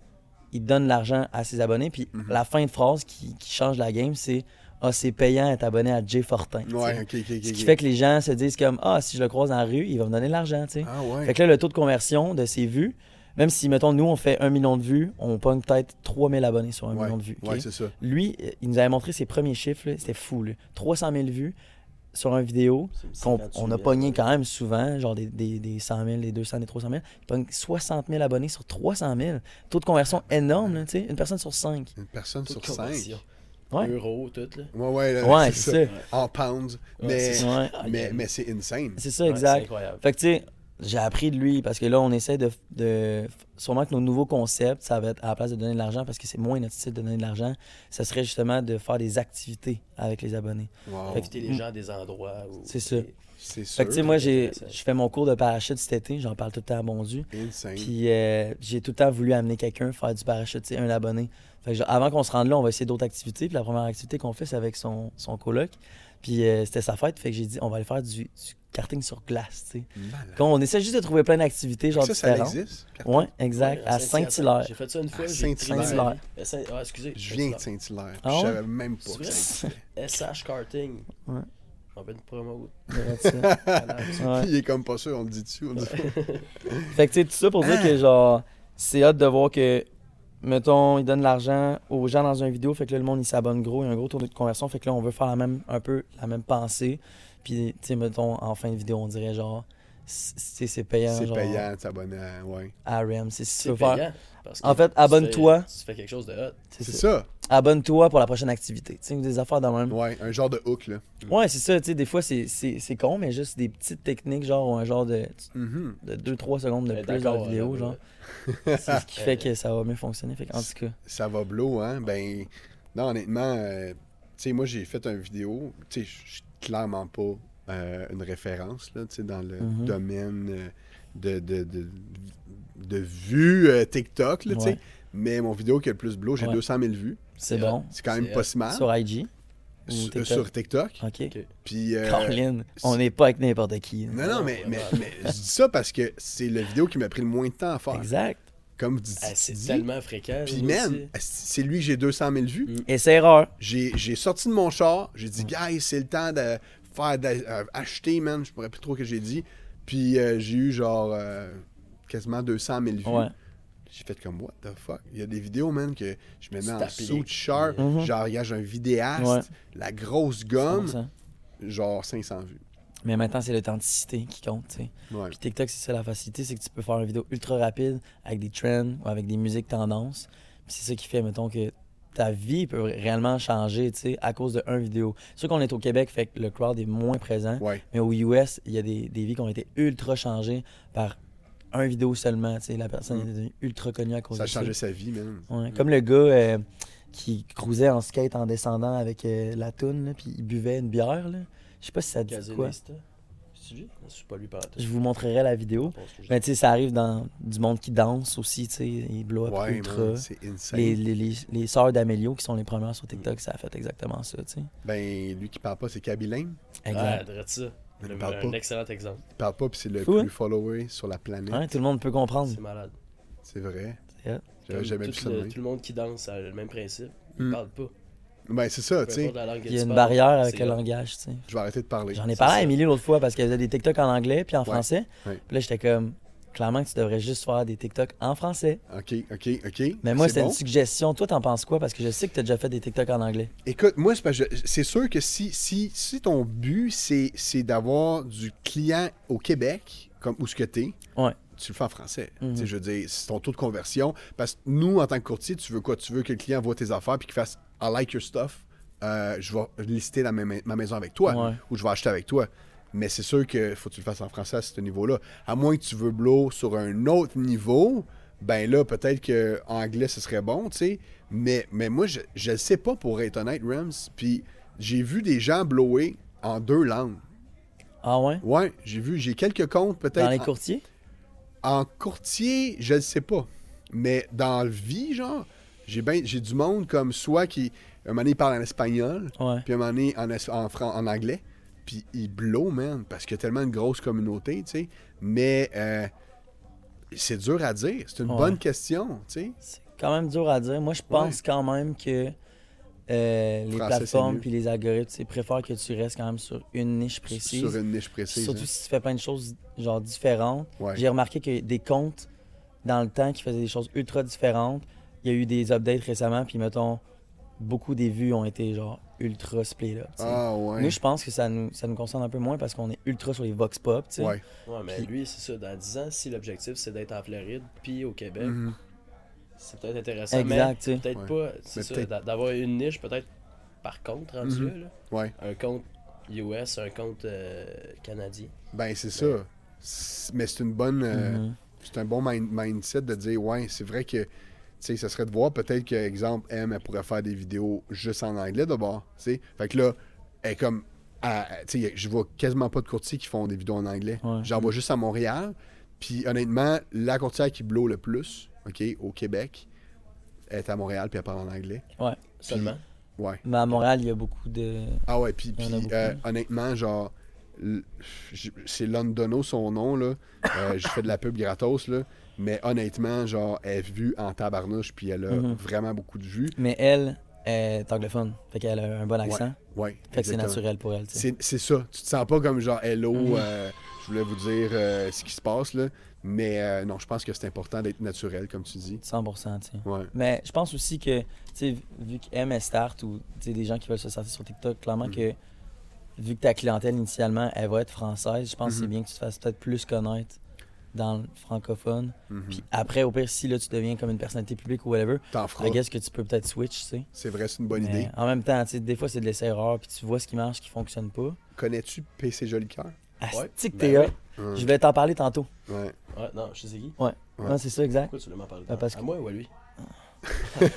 S4: il donne l'argent à ses abonnés, puis
S1: Mhm.
S4: la fin de phrase qui, qui change la game, c'est, ah, c'est payant d'être abonné à Jay Fortin.
S1: Ouais.
S4: Ce qui fait que les gens se disent comme, ah, si je le croise dans la rue, il va me donner de l'argent, tu sais.
S1: Ah ouais.
S4: Fait que là, le taux de conversion de ses vues, même si, mettons, nous, on fait un million de vues, on pogne peut-être 3000 abonnés sur un
S1: ouais,
S4: million de vues. ok?
S1: Ouais, c'est ça.
S4: Lui, euh, il nous avait montré ses premiers chiffres, c'était fou. Là. 300 000 vues sur une vidéo qu'on
S2: 58
S4: on a
S2: 000,
S4: pogné quand même souvent, genre des, des, des 100 000, des 200, des 300 000. Il pogne 60 000 abonnés sur 300 000. Taux de conversion énorme, tu sais, une personne sur 5.
S1: Une personne sur 5.
S2: conversion.
S4: Ouais.
S2: Euros, tout, là.
S1: Ouais, ouais, là,
S4: Ouais, c'est ça.
S1: En pounds.
S2: Ouais,
S1: mais
S2: c'est ça.
S4: Ouais.
S1: mais, mais c'est insane.
S4: C'est ça, exact.
S2: C'est incroyable.
S4: Fait que, tu sais, j'ai appris de lui parce que là, on essaie de, de. Sûrement que nos nouveaux concepts, ça va être à la place de donner de l'argent parce que c'est moins notre style de donner de l'argent, ça serait justement de faire des activités avec les abonnés.
S1: Wow.
S4: Fait
S2: les gens à des endroits où.
S4: C'est ça.
S1: C'est sûr.
S4: Fait que, tu sais, moi, j'ai, je fais mon cours de parachute cet été, j'en parle tout le temps à Bondu.
S1: Insane.
S4: Puis euh, j'ai tout le temps voulu amener quelqu'un faire du parachute, un abonné. Fait que genre, avant qu'on se rende là, on va essayer d'autres activités. Puis la première activité qu'on fait, c'est avec son, son coloc. Puis euh, c'était sa fête, fait que j'ai dit, on va aller faire du, du karting sur glace, tu sais. On essaie juste de trouver plein d'activités, genre
S1: ça, ça existe?
S4: Ouais, exact.
S2: Ouais,
S4: à Saint-Hilaire.
S2: J'ai fait ça une fois.
S1: Saint-Hilaire.
S2: Saint- Ah, excusez.
S1: Je viens de Saint-Hilaire.
S4: Ah
S1: Je
S4: ouais?
S1: savais même pas
S2: C'est
S1: que ça
S2: vrai?
S1: existait.
S2: SH Karting.
S4: Ouais.
S2: On va une promo.
S1: Il est comme pas sûr, on le dit dessus. On dit
S4: Fait que tu sais, tout ça pour dire que genre, c'est hâte de voir que, mettons, ils donnent de l'argent aux gens dans une vidéo, fait que là, le monde, il s'abonne gros, il y a un gros tour de conversion, fait que là, on veut faire la même, un peu la même pensée. Puis, tu sais, mettons, en fin de vidéo, on dirait genre, c'est c'est payant,
S1: c'est
S4: genre,
S1: payant de s'abonner à. Ouais.
S4: à REM. C'est si
S2: payant. parce que
S4: En fait,
S2: tu
S4: abonne-toi.
S2: fais- Tu fais quelque chose de hot.
S4: C'est
S1: C'est
S4: ça.
S1: ça.
S4: Abonne-toi pour la prochaine activité. Tu sais, des affaires de même.
S1: Ouais, un genre de hook, là.
S4: Ouais, c'est ça, tu sais, des fois, c'est- c'est c'est con, mais juste des petites techniques, genre, ou un genre de,
S1: Mhm.
S4: de 2-3 secondes de plus dans la vidéo, genre. C'est ce qui fait que ça va mieux fonctionner. Fait en tout cas,
S1: Ça va blow, hein? Ben, non, honnêtement, euh, tu sais, moi, j'ai fait une vidéo. Tu sais, je suis clairement pas euh, une référence, là, tu sais, dans le
S4: Mhm.
S1: domaine euh, de, de, de, de vues euh, TikTok, là, tu sais.
S4: Ouais.
S1: Mais mon vidéo qui a le plus blow, j'ai
S4: Ouais.
S1: 200 000 vues.
S4: c'est bon.
S1: C'est quand même
S2: C'est
S1: pas si mal.
S4: Sur IG. ou
S1: Sur,
S4: TikTok?
S1: sur TikTok. Puis. euh,
S4: Caroline, on n'est pas avec n'importe qui.
S1: non, non, mais, mais, mais je dis ça parce que c'est la vidéo qui m'a pris le moins de temps à faire.
S4: Exact.
S1: Comme tu
S2: Ah, c'est
S1: dis.
S2: tellement fréquent.
S1: Puis,
S2: aussi.
S1: c'est lui que j'ai 200 000 vues.
S2: Mm.
S4: Et c'est erreur.
S1: J'ai j'ai sorti de mon char, j'ai dit, guys, c'est le temps de faire de- euh, acheter, man. Je pourrais plus trop que j'ai dit. Puis euh, j'ai eu genre euh, quasiment 200 000 vues.
S4: Ouais.
S1: J'ai fait comme, what the fuck? Il y a des vidéos, man, que je me mets en suit sharp.
S4: Mhm.
S1: Genre, regarde, j'ai un vidéaste,
S4: Ouais.
S1: la grosse gomme,
S4: 100%.
S1: genre 500 vues.
S4: Mais maintenant, c'est l'authenticité qui compte.
S1: Ouais.
S4: Puis TikTok, c'est ça la facilité, c'est que tu peux faire une vidéo ultra rapide avec des trends ou avec des musiques tendances. Puis c'est ça qui fait, mettons, que ta vie peut réellement changer, à cause de un vidéo. C'est sûr qu'on est au Québec, fait que le crowd est moins présent.
S1: Ouais.
S4: Mais aux US, il y a des, des vies qui ont été ultra changées par un vidéo seulement. La personne
S1: Mm.
S4: est devenue ultra connue à cause
S1: Ça a
S4: de ça.
S1: changé sa vie.
S4: Ouais, Comme le gars euh, qui cruisait en skate en descendant avec euh, la toune, puis il buvait une bière. Là. Je sais pas si ça dit quoi.
S2: Pas lui par
S4: Je vous montrerai la vidéo. Mais tu sais, ça arrive dans du monde qui danse aussi, tu sais, ils blow up
S1: Ouais,
S4: ultra.
S1: man, c'est insane.
S4: Les, les, les, les sœurs d'Amélio qui sont les premières sur TikTok, ça a fait exactement ça, tu sais.
S1: Ben, lui qui parle pas, c'est Kaby.
S2: Ah,
S4: Exact.
S2: ça.
S1: Il
S2: Un,
S1: parle
S2: un
S1: pas.
S2: excellent exemple.
S1: Il parle pas, puis c'est le
S4: Fou,
S1: plus
S4: hein?
S1: followé sur la planète.
S4: Ouais, tout le monde peut comprendre.
S2: C'est malade.
S1: C'est vrai.
S4: Hot.
S1: J'avais jamais
S2: tout
S1: vu ça
S2: tout le monde qui danse a le même principe. Il
S1: Mm.
S2: parle pas.
S1: Ben, c'est ça, tu sais.
S4: Il y a
S2: tu
S4: une
S2: parles,
S4: barrière avec le langage, tu sais.
S1: Je vais arrêter de parler.
S4: J'en ai parlé à. Émilie l'autre fois parce qu'elle faisait des TikTok en anglais puis en
S1: Ouais.
S4: français.
S1: Ouais.
S4: Puis là, j'étais comme, clairement que tu devrais juste faire des TikTok en français.
S1: OK, OK, OK.
S4: Mais moi,
S1: C'est
S4: c'était
S1: bon?
S4: une suggestion. Toi, t'en penses quoi? Parce que je sais que t'as déjà fait des TikTok en anglais.
S1: Écoute, moi, c'est sûr que si, si, si ton but, c'est c'est d'avoir du client au Québec, comme où ce que t'es,
S4: Ouais.
S1: tu le fais en français.
S4: Mhm.
S1: Tu sais, Je veux dire, c'est ton taux de conversion. Parce que nous, en tant que courtier, tu veux quoi? Tu veux que le client voit tes affaires puis qu'il fasse « I like your stuff euh, je vais lister la ma, ma maison avec toi
S4: Ouais.
S1: ou je vais acheter avec toi. » Mais c'est sûr qu'il faut que tu le fasses en français à ce niveau-là. À moins que tu veux blow sur un autre niveau, ben là, peut-être que anglais, ce serait bon, tu sais. Mais, mais moi, je ne sais pas, pour être honnête, Rams. Puis j'ai vu des gens blower en deux langues.
S4: Ah ouais?
S1: Ouais, j'ai vu, j'ai quelques comptes peut-être.
S4: Dans les
S1: en-
S4: courtiers?
S1: en courtier, je ne sais pas. Mais dans la vie, genre, j'ai ben, j'ai du monde comme soit qui, un moment donné, il parle en espagnol,
S4: Ouais.
S1: puis un moment donné, en, es- en, fran- en anglais. Puis il blow, man, parce qu'il y a tellement une grosse communauté, tu sais. Mais euh, c'est dur à dire. C'est une
S4: Ouais.
S1: bonne question, tu sais.
S4: C'est quand même dur à dire. Moi, je pense quand même que euh, les
S1: Français, c'est
S4: plateformes puis les algorithmes tu sais, préfèrent que tu restes quand même sur une niche précise.
S1: Sur une niche précise.
S4: Surtout
S1: hein.
S4: si tu fais plein de choses genre différentes. J'ai remarqué que des comptes dans le temps qui faisaient des choses ultra différentes, il y a eu des updates récemment, puis mettons, beaucoup des vues ont été genre ultra split up. sais.
S1: Ah, ouais.
S4: Nous, je pense que ça nous, ça nous concerne un peu moins parce qu'on est ultra sur les Vox Pop. tu sais.
S1: ouais.
S2: Ouais, mais
S4: Puis-
S2: lui, c'est ça. Dans 10 ans, si l'objectif c'est d'être en Floride puis au Québec,
S1: Mhm.
S2: c'est peut-être intéressant.
S4: Exact, tu sais.
S2: Mais peut-être
S1: Ouais.
S2: pas. C'est ça, d'avoir une niche, peut-être par contre, rendu
S1: Mhm.
S2: là, là.
S1: Ouais.
S2: Un compte US, un compte euh, canadien.
S1: Ben, c'est ça. C'est- Mais c'est une bonne. euh,
S4: Mhm.
S1: c'est un bon mind- mindset de dire ouais, c'est vrai que sais, ça serait de voir peut-être que, exemple, M, elle pourrait faire des vidéos juste en anglais d'abord. tu sais. Fait que là, elle est comme. tu sais, je vois quasiment pas de courtiers qui font des vidéos en anglais.
S4: Ouais.
S1: J'en vois juste à Montréal. Puis honnêtement, la courtière qui blow le plus, OK, au Québec, est à Montréal puis elle parle en anglais.
S2: Seulement?
S1: Ouais.
S4: Mais à Montréal, il y a beaucoup de.
S1: Ah ouais, puis, euh, honnêtement, genre, c'est Londono son nom, là. Euh, J'ai fait de la pub gratos, là. Mais honnêtement, genre, elle est vue en tabarnouche, puis elle a
S4: Mhm.
S1: vraiment beaucoup de vues.
S4: Mais elle, est anglophone. Fait qu'elle a un bon accent.
S1: Ouais,
S4: Fait que c'est naturel pour elle, tu sais.
S1: C'est ça. Tu te sens pas comme genre hello,
S4: Mhm.
S1: euh, je voulais vous dire euh, ce qui se passe là. Mais euh, non, je pense que c'est important d'être naturel, comme tu dis.
S4: 100%, tu sais.
S1: Ouais.
S4: Mais je pense aussi que, tu sais, vu qu'M est start ou tu sais, des gens qui veulent se sortir sur TikTok, clairement
S1: Mhm.
S4: que, vu que ta clientèle initialement, elle va être française, je pense que c'est bien que tu te fasses peut-être plus connaître dans le francophone.
S1: Mhm.
S4: Puis après, au pire, si là, tu deviens comme une personnalité publique ou whatever, I guess que tu peux peut-être switch, tu sais.
S1: C'est vrai, c'est une bonne
S4: Mais
S1: idée.
S4: En même temps, tu sais, des fois, c'est de l'essai-erreur, puis tu vois ce qui marche, ce qui fonctionne pas.
S1: Connais-tu PC Joli Cœur?
S2: Ouais,
S4: Asti que
S2: ben
S4: t'es Je vais t'en parler tantôt.
S1: Ouais.
S2: Ouais, non, je sais qui.
S1: Ouais.
S4: Non, c'est ça, exact.
S2: Pourquoi tu m'en parler
S4: Ben, parce
S2: À
S4: que-
S2: moi ou à lui?
S1: Tu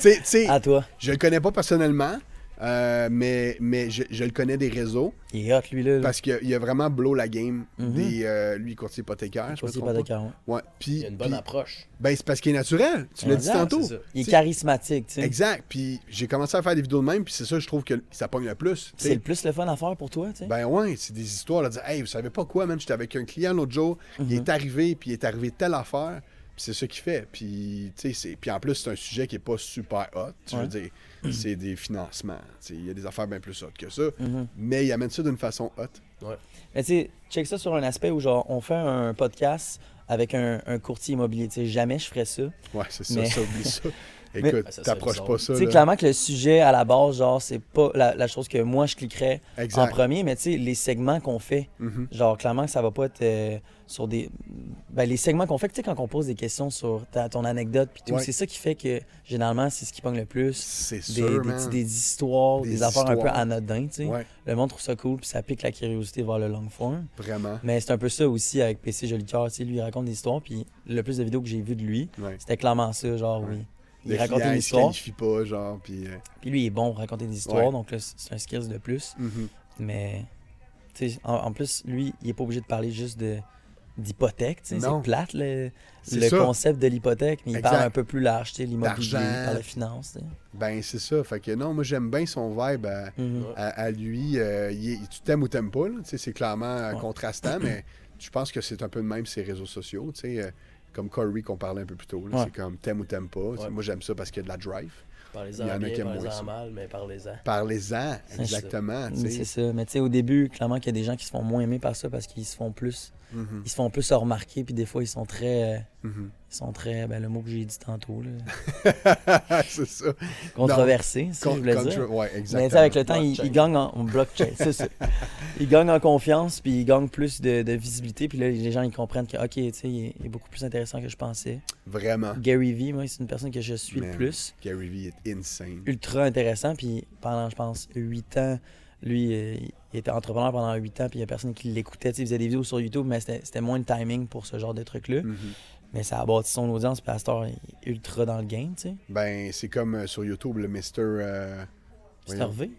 S1: sais- tu sais,
S4: À toi.
S1: je le connais pas personnellement, euh, mais, mais je, je le connais des réseaux
S4: Il est hot, lui, là.
S1: parce qu'il a vraiment blow la game
S4: Mhm.
S1: des euh, lui courtier hypothécaire. Je
S4: pas. carreau.
S1: Ouais. Puis,
S2: Il y a une bonne
S1: puis-
S2: approche.
S1: ben, c'est parce qu'il est naturel. Tu l'as dit tantôt.
S2: c'est ça.
S4: Il est
S1: T'sais-
S4: charismatique, tu sais.
S1: Exact. Puis j'ai commencé à faire des vidéos de même, puis c'est ça, je trouve que ça pogne le plus. tu
S4: C'est le plus le fun à faire pour toi, tu sais.
S1: Ben ouais, c'est des histoires là, de dire Hey, vous savez pas quoi, man, j'étais avec un client l'autre jour, il
S4: Mhm.
S1: est arrivé, puis il est arrivé telle affaire, puis c'est ça qu'il fait. Puis, tu sais, c'est- puis en plus, c'est un sujet qui est pas super hot. Je veux
S4: Ouais.
S1: dire, c'est des financements. tu sais, Il y a des affaires bien plus hot que ça.
S4: Mhm.
S1: Mais il amène ça d'une façon hot.
S4: Mais tu sais, check ça sur un aspect où, genre, on fait un podcast avec un, un courtier immobilier. Tu sais, jamais je ferais ça.
S1: Ouais, c'est ça,
S4: Mais-
S1: ça, oublie ça. Écoute,
S2: Ah,
S1: t'approches pas ça.
S4: Tu sais, clairement que le sujet à la base, genre, c'est pas la, la chose que moi je cliquerais en premier, mais tu sais, les segments qu'on fait,
S1: Mhm.
S4: genre, clairement que ça va pas être euh, sur des. Ben, les segments qu'on fait, tu sais, quand on pose des questions sur ta, ton anecdote, puis tout,
S1: Ouais.
S4: c'est ça qui fait que, généralement, c'est ce qui pogne le plus.
S1: C'est
S4: Des,
S1: sûr,
S4: des, histoires, des,
S1: Des
S4: affaires un peu anodines, tu sais.
S1: Ouais,
S4: Le monde trouve ça cool, puis ça pique la curiosité vers le long form.
S1: vraiment.
S4: Mais c'est un peu ça aussi avec PC Joli Cœur, tu sais, lui il raconte des histoires, puis le plus de vidéos que j'ai vues de lui,
S1: Ouais.
S4: c'était clairement ça, genre,
S1: Ouais.
S4: oui. Il racontait
S1: client,
S4: une
S1: il se qualifie pas, genre, puis... euh,
S4: puis lui il est bon pour raconter des histoires,
S1: Ouais.
S4: donc là c'est un skills de plus.
S1: mhm.
S4: Mais, tu sais, en, en plus, lui, il est pas obligé de parler juste de d'hypothèque, tu sais,
S1: Non.
S4: c'est plate le, le concept de l'hypothèque, mais il
S1: Exact.
S4: parle un peu plus large, tu sais, l'immobilier, parle de finance, tu sais.
S1: Ben, c'est ça. Fait que non, moi, j'aime bien son vibe à,
S4: Mhm.
S1: À lui. euh, il est- tu t'aimes ou t'aimes pas, là. Tu sais, c'est clairement euh,
S4: Ouais.
S1: contrastant, mais je pense que c'est un peu de même ses réseaux sociaux, tu sais. Comme Corey qu'on parlait un peu plus tôt.
S4: Ouais.
S1: C'est comme t'aimes ou t'aimes pas.
S2: Ouais.
S1: Moi, j'aime ça parce qu'il y a de la drive. Il y
S2: Parlez-en
S1: en a
S2: bien,
S1: qui aiment moins
S2: parlez-en
S1: ça.
S2: mal, mais parlez-en.
S1: Parlez-en, exactement. tu
S4: C'est ça. Mais tu sais, au début, clairement qu'il y a des gens qui se font moins aimer par ça parce qu'ils se font plus
S1: Mhm,
S4: ils se font plus remarquer, puis des fois, ils sont très. euh,
S1: mhm.
S4: ils sont très. Ben, le mot que j'ai dit tantôt, là,
S1: c'est ça.
S4: controversé, que je voulais dire.
S1: Ouais,
S4: Mais
S1: exactement.
S4: tu sais, avec le temps, ils, gagnent en, blockchain, c'est ça. Ils gagnent en confiance, puis ils gagnent plus de, de visibilité, puis là, les gens, ils comprennent que, OK, tu sais, il, est- il est beaucoup plus intéressant que je pensais.
S1: Vraiment.
S4: Gary Vee, moi, c'est une personne que je suis le plus.
S1: Gary Vee est insane.
S4: Ultra intéressant, puis pendant, je pense, 8 ans, lui, euh, il était entrepreneur pendant 8 ans, puis il y a personne qui l'écoutait. Tu sais, Il faisait des vidéos sur YouTube, mais c'était c'était moins de timing pour ce genre de truc-là.
S1: Mhm.
S4: Mais ça a bâti son audience, puis il est ultra dans le game, tu sais.
S1: Ben, c'est comme euh, sur YouTube, le Mr. euh,
S4: C'est
S1: voyons.
S4: Hervé?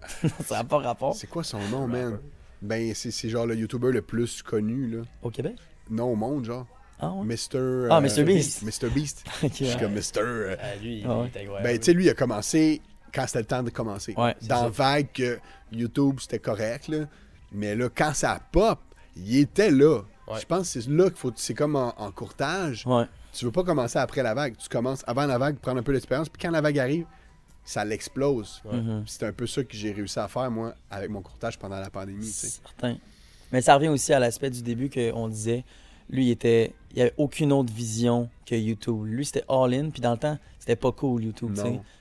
S4: ça n'a pas rapport.
S1: C'est quoi son nom, man? Ben, c'est c'est genre le YouTuber le plus connu, là.
S4: Au Québec?
S1: Non, au monde, genre.
S4: Ah ouais?
S1: Mr. euh,
S4: Ah, Mr. Beast.
S1: Mr. Beast.
S4: Ok,
S1: Je suis
S4: ouais.
S1: comme Mr. euh,
S2: Ah, lui, il
S4: Ah ouais.
S1: Ben, tu sais, lui, il a commencé quand c'était le temps de commencer.
S4: Ouais,
S1: Dans vague que YouTube, c'était correct, là. Mais là, quand ça pop, il était là.
S2: Ouais.
S1: Je pense que c'est là qu'il faut. C'est comme en, en courtage.
S4: Ouais.
S1: Tu veux pas commencer après la vague. Tu commences avant la vague, prendre un peu d'expérience. Puis quand la vague arrive, ça l'explose.
S2: Ouais.
S4: Mhm.
S1: Puis C'est un peu ça que j'ai réussi à faire, moi, avec mon courtage pendant la pandémie.
S4: Certain. Mais ça revient aussi à l'aspect du début qu'on disait, lui, il était, il avait aucune autre vision que YouTube. Lui, c'était all-in, puis dans le temps, c'était pas cool YouTube.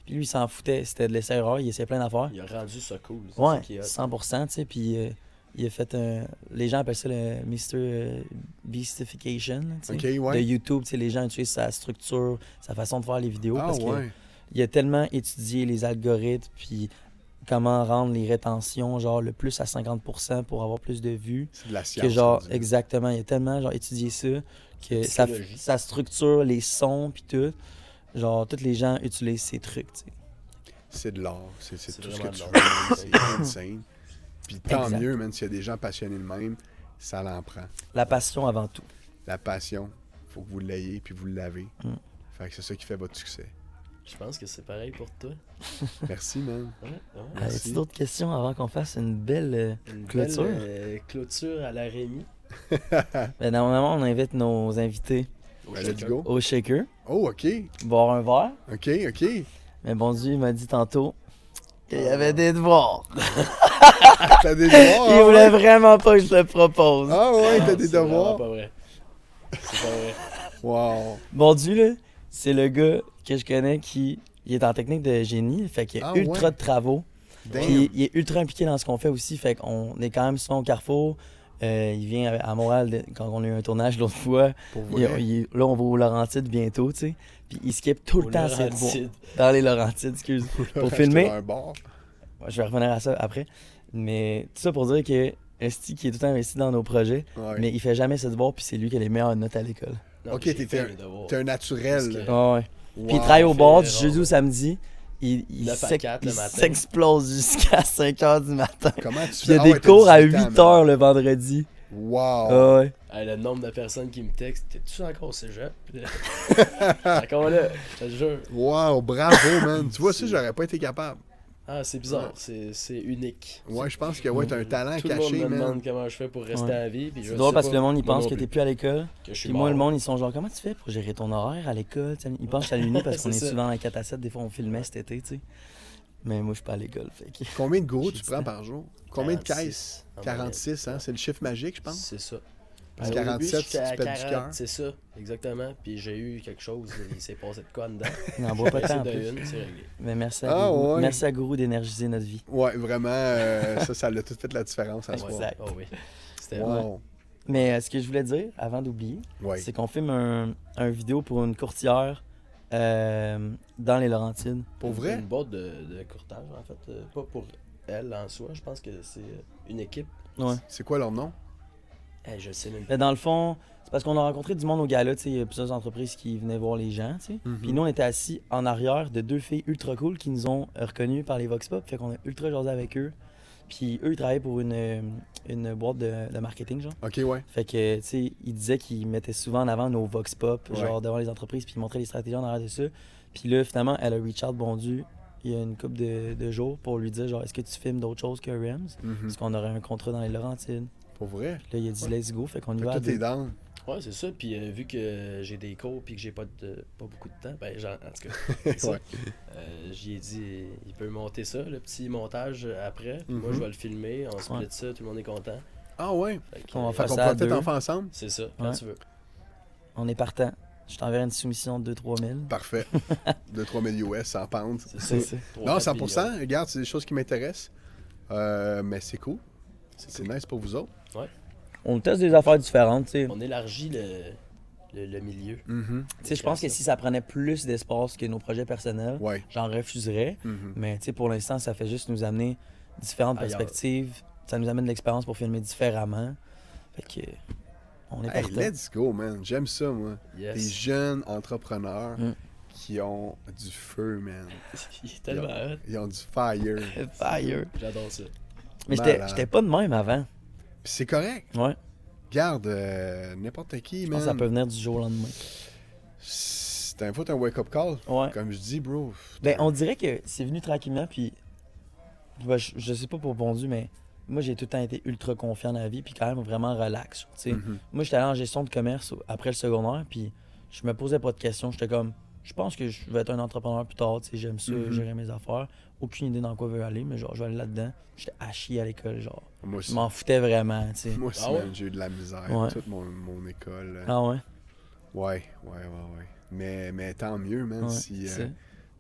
S4: Puis lui, il s'en foutait, c'était de l'essai-erreur, il essayait plein d'affaires.
S2: Il a rendu ça cool.
S4: Ouais,
S2: ça qui est hot.
S4: 100%, tu sais, puis euh, il a fait un... Les gens appellent ça le Mr. euh, Beastification,
S1: ouais.
S4: De YouTube, tu sais, les gens utilisent sa structure, sa façon de faire les vidéos,
S1: Ah,
S4: parce que
S1: ouais.
S4: il a tellement étudié les algorithmes, puis comment rendre les rétentions genre le plus à 50% pour avoir plus de vues.
S1: C'est de la science.
S4: Que genre, exactement, il a tellement genre étudié ça que
S2: Psychologie.
S4: ça structure les sons puis tout. Genre, tous les gens utilisent ces trucs, tu sais.
S1: C'est de l'art. C'est c'est
S2: C'est
S1: tout ce que tu
S2: de
S1: veux.
S2: l'art.
S1: C'est insane. Puis tant
S4: Exact.
S1: mieux, même s'il y a des gens passionnés de même, ça l'en prend.
S4: La passion avant tout.
S1: La passion, faut que vous l'ayez puis vous l'avez.
S4: Mm.
S1: Fait que c'est ça qui fait votre succès.
S2: Je pense que c'est pareil pour toi.
S1: Merci, man.
S2: Ouais, ouais.
S1: Merci.
S4: As-tu d'autres questions avant qu'on fasse une belle. euh,
S2: Une
S4: Clôture?
S2: belle, euh, clôture à la Rémi.
S4: Ben, normalement, on invite nos invités
S2: Au
S1: Ben,
S2: shaker.
S1: let's go.
S4: au shaker,
S1: Oh, OK.
S4: boire un verre.
S1: OK, OK.
S4: Mais bon Dieu, il m'a dit tantôt qu'il y avait des devoirs.
S1: T'as des devoirs?
S4: il
S1: ah
S4: voulait
S1: ouais?
S4: vraiment pas que je le propose.
S1: Ah ouais, t'as des
S2: c'est
S1: devoirs?
S2: pas vrai. C'est pas vrai.
S1: Wow.
S4: Bon Dieu, là, c'est le gars que je connais qui il est en technique de génie, fait qu'il y a
S1: Ah
S4: ultra
S1: ouais?
S4: de travaux.
S1: Damn.
S4: Puis il est ultra impliqué dans ce qu'on fait aussi, fait qu'on est quand même souvent au Carrefour. Euh, il vient à Montréal de- quand on a eu un tournage l'autre fois.
S1: Pour
S4: Il-
S1: vrai?
S4: il- là, on va aux Laurentides bientôt, tu sais. Puis il skip tout le
S2: Au
S4: temps devoirs.
S2: Laurentide.
S4: Dans les Laurentides, excuse. Pour filmer,
S1: un bar.
S4: Ouais, je vais revenir à ça après. Mais tout ça pour dire que Esti qui est tout le temps investi dans nos projets,
S1: Ouais.
S4: mais il fait jamais ses devoirs, puis c'est lui qui a les meilleures notes à l'école.
S1: Ok, t'es un- un naturel.
S2: Que-.
S4: Ah ouais.
S1: Wow.
S4: Puis il travaille au bar du jeudi au
S2: ouais.
S4: samedi. Il, il
S2: 9 à
S4: s'ex-
S2: 4 le
S4: il
S2: matin.
S4: s'explose jusqu'à 5 h du matin.
S1: Comment tu
S4: Puis il y
S1: fais?
S4: a
S1: Ah
S4: des
S1: ouais, t'as
S4: cours à
S1: 18 ans,
S4: 8 heures le vendredi.
S1: Wow.
S4: Ah ouais.
S2: Hey, le nombre de personnes qui me textent, t'es-tu encore au cégep? encore là, je te jure.
S1: Wow, bravo, man. Tu vois, ça, j'aurais pas été capable.
S2: Ah, c'est bizarre, c'est c'est unique.
S1: Ouais, je pense que ouais, t'as un talent
S2: Tout le monde
S1: caché,
S2: me
S1: man.
S2: demande comment je fais pour rester
S4: Ouais.
S2: à vie. Puis je
S4: C'est drôle parce que le monde, il pense que t'es
S2: plus,
S4: plus à l'école.
S2: que je suis
S4: Puis moi, le monde, ils sont genre, comment tu fais pour gérer ton horaire à l'école? Tu sais, Ils pensent à l'uni parce qu'on est souvent à 4 à 7. Des fois, on filmait cet été, tu sais. Mais moi, je suis pas à l'école. Que...
S1: Combien de gros tu prends par jour? Combien de
S2: 46,
S1: caisses?
S2: en moyenne.
S1: 46, hein? C'est le chiffre magique, je pense.
S2: C'est ça.
S1: Parce
S2: Euh,
S1: que
S2: au début,
S1: 47,
S2: j'étais à
S1: tu pètes du
S2: 40,
S1: cœur.
S2: C'est ça, exactement. Puis j'ai eu quelque chose, il s'est passé de quoi dedans.
S4: Il n'en boit pas tant
S2: de une, c'est réglé.
S4: Mais merci à
S1: Ah,
S4: Gourou.
S1: ouais.
S4: Merci à Gourou d'énergiser notre vie.
S1: Ouais, vraiment, euh, ça, ça l'a tout fait la différence à
S2: Ouais.
S1: ce soir.
S4: Exact.
S2: Oh oui. C'était
S1: Wow.
S4: Mais euh, ce que je voulais dire, avant d'oublier,
S1: Ouais.
S4: c'est qu'on filme un, un vidéo pour une courtière euh, dans les Laurentides.
S1: Pour vrai?
S2: Une boîte de, de courtage, en fait. pas pour elle en soi, je pense que c'est une équipe.
S4: Ouais.
S1: C'est quoi leur nom?
S2: Eh, je sais même pas.
S4: Mais dans le fond, c'est parce qu'on a rencontré du monde au gala, tu sais, il y a plusieurs entreprises qui venaient voir les gens, tu sais.
S1: Mhm.
S4: Puis nous, on était assis en arrière de deux filles ultra cool qui nous ont euh, reconnus par les Vox Pop, fait qu'on a ultra jasé avec eux. Puis eux, ils travaillaient pour une, euh, une boîte de, de marketing, genre.
S1: Ok, ouais.
S4: Fait que, tu sais, ils disaient qu'ils mettaient souvent en avant nos Vox Pop,
S1: Ouais.
S4: genre devant les entreprises, puis ils montraient les stratégies en arrière de ça. Puis là, finalement, elle a reach out Bondu il y a une couple de, de jours pour lui dire, genre, est-ce que tu filmes d'autres choses que Rams?
S1: Mhm.
S4: Parce qu'on aurait un contrat dans les Laurentides?
S1: Pour vrai?
S4: Là, il a dit, let's go, fait qu'on y
S1: Fait
S4: va.
S1: t'es
S4: deux.
S1: down.
S2: Ouais, c'est ça. Puis euh, vu que j'ai des cours puis que j'ai pas, de, pas beaucoup de temps, ben, genre, en tout cas, c'est ça.
S1: Ouais.
S2: Euh, j'y ai dit, il peut monter ça, le petit montage après. Puis Moi,
S1: Mhm.
S2: je vais le filmer, on split
S4: Ouais.
S2: ça, tout le monde est content.
S1: Ah ouais?
S2: Fait
S4: On va faire
S1: qu'on
S4: ça
S1: peut-être en faire ensemble?
S2: C'est ça, quand
S4: Ouais.
S2: tu veux.
S4: On est partant. Je t'enverrai une soumission de 2-3 000.
S1: Parfait. de 3000 US, 100 pounds.
S2: C'est
S4: C'est
S2: ça.
S1: Non,
S2: quatre
S1: 100%.
S2: millions.
S1: Regarde, c'est des choses qui m'intéressent. Euh, mais c'est cool. C'est nice pour vous autres.
S4: On teste des affaires différentes, tu sais.
S2: On élargit le, le, le milieu.
S1: Mhm.
S4: Tu sais, je pense que si ça prenait plus d'espace que nos projets personnels,
S1: Ouais.
S4: j'en refuserais.
S1: Mhm.
S4: Mais tu sais, pour l'instant, ça fait juste nous amener différentes
S2: Ailleurs.
S4: perspectives. Ça nous amène de l'expérience pour filmer différemment. Fait que. On est
S1: Hey, let's go, man. J'aime ça, moi. Des jeunes entrepreneurs
S4: Mm.
S1: qui ont du feu, man.
S2: Il est tellement hot.
S1: Ils ont du fire.
S4: Fire.
S2: J'adore ça.
S4: Mais j'étais pas de même avant.
S1: C'est correct.
S4: Ouais.
S1: Garde, euh, n'importe qui,
S4: Je pense que ça peut venir du jour au lendemain.
S1: C'est un fois un wake-up call.
S4: Ouais.
S1: Comme je dis, bro.
S4: Ben, on dirait que c'est venu tranquillement, puis. ben, je, je sais pas pour Bondu, mais moi, j'ai tout le temps été ultra confiant dans la vie, puis quand même vraiment relax. Tu sais.
S1: Mhm.
S4: Moi, j'étais allé en gestion de commerce après le secondaire, puis je me posais pas de questions. J'étais comme, je pense que je vais être un entrepreneur plus tard, tu sais, j'aime ça,
S1: Mhm.
S4: gérer mes affaires. Aucune idée dans quoi je veux aller, mais genre, je vais aller là-dedans. J'étais à chier à l'école, genre.
S1: Moi
S4: Je
S1: aussi.
S4: m'en foutais vraiment, tu sais.
S1: Moi aussi,
S2: Ah ouais?
S1: j'ai eu de la misère.
S4: Ouais.
S1: Toute mon, mon école.
S4: Ah ouais?
S1: Ouais, ouais, ouais, ouais. Mais, mais tant mieux, man,
S4: Ouais,
S1: si euh,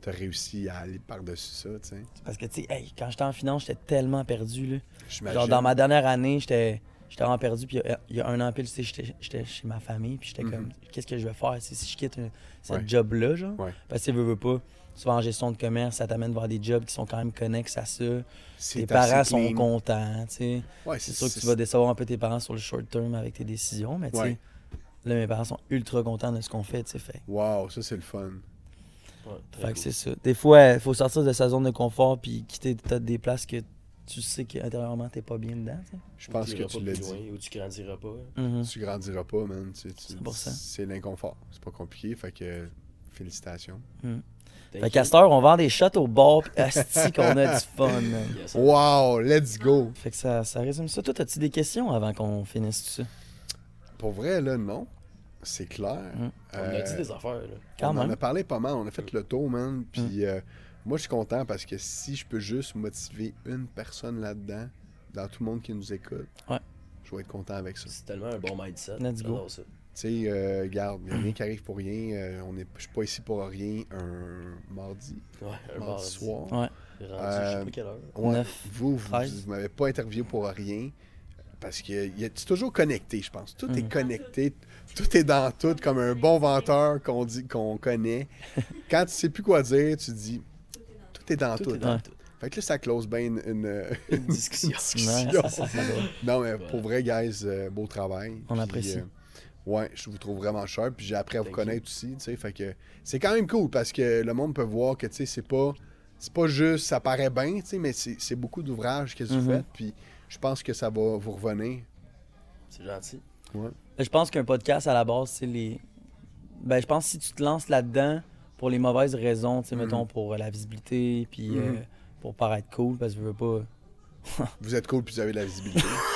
S1: t'as réussi à aller par-dessus ça, tu sais.
S4: Parce que, tu sais, hey, quand j'étais en finance, j'étais tellement perdu, là.
S1: J'imagine.
S4: Genre, dans ma dernière année, j'étais j'étais vraiment perdu. Puis il y a- il y, a un an pile, tu sais, j'étais- j'étais chez ma famille. Puis j'étais
S1: Mhm.
S4: comme, qu'est-ce que je vais faire si je quitte un- ce
S1: Ouais.
S4: job-là, genre?
S1: Ouais.
S4: Parce que, veux, veux pas, souvent en gestion de commerce, ça t'amène vers des jobs qui sont quand même connexes à ça. Tes parents sont
S1: clean.
S4: contents, tu sais.
S1: Ouais,
S4: C'est sûr que tu vas décevoir un peu tes parents sur le short term avec tes décisions, mais tu sais,
S1: Ouais.
S4: là, mes parents sont ultra contents de ce qu'on fait, tu sais. Fait,
S1: Wow, ça, c'est le fun.
S2: Ouais,
S4: fait que c'est ça. Des fois, il faut sortir de sa zone de confort puis quitter peut-être des places que tu sais qu'intérieurement, t'es pas bien dedans.
S1: Je pense que tu l'as
S2: plus
S1: dit.
S2: loin, Ou tu grandiras pas.
S4: Mhm.
S1: Tu grandiras pas, man. Tu- tu-
S4: 100%.
S1: C'est l'inconfort. C'est pas compliqué, fait que félicitations.
S2: Thank
S4: Fait
S2: you.
S4: qu'à cette heure, on vend des shots au bar, pis asti qu'on a du fun, man.
S2: Yes.
S1: Wow, let's go.
S4: Fait que ça, ça résume ça. Toi, as-tu des questions avant qu'on finisse tout ça?
S1: Pour vrai, là, non. C'est clair.
S4: Mm.
S2: On a
S1: Euh,
S2: dit des affaires, là.
S4: Quand
S1: on en
S4: même.
S1: a parlé pas mal. On a fait le tour, man. Puis euh, Moi, je suis content parce que si je peux juste motiver une personne là-dedans, dans tout le monde qui nous écoute,
S4: Ouais.
S1: je vais être content avec ça.
S2: C'est tellement un bon mindset.
S4: Let's go.
S2: Ça.
S1: sais, euh, garde, il n'y a rien qui arrive pour rien. euh, on est, je suis pas ici pour rien un mardi,
S2: Ouais, un
S1: mardi
S2: mardi.
S1: soir.
S4: Ouais.
S2: Rendu, je sais
S1: Euh,
S2: pas quelle heure.
S1: Ouais, vous, vous,
S4: 13.
S1: vous m'avez pas interviewé pour rien. Parce que c'est toujours connecté, je pense. Tout est
S4: Mhm.
S1: connecté. Tout est dans tout, comme un bon venteur qu'on dit qu'on connaît. Quand tu sais plus quoi dire, tu dis tout est dans tout.
S2: Tout est dans
S4: Ouais.
S2: tout.
S1: Fait que là, ça close bien une, une-
S2: Une discussion.
S1: Non, mais pour vrai, guys, euh, beau travail.
S4: On
S1: Puis,
S4: apprécie.
S1: Ouais, je vous trouve vraiment cher. Puis j'ai appris à vous
S2: Thank you.
S1: connaître aussi. tu sais, Fait que c'est quand même cool parce que le monde peut voir que tu sais, c'est pas. C'est pas juste, ça paraît bien, tu sais, mais c'est c'est beaucoup d'ouvrages que vous
S4: Mhm.
S1: faites. Puis je pense que ça va vous revenir.
S2: C'est gentil.
S4: Je pense qu'un podcast, à la base, c'est les. Ben, je pense que si tu te lances là-dedans pour les mauvaises raisons, tu sais,
S1: Mhm.
S4: mettons pour euh, la visibilité, puis
S1: Mhm.
S4: euh, pour paraître cool, parce que je veux pas.
S1: Vous êtes cool puis vous avez de la visibilité.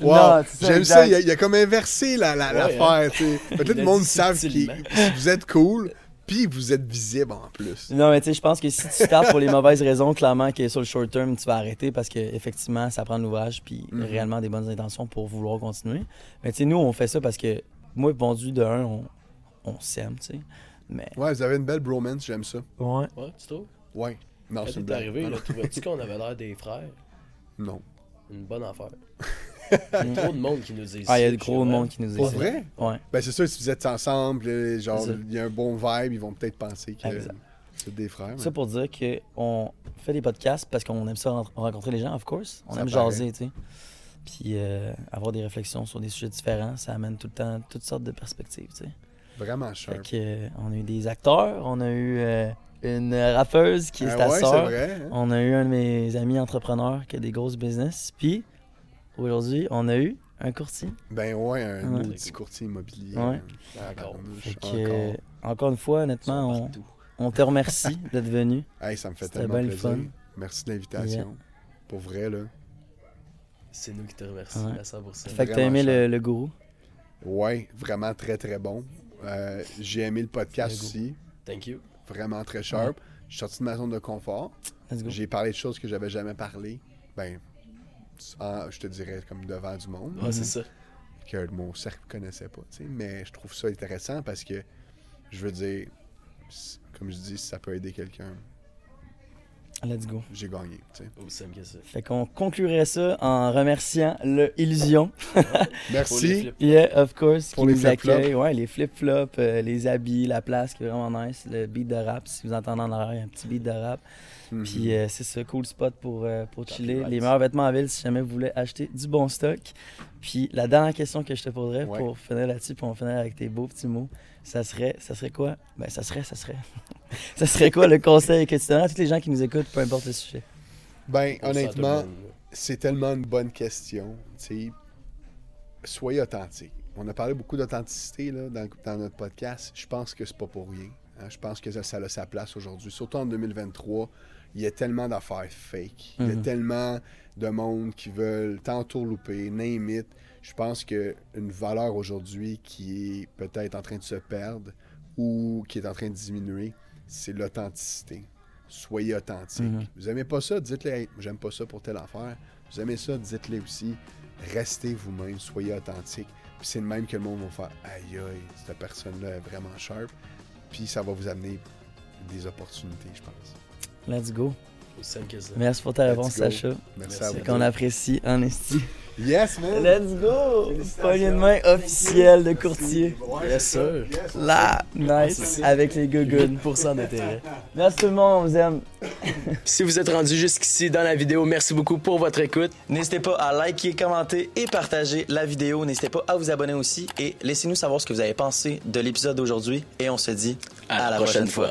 S1: Wow, J'aime ça, il a, il a comme inversé la- la-
S2: Ouais,
S1: l'affaire. tu sais. Peut-être
S2: Il
S1: le monde savent que vous êtes cool, puis vous êtes visible en plus.
S4: Non, mais tu sais, je pense que si tu tapes pour les mauvaises raisons, clairement que sur le short term, tu vas arrêter parce que effectivement, ça prend de l'ouvrage puis
S1: Mhm.
S4: réellement des bonnes intentions pour vouloir continuer. Mais tu sais, nous, on fait ça parce que moi et Bondu, de un, on, on s'aime, tu sais. Mais.
S1: Ouais, vous avez une belle bromance, j'aime ça.
S4: Ouais.
S2: Ouais, tu trouves?
S1: Ouais. Non, c'est une
S2: t'es
S1: blague.
S2: arrivé,
S1: Non,
S2: là, trouvais-tu qu'on avait l'air des frères?
S1: Non.
S2: Une bonne affaire. Il y a trop de monde qui nous dit
S4: Ah, il y a
S2: ça,
S4: gros monde qui nous
S1: Pour
S4: essaie.
S1: vrai?
S4: Ouais.
S1: Ben c'est sûr, si vous êtes ensemble, euh, genre, il y a un bon vibe, ils vont peut-être penser que
S4: Exact.
S1: c'est des frères.
S4: Ça pour dire qu'on fait des podcasts parce qu'on aime ça ren- rencontrer les gens, of course. On
S1: Ça
S4: aime
S1: paraît.
S4: jaser, tu sais. Puis euh, avoir des réflexions sur des sujets différents, ça amène tout le temps toutes sortes de perspectives, tu sais.
S1: Vraiment
S4: Fait
S1: cher.
S4: que, euh, on a eu des acteurs, on a eu euh, une rappeuse qui est
S1: Ah
S4: ta
S1: ouais,
S4: sœur.
S1: vrai. hein?
S4: On a eu un de mes amis entrepreneurs qui a des grosses business. Puis aujourd'hui, on a eu un courtier.
S1: Ben ouais, un
S4: Ouais.
S1: maudit courtier immobilier.
S4: Ouais.
S2: Encore.
S4: Que,
S1: Encore.
S4: encore une fois, honnêtement, on, te remercie d'être venu.
S1: Hey, ça me fait tellement
S4: bien
S1: plaisir.
S4: fun.
S1: Merci de l'invitation. Pour vrai, là.
S2: C'est nous qui te remercions
S4: Ouais.
S2: à 100%.
S4: Fait que t'as
S1: Vraiment
S4: aimé le, le gourou?
S1: Ouais, vraiment très très bon. Euh, J'ai aimé le podcast aussi.
S2: Thank you.
S1: Vraiment très sharp. Je suis sorti de ma zone de confort. J'ai parlé de choses que j'avais jamais parlé. Ben, en- je te dirais comme devant du monde.
S2: Ouais, c'est ça.
S1: que mon cercle connaissait pas. tu sais. Mais je trouve ça intéressant parce que, je veux dire, comme je dis, si ça peut aider quelqu'un,
S4: Let's go.
S1: j'ai gagné. tu sais.
S2: Aussi simple que ça.
S4: Fait qu'on conclurait ça en remerciant le Illusion.
S1: Merci.
S4: Yeah, of course.
S1: Pour
S4: qui
S1: les
S4: nous
S1: flip-flops.
S4: accueille. Ouais, les flip-flops, euh, les habits, la place qui est vraiment nice. Le beat de rap, si vous entendez en arrière, il y a un petit beat de rap.
S1: Mhm.
S4: Puis euh, c'est ça, cool spot pour, euh, pour chiller. Les meilleurs vêtements en ville si jamais vous voulez acheter du bon stock. Puis la dernière question que je te poserais
S1: Ouais.
S4: pour finir là-dessus, puis on va finir avec tes beaux petits mots, ça serait, ça serait quoi? Ben ça serait, ça serait. ça serait quoi le conseil que tu donnerais à tous les gens qui nous écoutent, peu importe le sujet?
S1: Ben, honnêtement, c'est tellement une bonne question. tu sais. Soyez authentique. On a parlé beaucoup d'authenticité là, dans, dans notre podcast. Je pense que c'est pas pour rien. hein. Je pense que ça, ça a sa place aujourd'hui. Surtout en 2023, il y a tellement d'affaires fake. Il y a
S4: Mhm.
S1: tellement de monde qui veulent t'entourlouper, name it. Je pense qu'une valeur aujourd'hui qui est peut-être en train de se perdre ou qui est en train de diminuer, c'est l'authenticité. Soyez authentique.
S4: Mhm.
S1: Vous aimez pas ça, dites-le. Hey, j'aime pas ça pour telle affaire. Vous aimez ça, dites-le aussi. Restez vous-même, soyez authentique. Puis c'est le même que le monde va faire Aïe aïe, cette personne-là est vraiment sharp. Puis ça va vous amener des opportunités, je pense.
S4: Let's go.
S2: Aussi simple que ça.
S4: Merci pour ta
S1: Let's
S4: réponse,
S1: go.
S4: Sacha.
S1: Merci,
S2: Merci.
S1: à
S4: Fait
S1: vous.
S4: qu'on apprécie en esti.
S1: Yes, man!
S4: Let's go! Poignée de main officielle de courtier.
S2: Yes, sir.
S4: Là, nice, avec les gougounes.
S2: 8% d'intérêt.
S4: Merci tout le monde, on vous aime.
S2: Si vous êtes rendu jusqu'ici dans la vidéo, merci beaucoup pour votre écoute.
S3: N'hésitez pas à liker, commenter et partager la vidéo. N'hésitez pas à vous abonner aussi et laissez-nous savoir ce que vous avez pensé de l'épisode d'aujourd'hui. Et on se dit
S2: À la prochaine fois.